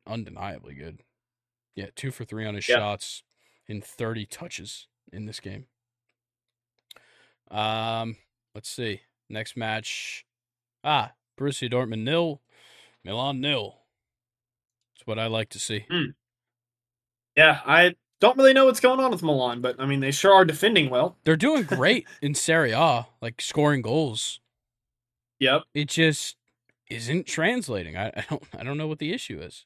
undeniably good. Yeah, two for three on his Yeah. shots in 30 touches in this game. Um, let's see. Next match. Ah, Borussia Dortmund nil, Milan nil. That's what I like to see. Yeah, I don't really know what's going on with Milan, but I mean they sure are defending well. They're doing great in Serie A, like scoring goals. Yep. It just isn't translating. I, I don't I don't know what the issue is.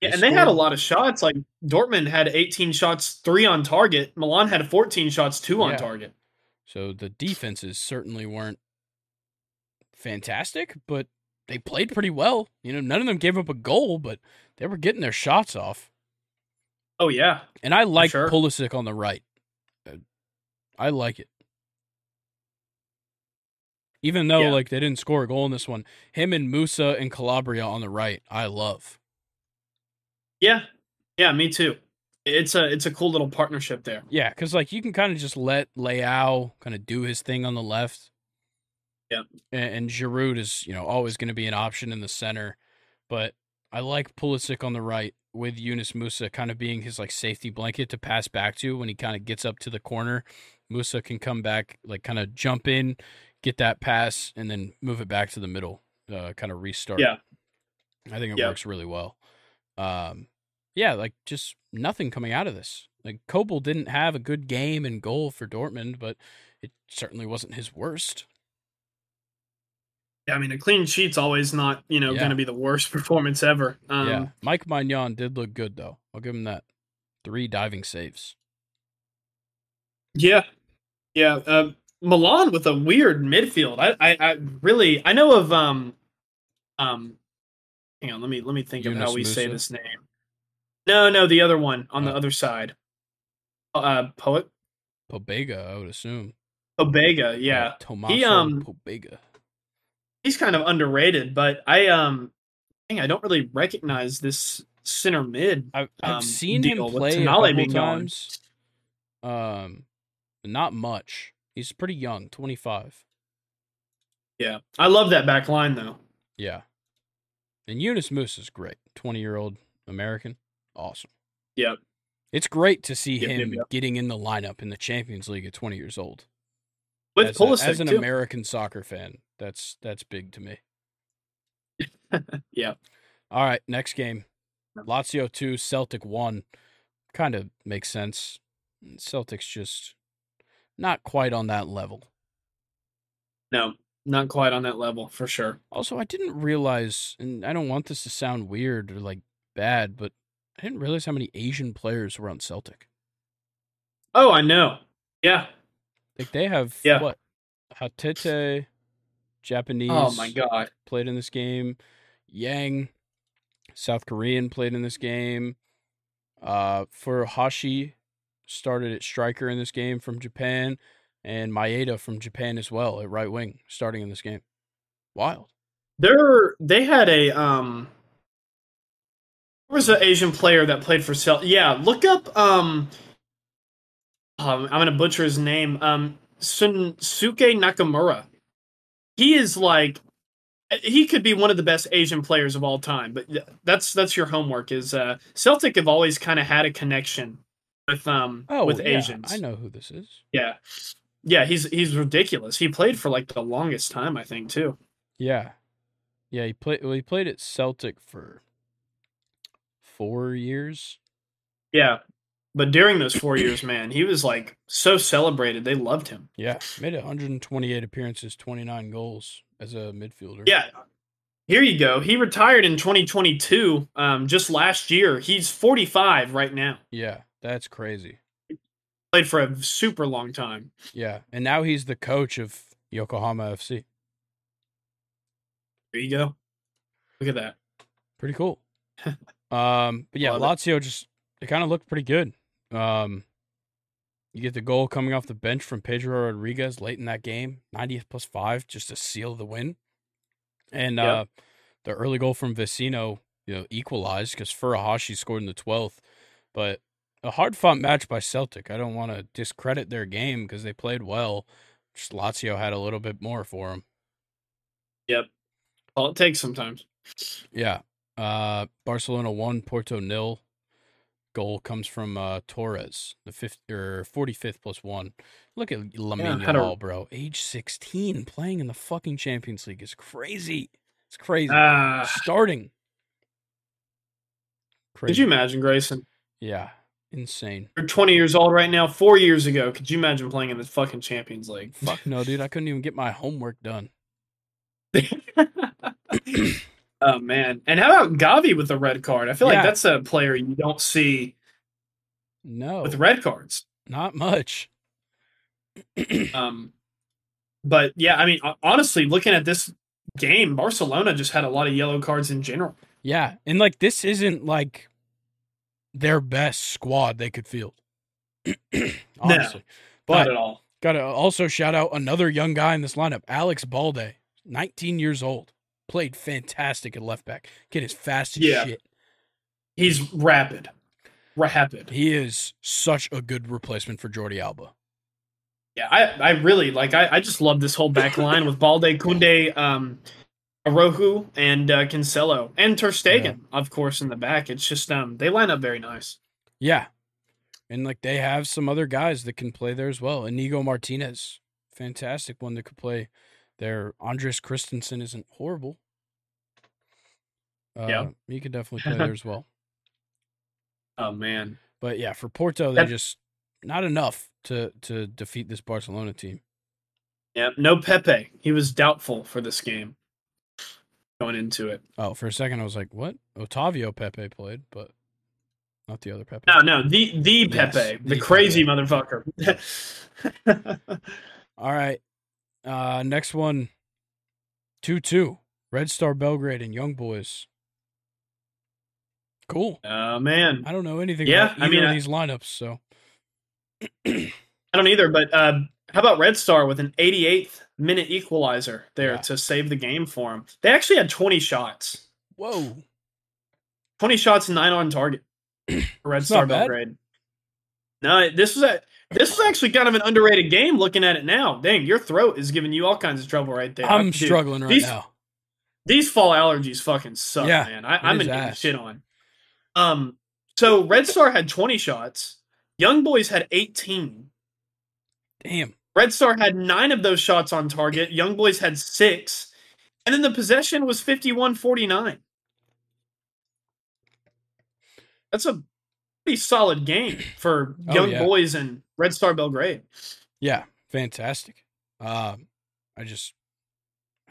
Yeah, They and they had a lot of shots. Like Dortmund had 18 shots, three on target. Milan had 14 shots, two on Yeah. target. So the defenses certainly weren't fantastic, but they played pretty well. You know, none of them gave up a goal, but they were getting their shots off. Oh yeah, And I like sure. Pulisic on the right. I like it. Even though Yeah. like they didn't score a goal in this one, him and Musah and Calabria on the right, I love. yeah, yeah. Me too. It's a it's a cool little partnership there. Yeah, because like you can kind of just let Leao kind of do his thing on the left. Yeah, And, and Giroud is, you know, always going to be an option in the center, but I like Pulisic on the right with Yunus Musah kind of being his like safety blanket to pass back to when he kind of gets up to the corner. Musa can come back, like kind of jump in, get that pass, and then move it back to the middle, uh, kind of restart. Yeah. I think it Yeah. works really well. Um, yeah, like just nothing coming out of this. Like Kobel didn't have a good game and goal for Dortmund, but it certainly wasn't his worst. Yeah, I mean a clean sheet's always not you know Yeah. going to be the worst performance ever. Um, yeah, Mike Maignan did look good though. I'll give him that. Three diving saves. Yeah, yeah. Uh, Milan with a weird midfield. I, I, I really, I know of. Um, um, hang on. Let me let me think of how we say this name. No, no, the other one on the Oh. other side. Uh, poet Pobega, I would assume. Obega. Yeah, Tomaso um, Pobega. He's kind of underrated, but I um, dang, I don't really recognize this center mid. I've, I've um, seen him play a couple being gone. times. Um, not much. He's pretty young, twenty five. Yeah, I love that back line though. Yeah. And Yunus Musah is great. 20 year old American. Awesome. Yep. It's great to see Yep, yep, him yep. getting in the lineup in the Champions League at 20 years old. With as, a- as an too. American soccer fan, that's that's big to me. yeah, All right, next game. Lazio 2, Celtic 1. Kind of makes sense. Mm, Celtics just not quite on that level. No, not quite on that level for sure. Also, I didn't realize, and I don't want this to sound weird or like bad, but I didn't realize how many Asian players were on Celtic. Oh, I know. Yeah. Like they have Yeah. what? Hatate, Japanese. Oh my god. played in this game. Yang, South Korean, played in this game. Uh, Furuhashi started at striker in this game from Japan, and Maeda from Japan as well at right wing, starting in this game. Wild. There, they had a um. There was an Asian player that played for Cel. Yeah, look up um. um, I'm gonna butcher his name. Um, Shunsuke Nakamura. He is like, he could be one of the best Asian players of all time. But that's that's your homework. Is uh, Celtic have always kind of had a connection with um Oh, with yeah, Asians. I know who this is. Yeah, yeah. He's he's ridiculous. He played for like the longest time, I think, too. Yeah, yeah. He played. Well, he played at Celtic for four years. Yeah. But during those four years, man, he was like so celebrated. They loved him. Yeah, made 128 appearances, 29 goals as a midfielder. Yeah. Here you go. He retired in 2022, um, just last year. He's 45 right now. yeah, that's crazy. Played for a super long time. Yeah, and now he's the coach of Yokohama FC. There you go. Look at that. Pretty cool. um, but yeah, Love it. Lazio just it kind of looked pretty good. Um, you get the goal coming off the bench from Pedro Rodriguez late in that game, 90th plus five, just to seal the win. And Yep. uh, the early goal from Vecino, you know, equalized because Furuhashi scored in the 12th. But a hard fought match by Celtic. I don't want to discredit their game because they played well. Just Lazio had a little bit more for them. Yep. All it takes sometimes. Yeah. Uh, Barcelona won, Porto nil. Goal comes from uh, Torres, the fifth or forty fifth plus one. Look at Lamine a- Yamal, bro. Age sixteen, playing in the fucking Champions League is crazy. It's crazy. Ah, Starting. Crazy. could you imagine, Grayson? Yeah, insane. You're 20 years old right now. Four years ago, could you imagine playing in the fucking Champions League? Fuck no, dude. I couldn't even get my homework done. oh man! And how about Gavi with the red card? I feel Yeah. like that's a player you don't see No, with red cards. not much. Um, but yeah, I mean, honestly, looking at this game, Barcelona just had a lot of yellow cards in general. Yeah, and like this isn't like their best squad they could field. Honestly. Not But at all. gotta also shout out another young guy in this lineup, Alex Balde, 19 years old. Played fantastic at left back. Kid is fast as Yeah. shit. He's rapid, rapid. He is such a good replacement for Jordi Alba. Yeah, I, I really like. I, I just love this whole back line with Balde, Kounde, um, Araujo, and uh, Cancelo, and Ter Stegen, of course, in the back. It's just um, they line up very nice. Yeah. And like they have some other guys that can play there as well. Inigo Martinez, fantastic one that could play there. Andreas Christensen isn't horrible. Uh, Yeah. he could definitely play there as well. Oh man, But yeah, for Porto, they Yep. just not enough to to defeat this Barcelona team. yeah, no Pepe. He was doubtful for this game going into it. Oh, for a second I was like, "What?" Otavio Pepe played, but not the other Pepe. No, no, the the Yes, Pepe, the the crazy Pepe. motherfucker. All right. Uh next one 2-2. Red Star Belgrade and Young Boys. Cool. oh man, I don't know anything Yeah, about I mean, of I- these lineups, so I don't either. But uh, how about Red Star with an 88th minute equalizer there Yeah. to save the game for them? They actually had 20 shots, whoa. 20 shots, nine on target. Red Star. Belgrade. No, this was a this is actually kind of an underrated game. Looking at it now, dang, your throat is giving you all kinds of trouble right there. I'm Dude, struggling right these- now. These fall allergies fucking suck, Yeah, man. I, gonna get ass. shit on. Um, so Red Star had 20 shots. Young Boys had 18. Damn. Red Star had nine of those shots on target. Young Boys had six. And then the possession was 51 49. That's a pretty solid game for Oh, Young yeah. Boys and Red Star Belgrade. Yeah, fantastic. Um, I just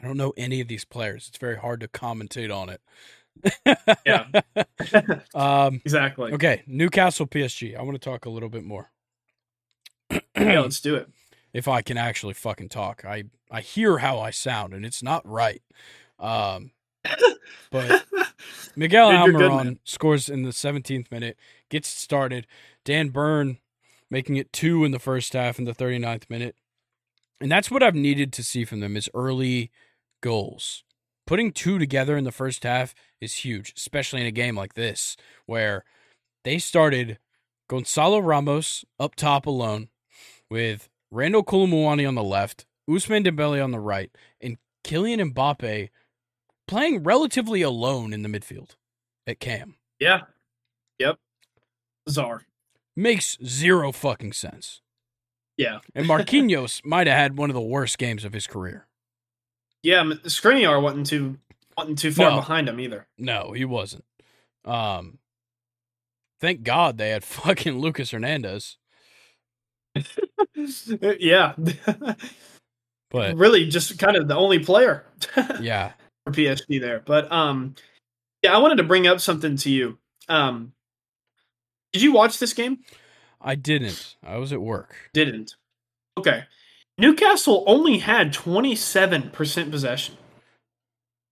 I don't know any of these players. It's very hard to commentate on it. yeah. um, exactly. Okay, Newcastle PSG. I want to talk a little bit more. yeah, let's do it. If I can actually fucking talk, I I hear how I sound, and it's not right. Um, but Miguel Dude, Almiron scores in the 17th minute, gets started. Dan Burn making it two in the first half in the 39th minute. And that's what I've needed to see from them is early goals. Putting two together in the first half is huge, especially in a game like this where they started Gonzalo Ramos up top alone with Randal Kolo on the left, Ousmane Dembele on the right, and Kylian Mbappe playing relatively alone in the midfield at Cam. Yeah. Yep. Bizarre. Makes zero fucking sense. Yeah. And Marquinhos might have had one of the worst games of his career. Yeah, Skriniar wasn't too wasn't too far no. behind him either. No, he wasn't. Um thank God they had fucking Lucas Hernandez. yeah. but really just kind of the only player. yeah for PSG there. But um, yeah, I wanted to bring up something to you. Um, did you watch this game? I didn't. I was at work. Didn't. Okay. Newcastle only had 27% possession.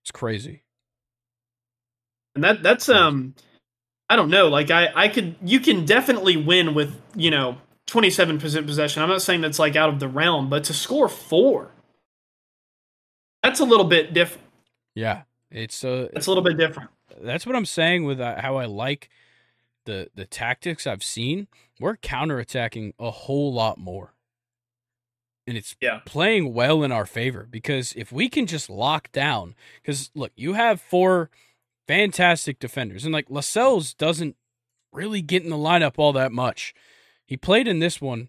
It's crazy. And that that's um I don't know, like I I could you can definitely win with, you know, 27% possession. I'm not saying that's like out of the realm, but to score 4 that's a little bit different. Yeah, it's uh, it's a little bit different. That's what I'm saying with uh, how I like the the tactics I've seen. We're counterattacking a whole lot more, and it's yeah. playing well in our favor because if we can just lock down, because look, you have four fantastic defenders, and like Lascelles doesn't really get in the lineup all that much. He played in this one,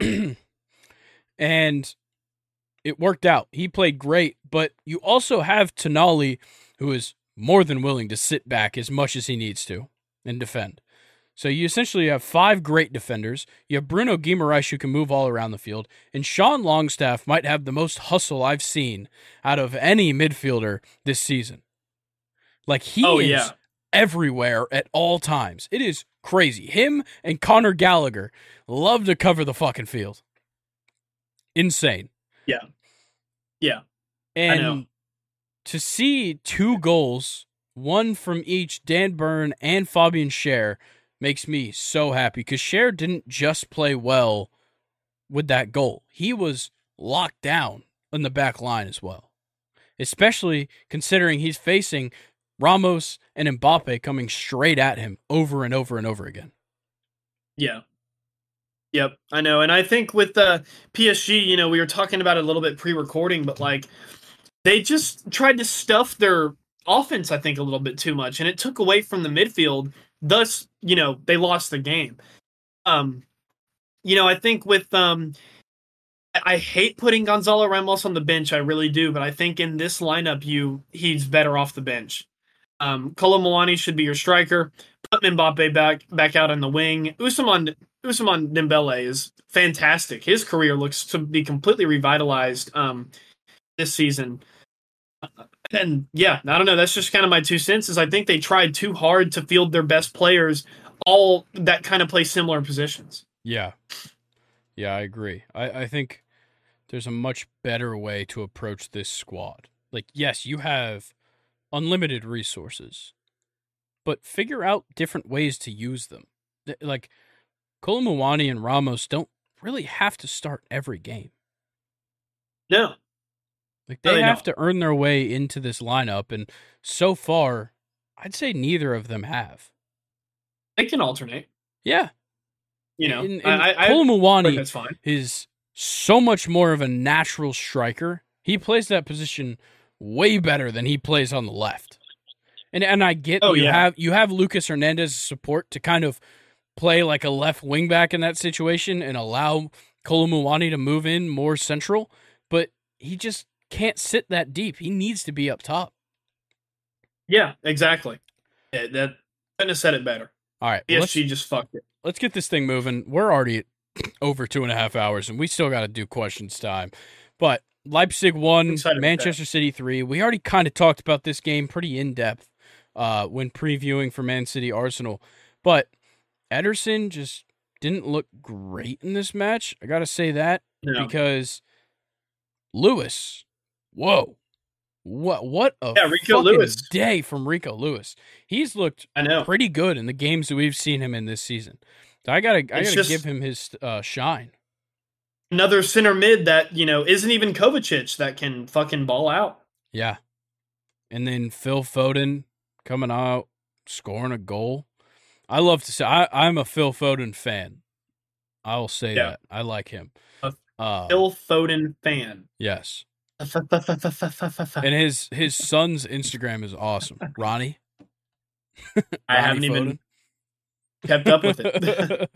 and it worked out. He played great, but you also have Tonali, who is more than willing to sit back as much as he needs to and defend. So you essentially have five great defenders. You have Bruno Guimaraes who can move all around the field, and Sean Longstaff might have the most hustle I've seen out of any midfielder this season. Like he oh, is yeah. everywhere at all times. It is crazy. Him and Connor Gallagher love to cover the fucking field. Insane. Yeah. Yeah. And to see two goals, one from each Dan Burn and Fabian Schär, makes me so happy because Schär didn't just play well with that goal. He was locked down in the back line as well. Especially considering he's facing Ramos and Mbappe coming straight at him over and over and over again. Yeah. Yep, I know, and I think with the PSG, you know, we were talking about it a little bit pre-recording, but like they just tried to stuff their offense, I think, a little bit too much, and it took away from the midfield. Thus, you know, they lost the game. Um, you know, I think with um, I hate putting Gonzalo Ramos on the bench. I really do, but I think in this lineup, you he's better off the bench. Um, Kolo Muani should be your striker. Put Mbappe back back out on the wing. Ousmane Ousmane Dembele is fantastic. His career looks to be completely revitalized um, this season. And yeah, I don't know. That's just kind of my two cents. Is I think they tried too hard to field their best players, all that kind of play similar positions. Yeah, yeah, I agree. I, I think there's a much better way to approach this squad. Like, yes, you have unlimited resources, but figure out different ways to use them. Like Kolo Muani and Ramos don't really have to start every game. No. Like they have to earn their way into this lineup, and so far, I'd say neither of them have. They can alternate. Yeah. You know, and, and I, I, Kolo Muani that's fine. is so much more of a natural striker. He plays that position way better than he plays on the left. And and I get oh, you yeah. have you have Lucas Hernandez support to kind of play like a left wing back in that situation and allow Kolo Muani to move in more central, but he just can't sit that deep. He needs to be up top. Yeah, exactly. Yeah, that couldn't have said it better. All right, PSG just fucked it. Let's get this thing moving. We're already at over two and a half hours, and we still got to do questions time. But Leipzig won, Manchester City three. We already kind of talked about this game pretty in depth uh, when previewing for Man City Arsenal, but Ederson just didn't look great in this match. I got to say that no. because Lewis, whoa, what what a yeah, Rico Lewis. day from Rico Lewis. He's looked I know. pretty good in the games that we've seen him in this season. So I gotta I gotta give him his uh, shine. Another center mid that you know isn't even Kovacic that can fucking ball out. Yeah, and then Phil Foden coming out scoring a goal. I love to say I, I'm a Phil Foden fan. I will say yeah. that I like him. A uh, Phil Foden fan. Yes. and his his son's Instagram is awesome. Ronnie. I haven't Foden. even kept up with it.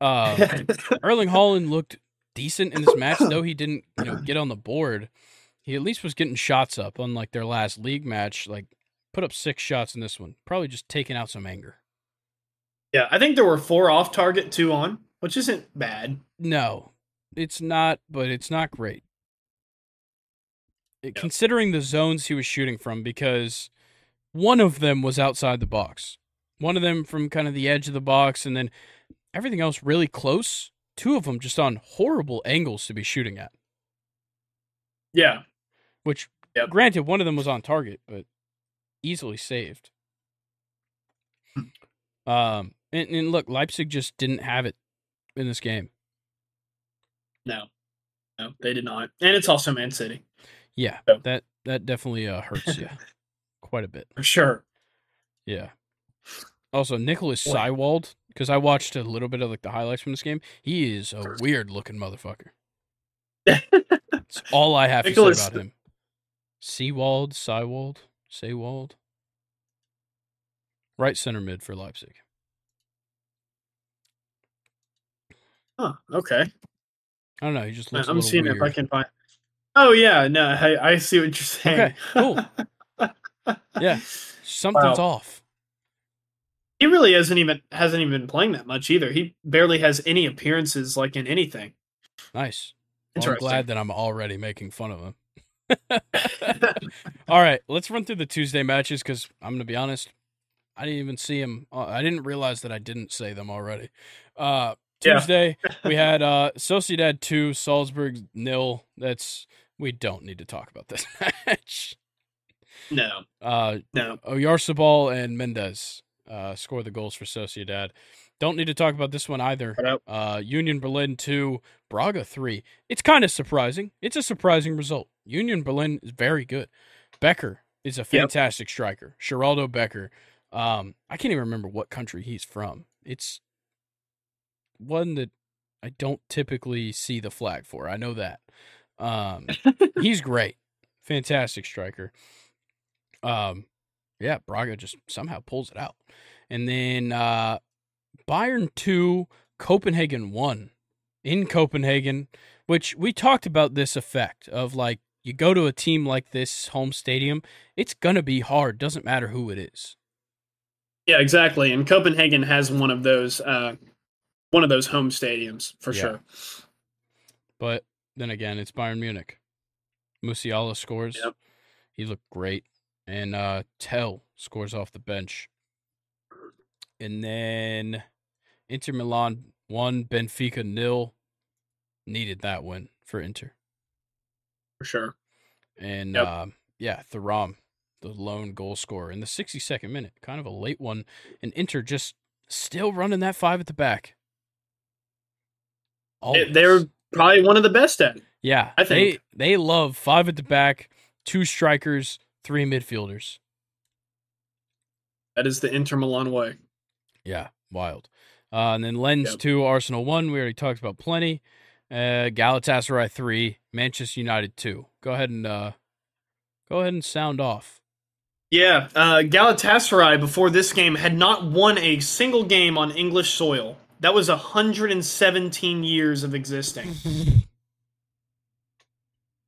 uh, Erling Haaland looked decent in this match, though he didn't, you know, get on the board. He at least was getting shots up, unlike their last league match. Like, put up six shots in this one. Probably just taking out some anger. Yeah, I think there were four off target, two on, which isn't bad. No, it's not, but it's not great. It, Considering the zones he was shooting from, because one of them was outside the box. One of them from kind of the edge of the box, and then everything else really close. Two of them just on horrible angles to be shooting at. Yeah. Which, yep. granted, one of them was on target, but easily saved. Hmm. um, and, and look, Leipzig just didn't have it in this game. No, no, they did not. And it's also Man City. Yeah, so. that that definitely uh, hurts you quite a bit for sure. Yeah. Also, Nicolas Seiwald, because I watched a little bit of like the highlights from this game. He is a weird looking motherfucker. That's all I have Nicholas... to say about him. Seawald, Seiwald, Seawald. Right center mid for Leipzig. Huh. Okay. I don't know. He just uh, looks. I'm seeing weird. if I can find. Oh yeah, no, I, I see what you're saying. Okay, cool. yeah, something's wow. off. He really hasn't even hasn't even been playing that much either. He barely has any appearances like in anything. Nice. Well, I'm glad that I'm already making fun of him. All right, let's run through the Tuesday matches because I'm gonna be honest, I didn't even see him. Uh, I didn't realize that I didn't say them already. Uh, Tuesday we had uh, Sociedad two, Salzburg nil. That's we don't need to talk about this match. No. Uh, no. Oyarzabal and Mendez uh, score the goals for Sociedad. Don't need to talk about this one either. Uh, Union Berlin 2, Braga 3. It's kind of surprising. It's a surprising result. Union Berlin is very good. Becker is a fantastic yep. striker. Sheraldo Becker. Um, I can't even remember what country he's from. It's one that I don't typically see the flag for. I know that. Um, he's great. Fantastic striker. Um, yeah, Braga just somehow pulls it out. And then uh, Bayern 2, Copenhagen 1 in Copenhagen, which we talked about this effect of like you go to a team like this home stadium, it's going to be hard, doesn't matter who it is. Yeah, exactly. And Copenhagen has one of those uh one of those home stadiums for yeah. sure. But then again, it's Bayern Munich. Musiala scores. Yep. He looked great and uh, Tel scores off the bench. And then Inter Milan one, Benfica nil. Needed that win for Inter. For sure. And yep. uh, yeah, Thuram, the lone goal scorer in the 62nd minute. Kind of a late one. And Inter just still running that five at the back. They're probably one of the best at it. Yeah. I think. They, they love five at the back, two strikers, three midfielders. That is the Inter Milan way. Yeah, wild. Uh, and then Lens yep. 2, Arsenal 1. We already talked about plenty. Uh, Galatasaray 3, Manchester United 2. Go ahead and uh, go ahead and sound off. Yeah, uh, Galatasaray before this game had not won a single game on English soil. That was 117 years of existing.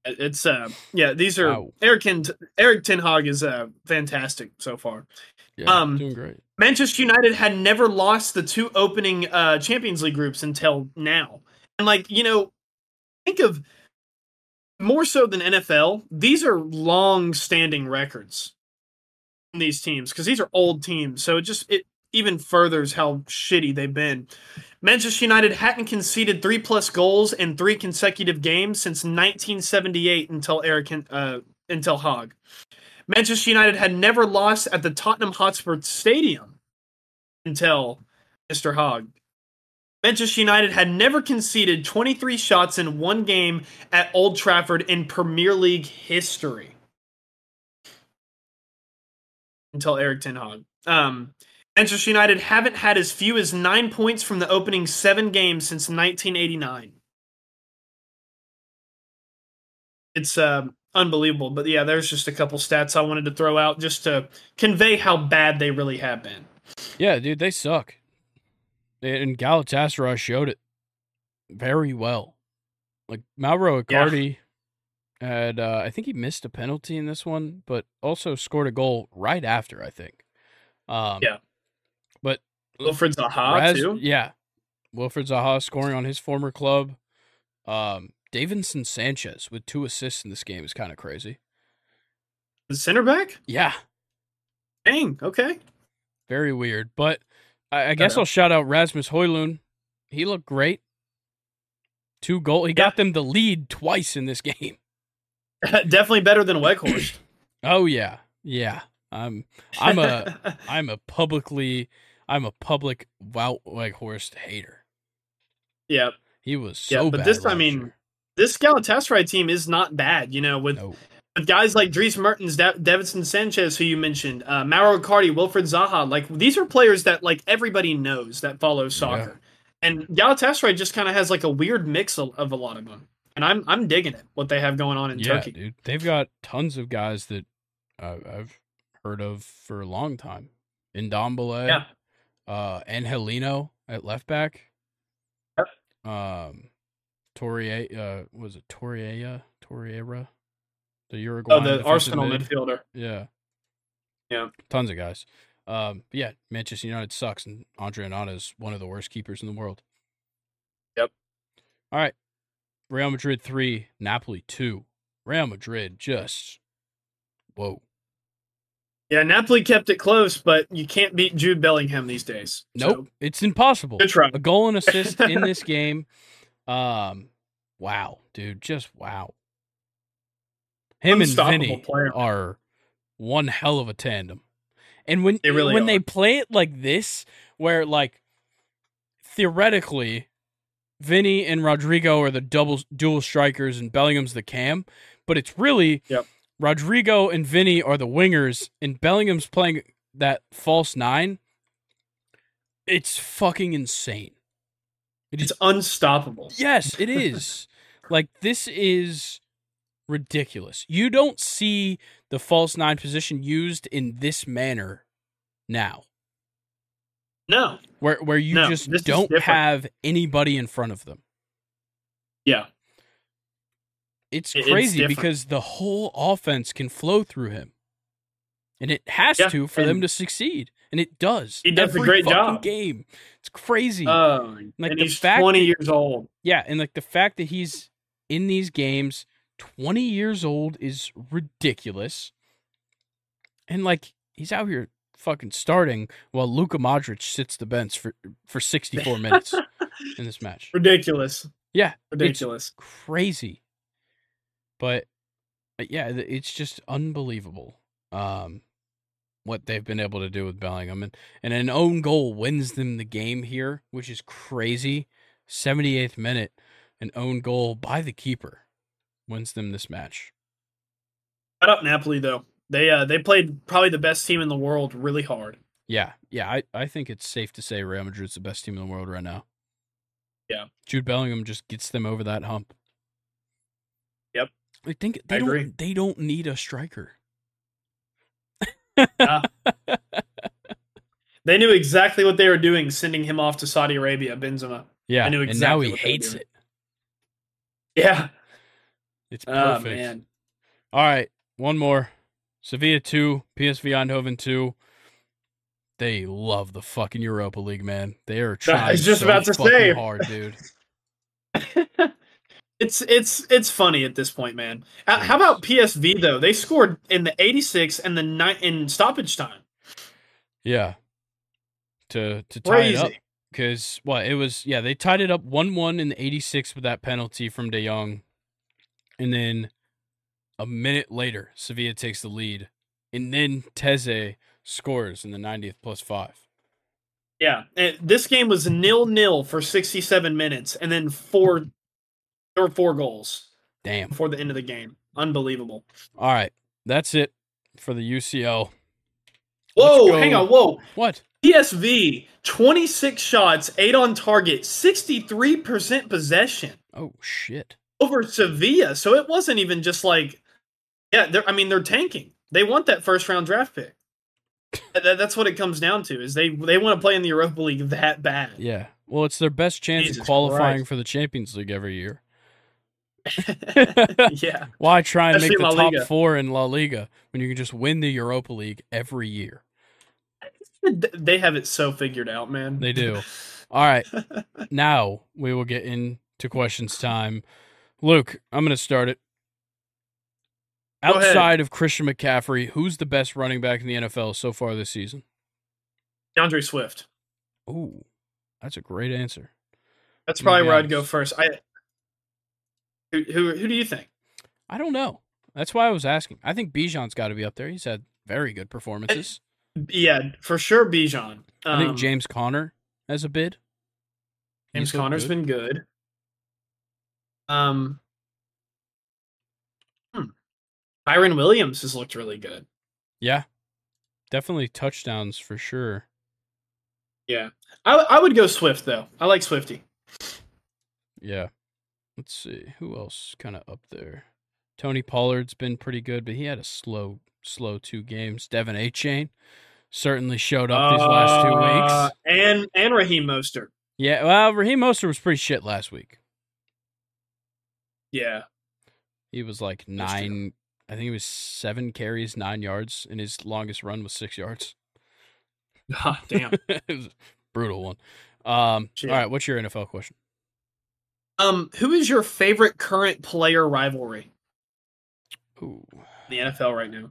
It's uh yeah, these are wow. Erik and Erik ten Hag is uh fantastic so far. Yeah, um, doing great. Manchester United had never lost the two opening uh Champions League groups until now. And like, you know, think of more so than NFL, these are long standing records in these teams because these are old teams. So it just it even furthers how shitty they've been. Manchester United hadn't conceded three plus goals in three consecutive games since 1978 until Erik uh, until Hogg. Manchester United had never lost at the Tottenham Hotspur Stadium until Mr. Hag. Manchester United had never conceded 23 shots in one game at Old Trafford in Premier League history until Erik ten Hag. Um, Manchester United haven't had as few as nine points from the opening seven games since 1989. It's uh, unbelievable, but yeah, there's just a couple stats I wanted to throw out just to convey how bad they really have been. Yeah, dude, they suck. And Galatasaray showed it very well. Like Mauro Icardi yeah. had, uh, I think he missed a penalty in this one, but also scored a goal right after. I think. Um, yeah. But Wilfried Zaha Raz, too. Yeah, Wilfried Zaha scoring on his former club. Um, Davinson Sanchez with two assists in this game is kind of crazy. The center back? Yeah. Dang. Okay. Very weird, but I, I guess uh-huh. I'll shout out Rasmus Højlund. He looked great. Two goal. He yeah. got them the lead twice in this game. Definitely better than Weghorst. oh yeah, yeah. I'm I'm a I'm a publicly I'm a public Wout Weghorst hater. Yeah. He was so yeah, but this I mean this Galatasaray team is not bad, you know, with. With guys like Dries Mertens, De- Davinson Sanchez, who you mentioned, uh, Mauro Icardi, Wilfried Zaha, like these are players that like everybody knows that follows soccer. Yeah. And Galatasaray just kind of has like a weird mix of, of, a lot of them. And I'm I'm digging it what they have going on in yeah, Turkey. dude. They've got tons of guys that uh, I've heard of for a long time. Ndombele, yeah. uh, and Helino at left back. Yep. Um, Torre, uh, was it Torreira? Torreira, the Uruguay. Oh, the Arsenal mid. midfielder. Yeah. Yeah. Tons of guys. Um, yeah, Manchester United sucks, and Andre Onana is one of the worst keepers in the world. Yep. All right. Real Madrid three, Napoli two. Real Madrid just whoa. Yeah, Napoli kept it close, but you can't beat Jude Bellingham these days. Nope, so. it's impossible. Good try. A goal and assist in this game. Um, wow, dude, just wow. Him and Vinny player. are one hell of a tandem. And when they really when are. they play it like this, where like theoretically, Vinny and Rodrygo are the double dual strikers and Bellingham's the cam, but it's really yep. Rodrygo and Vinny are the wingers, and Bellingham's playing that false nine. It's fucking insane. It it's is, unstoppable. Yes, it is. like this is ridiculous. You don't see the false nine position used in this manner now. No. Where where you no, just don't have anybody in front of them. Yeah. It's crazy it's because the whole offense can flow through him. And it has yeah, to for them to succeed. And it does. He does Every a great job. game. It's crazy. Uh, like and he's fact 20 years old. Yeah, and like the fact that he's in these games 20 years old is ridiculous. And like he's out here fucking starting while Luka Modric sits the bench for for 64 minutes in this match. Ridiculous. Yeah, ridiculous. crazy. But, but yeah, it's just unbelievable um, what they've been able to do with Bellingham. And, and an own goal wins them the game here, which is crazy. 78th minute, an own goal by the keeper wins them this match. Shut up, Napoli, though. They uh, they played probably the best team in the world really hard. Yeah, yeah, I, I think it's safe to say Real Madrid's the best team in the world right now. Yeah. Jude Bellingham just gets them over that hump. Yep. I think they I don't agree. they don't need a striker. they knew exactly what they were doing, sending him off to Saudi Arabia, Benzema. Yeah, I knew exactly and now he hates it. Yeah, It's ah, perfect. Oh, man. All right, one more. Sevilla 2, PSV Eindhoven 2. They love the fucking Europa League, man. They are trying I was just so about to say hard, dude. it's it's it's funny at this point, man. Uh, how about PSV though? They scored in the 86 and the night in stoppage time. Yeah. To to tie Crazy. it up because what it was yeah they tied it up one one in the 86 with that penalty from De Jong, and then a minute later Sevilla takes the lead, and then Teze scores in the 90th plus five. Yeah, this game was nil nil for 67 minutes, and then four there were four goals. Damn. Before the end of the game, unbelievable. All right, that's it for the UCL. Whoa, hang on, whoa. What? PSV, 26 shots, 8 on target, 63% possession. Oh, shit. Over Sevilla. So it wasn't even just like, yeah, I mean, they're tanking. They want that first round draft pick. That's what it comes down to is they they want to play in the Europa League that bad. Yeah. Well, it's their best chance Jesus of qualifying Christ. for the Champions League every year. yeah. Why try and Especially make the top four in La Liga when you can just win the Europa League every year? They have it so figured out, man. They do. All right. now we will get into questions time. Luke, I'm going to start it. Go Outside ahead. of Christian McCaffrey, who's the best running back in the NFL so far this season? D'Andre Swift. Ooh, that's a great answer. That's probably where I'd go first. I who, who who do you think? I don't know. That's why I was asking. I think Bijan's got to be up there. He's had very good performances. Yeah, for sure, Bijan. Um, I think um, James Conner has a bid. James Conner's good. been good. Um, hmm. Kyren Williams has looked really good. Yeah, definitely touchdowns for sure. Yeah, I I would go Swift though. I like Swifty. Yeah, let's see who else kind of up there. Tony Pollard's been pretty good, but he had a slow slow two games. De'Von Achane certainly showed up these last two weeks. Uh, and and Raheem Mostert. Yeah, well, Raheem Mostert was pretty shit last week. Yeah. He was like nine, I think he was seven carries, nine yards, and his longest run was six yards. Oh, damn. it was brutal one. Um, all right, what's your NFL question? Um, who is your favorite current player rivalry? Ooh. The NFL right now.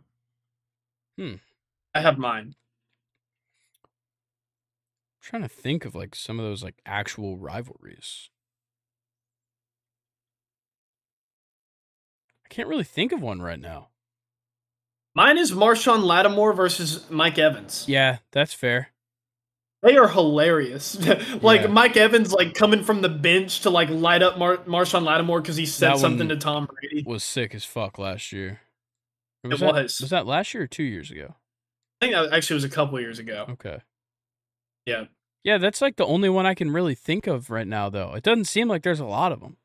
Hmm. I have mine. I'm trying to think of like some of those like actual rivalries. I can't really think of one right now. Mine is Marshon Lattimore versus Mike Evans. Yeah, that's fair. They are hilarious. like yeah. Mike Evans, like coming from the bench to like light up Mar- Marshon Lattimore because he said that something to Tom Brady. Was sick as fuck last year. Was it that, was. Was that last year or two years ago? I think that actually was a couple years ago. Okay. Yeah. Yeah, that's like the only one I can really think of right now, though. It doesn't seem like there's a lot of them.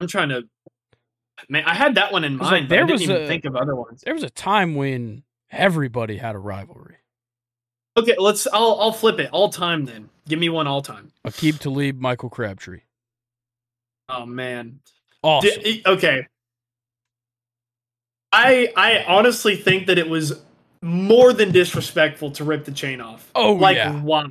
I'm trying to. Man, I had that one in mind. Like, there was a, think of other ones. There was a time when everybody had a rivalry. Okay, let's. I'll I'll flip it all time then. Give me one all time. Aqib Talib, Michael Crabtree. Oh man. Awesome. okay. I I honestly think that it was more than disrespectful to rip the chain off. Oh like yeah. why?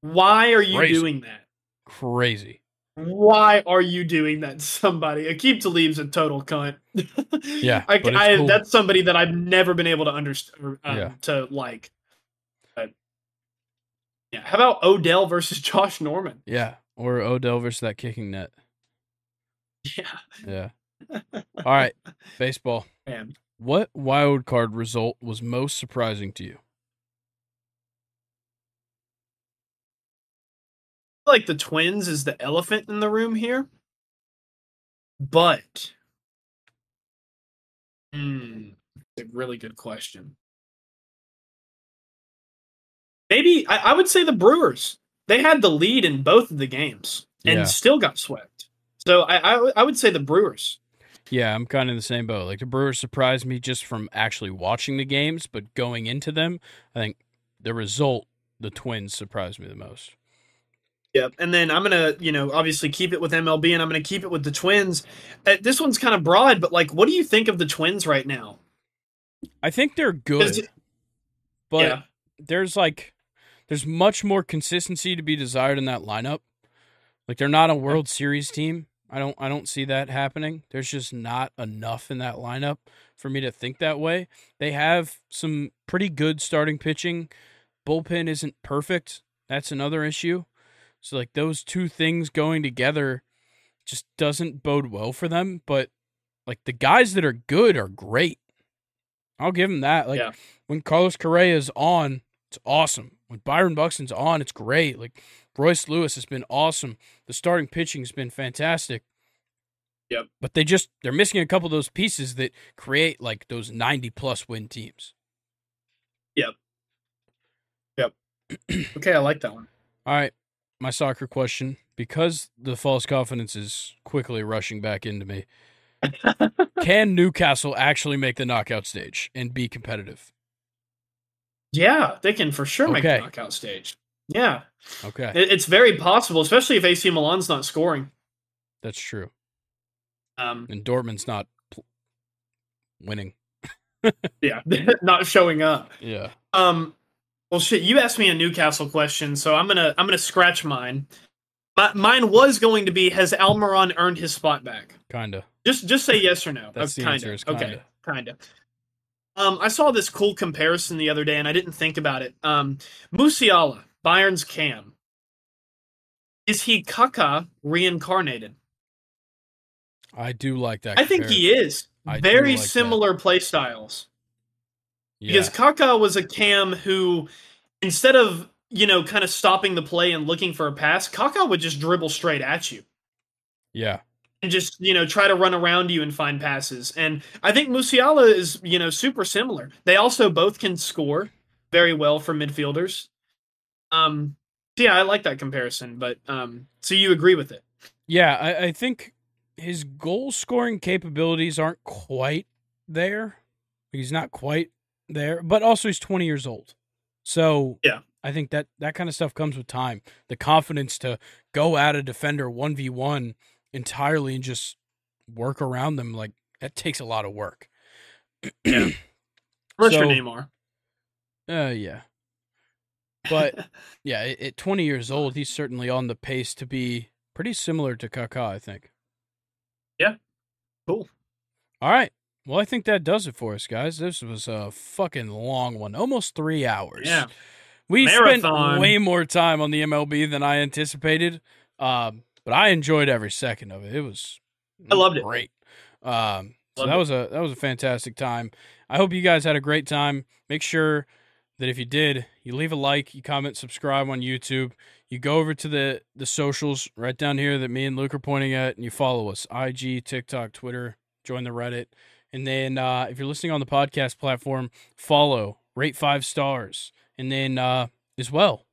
Why are you Crazy. doing that? Crazy. Why are you doing that somebody? Aqib Talib's a total cunt. yeah, I, I cool. that's somebody that I've never been able to understand um, yeah. to like. But yeah, how about Odell versus Josh Norman? Yeah, or Odell versus that kicking net. Yeah. Yeah. All right, baseball. Man. What wild card result was most surprising to you? Like the twins is the elephant in the room here. But hmm, a really good question. Maybe I, I, would say the Brewers. They had the lead in both of the games and yeah. still got swept. So I, I I would say the Brewers. Yeah, I'm kind of in the same boat. Like the Brewers surprised me just from actually watching the games, but going into them, I think the result, the Twins surprised me the most. Yep. And then I'm gonna, you know, obviously keep it with MLB, and I'm gonna keep it with the Twins. Uh, this one's kind of broad, but like, what do you think of the Twins right now? I think they're good, but yeah. there's like, there's much more consistency to be desired in that lineup. Like they're not a World Series team. I don't I don't see that happening. There's just not enough in that lineup for me to think that way. They have some pretty good starting pitching. Bullpen isn't perfect. That's another issue. So like those two things going together just doesn't bode well for them, but like the guys that are good are great. I'll give them that. Like yeah. when Carlos Correa is on, it's awesome. When Byron Buxton's on, it's great. Like Royce Lewis has been awesome. The starting pitching has been fantastic. Yep. But they just they're missing a couple of those pieces that create like those 90 plus win teams. Yep. Yep. okay, I like that one. All right. My soccer question because the false confidence is quickly rushing back into me. can Newcastle actually make the knockout stage and be competitive? Yeah, they can for sure make the knockout stage. Yeah. Okay. it's very possible, especially if AC Milan's not scoring. That's true. Um, and Dortmund's not pl- winning. yeah, not showing up. Yeah. Um. Well, shit. You asked me a Newcastle question, so I'm gonna I'm gonna scratch mine. My, mine was going to be: Has Almiron earned his spot back? Kinda. Just just say yes or no. That's uh, the kinda. answer. Is kinda. Okay. Kinda. Um, I saw this cool comparison the other day, and I didn't think about it. Um, Musiala, Bayern's Cam. Is he Kaka reincarnated? I do like that. I think he is. I Very like similar that. play styles. Yeah. Because Kaka was a Cam who, instead of you know, kind of stopping the play and looking for a pass, Kaka would just dribble straight at you. Yeah and just you know try to run around you and find passes. And I think Musiala is you know super similar. They also both can score very well for midfielders. Um, yeah, I like that comparison. But um, so you agree with it? Yeah, I, I think his goal scoring capabilities aren't quite there. He's not quite there, but also he's 20 years old. So yeah, I think that that kind of stuff comes with time. The confidence to go at a defender 1v1 entirely and just work around them like that takes a lot of work. Unless so, Neymar. Uh yeah. But yeah, at 20 years old, he's certainly on the pace to be pretty similar to Kaká, I think. Yeah. Cool. All right. Well, I think that does it for us, guys. This was a fucking long one, almost three hours. Yeah. We Marathon. spent way more time on the MLB than I anticipated. Um, but I enjoyed every second of it. It was I loved it. Great. Um, so that it. was a that was a fantastic time. I hope you guys had a great time. Make sure that if you did, you leave a like, you comment, subscribe on YouTube. You go over to the the socials right down here that me and Luke are pointing at, and you follow us: IG, TikTok, Twitter. Join the Reddit, and then uh, if you're listening on the podcast platform, follow, rate five stars, and then uh, as well,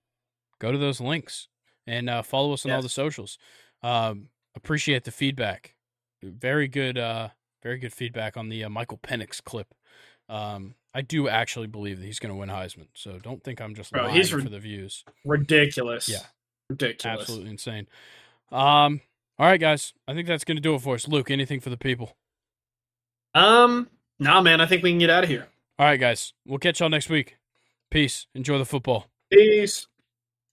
go to those links and uh, follow us on yes. all the socials. Um, appreciate the feedback. Very good, uh, very good feedback on the uh, Michael Penix clip. Um, I do actually believe that he's going to win Heisman, so don't think I'm just Bro, lying he's for the views. Ridiculous. Yeah, ridiculous. Absolutely insane. Um, all right, guys. I think that's going to do it for us. Luke, anything for the people? Um, nah, man. I think we can get out of here. All right, guys. We'll catch y'all next week. Peace. Enjoy the football. Peace.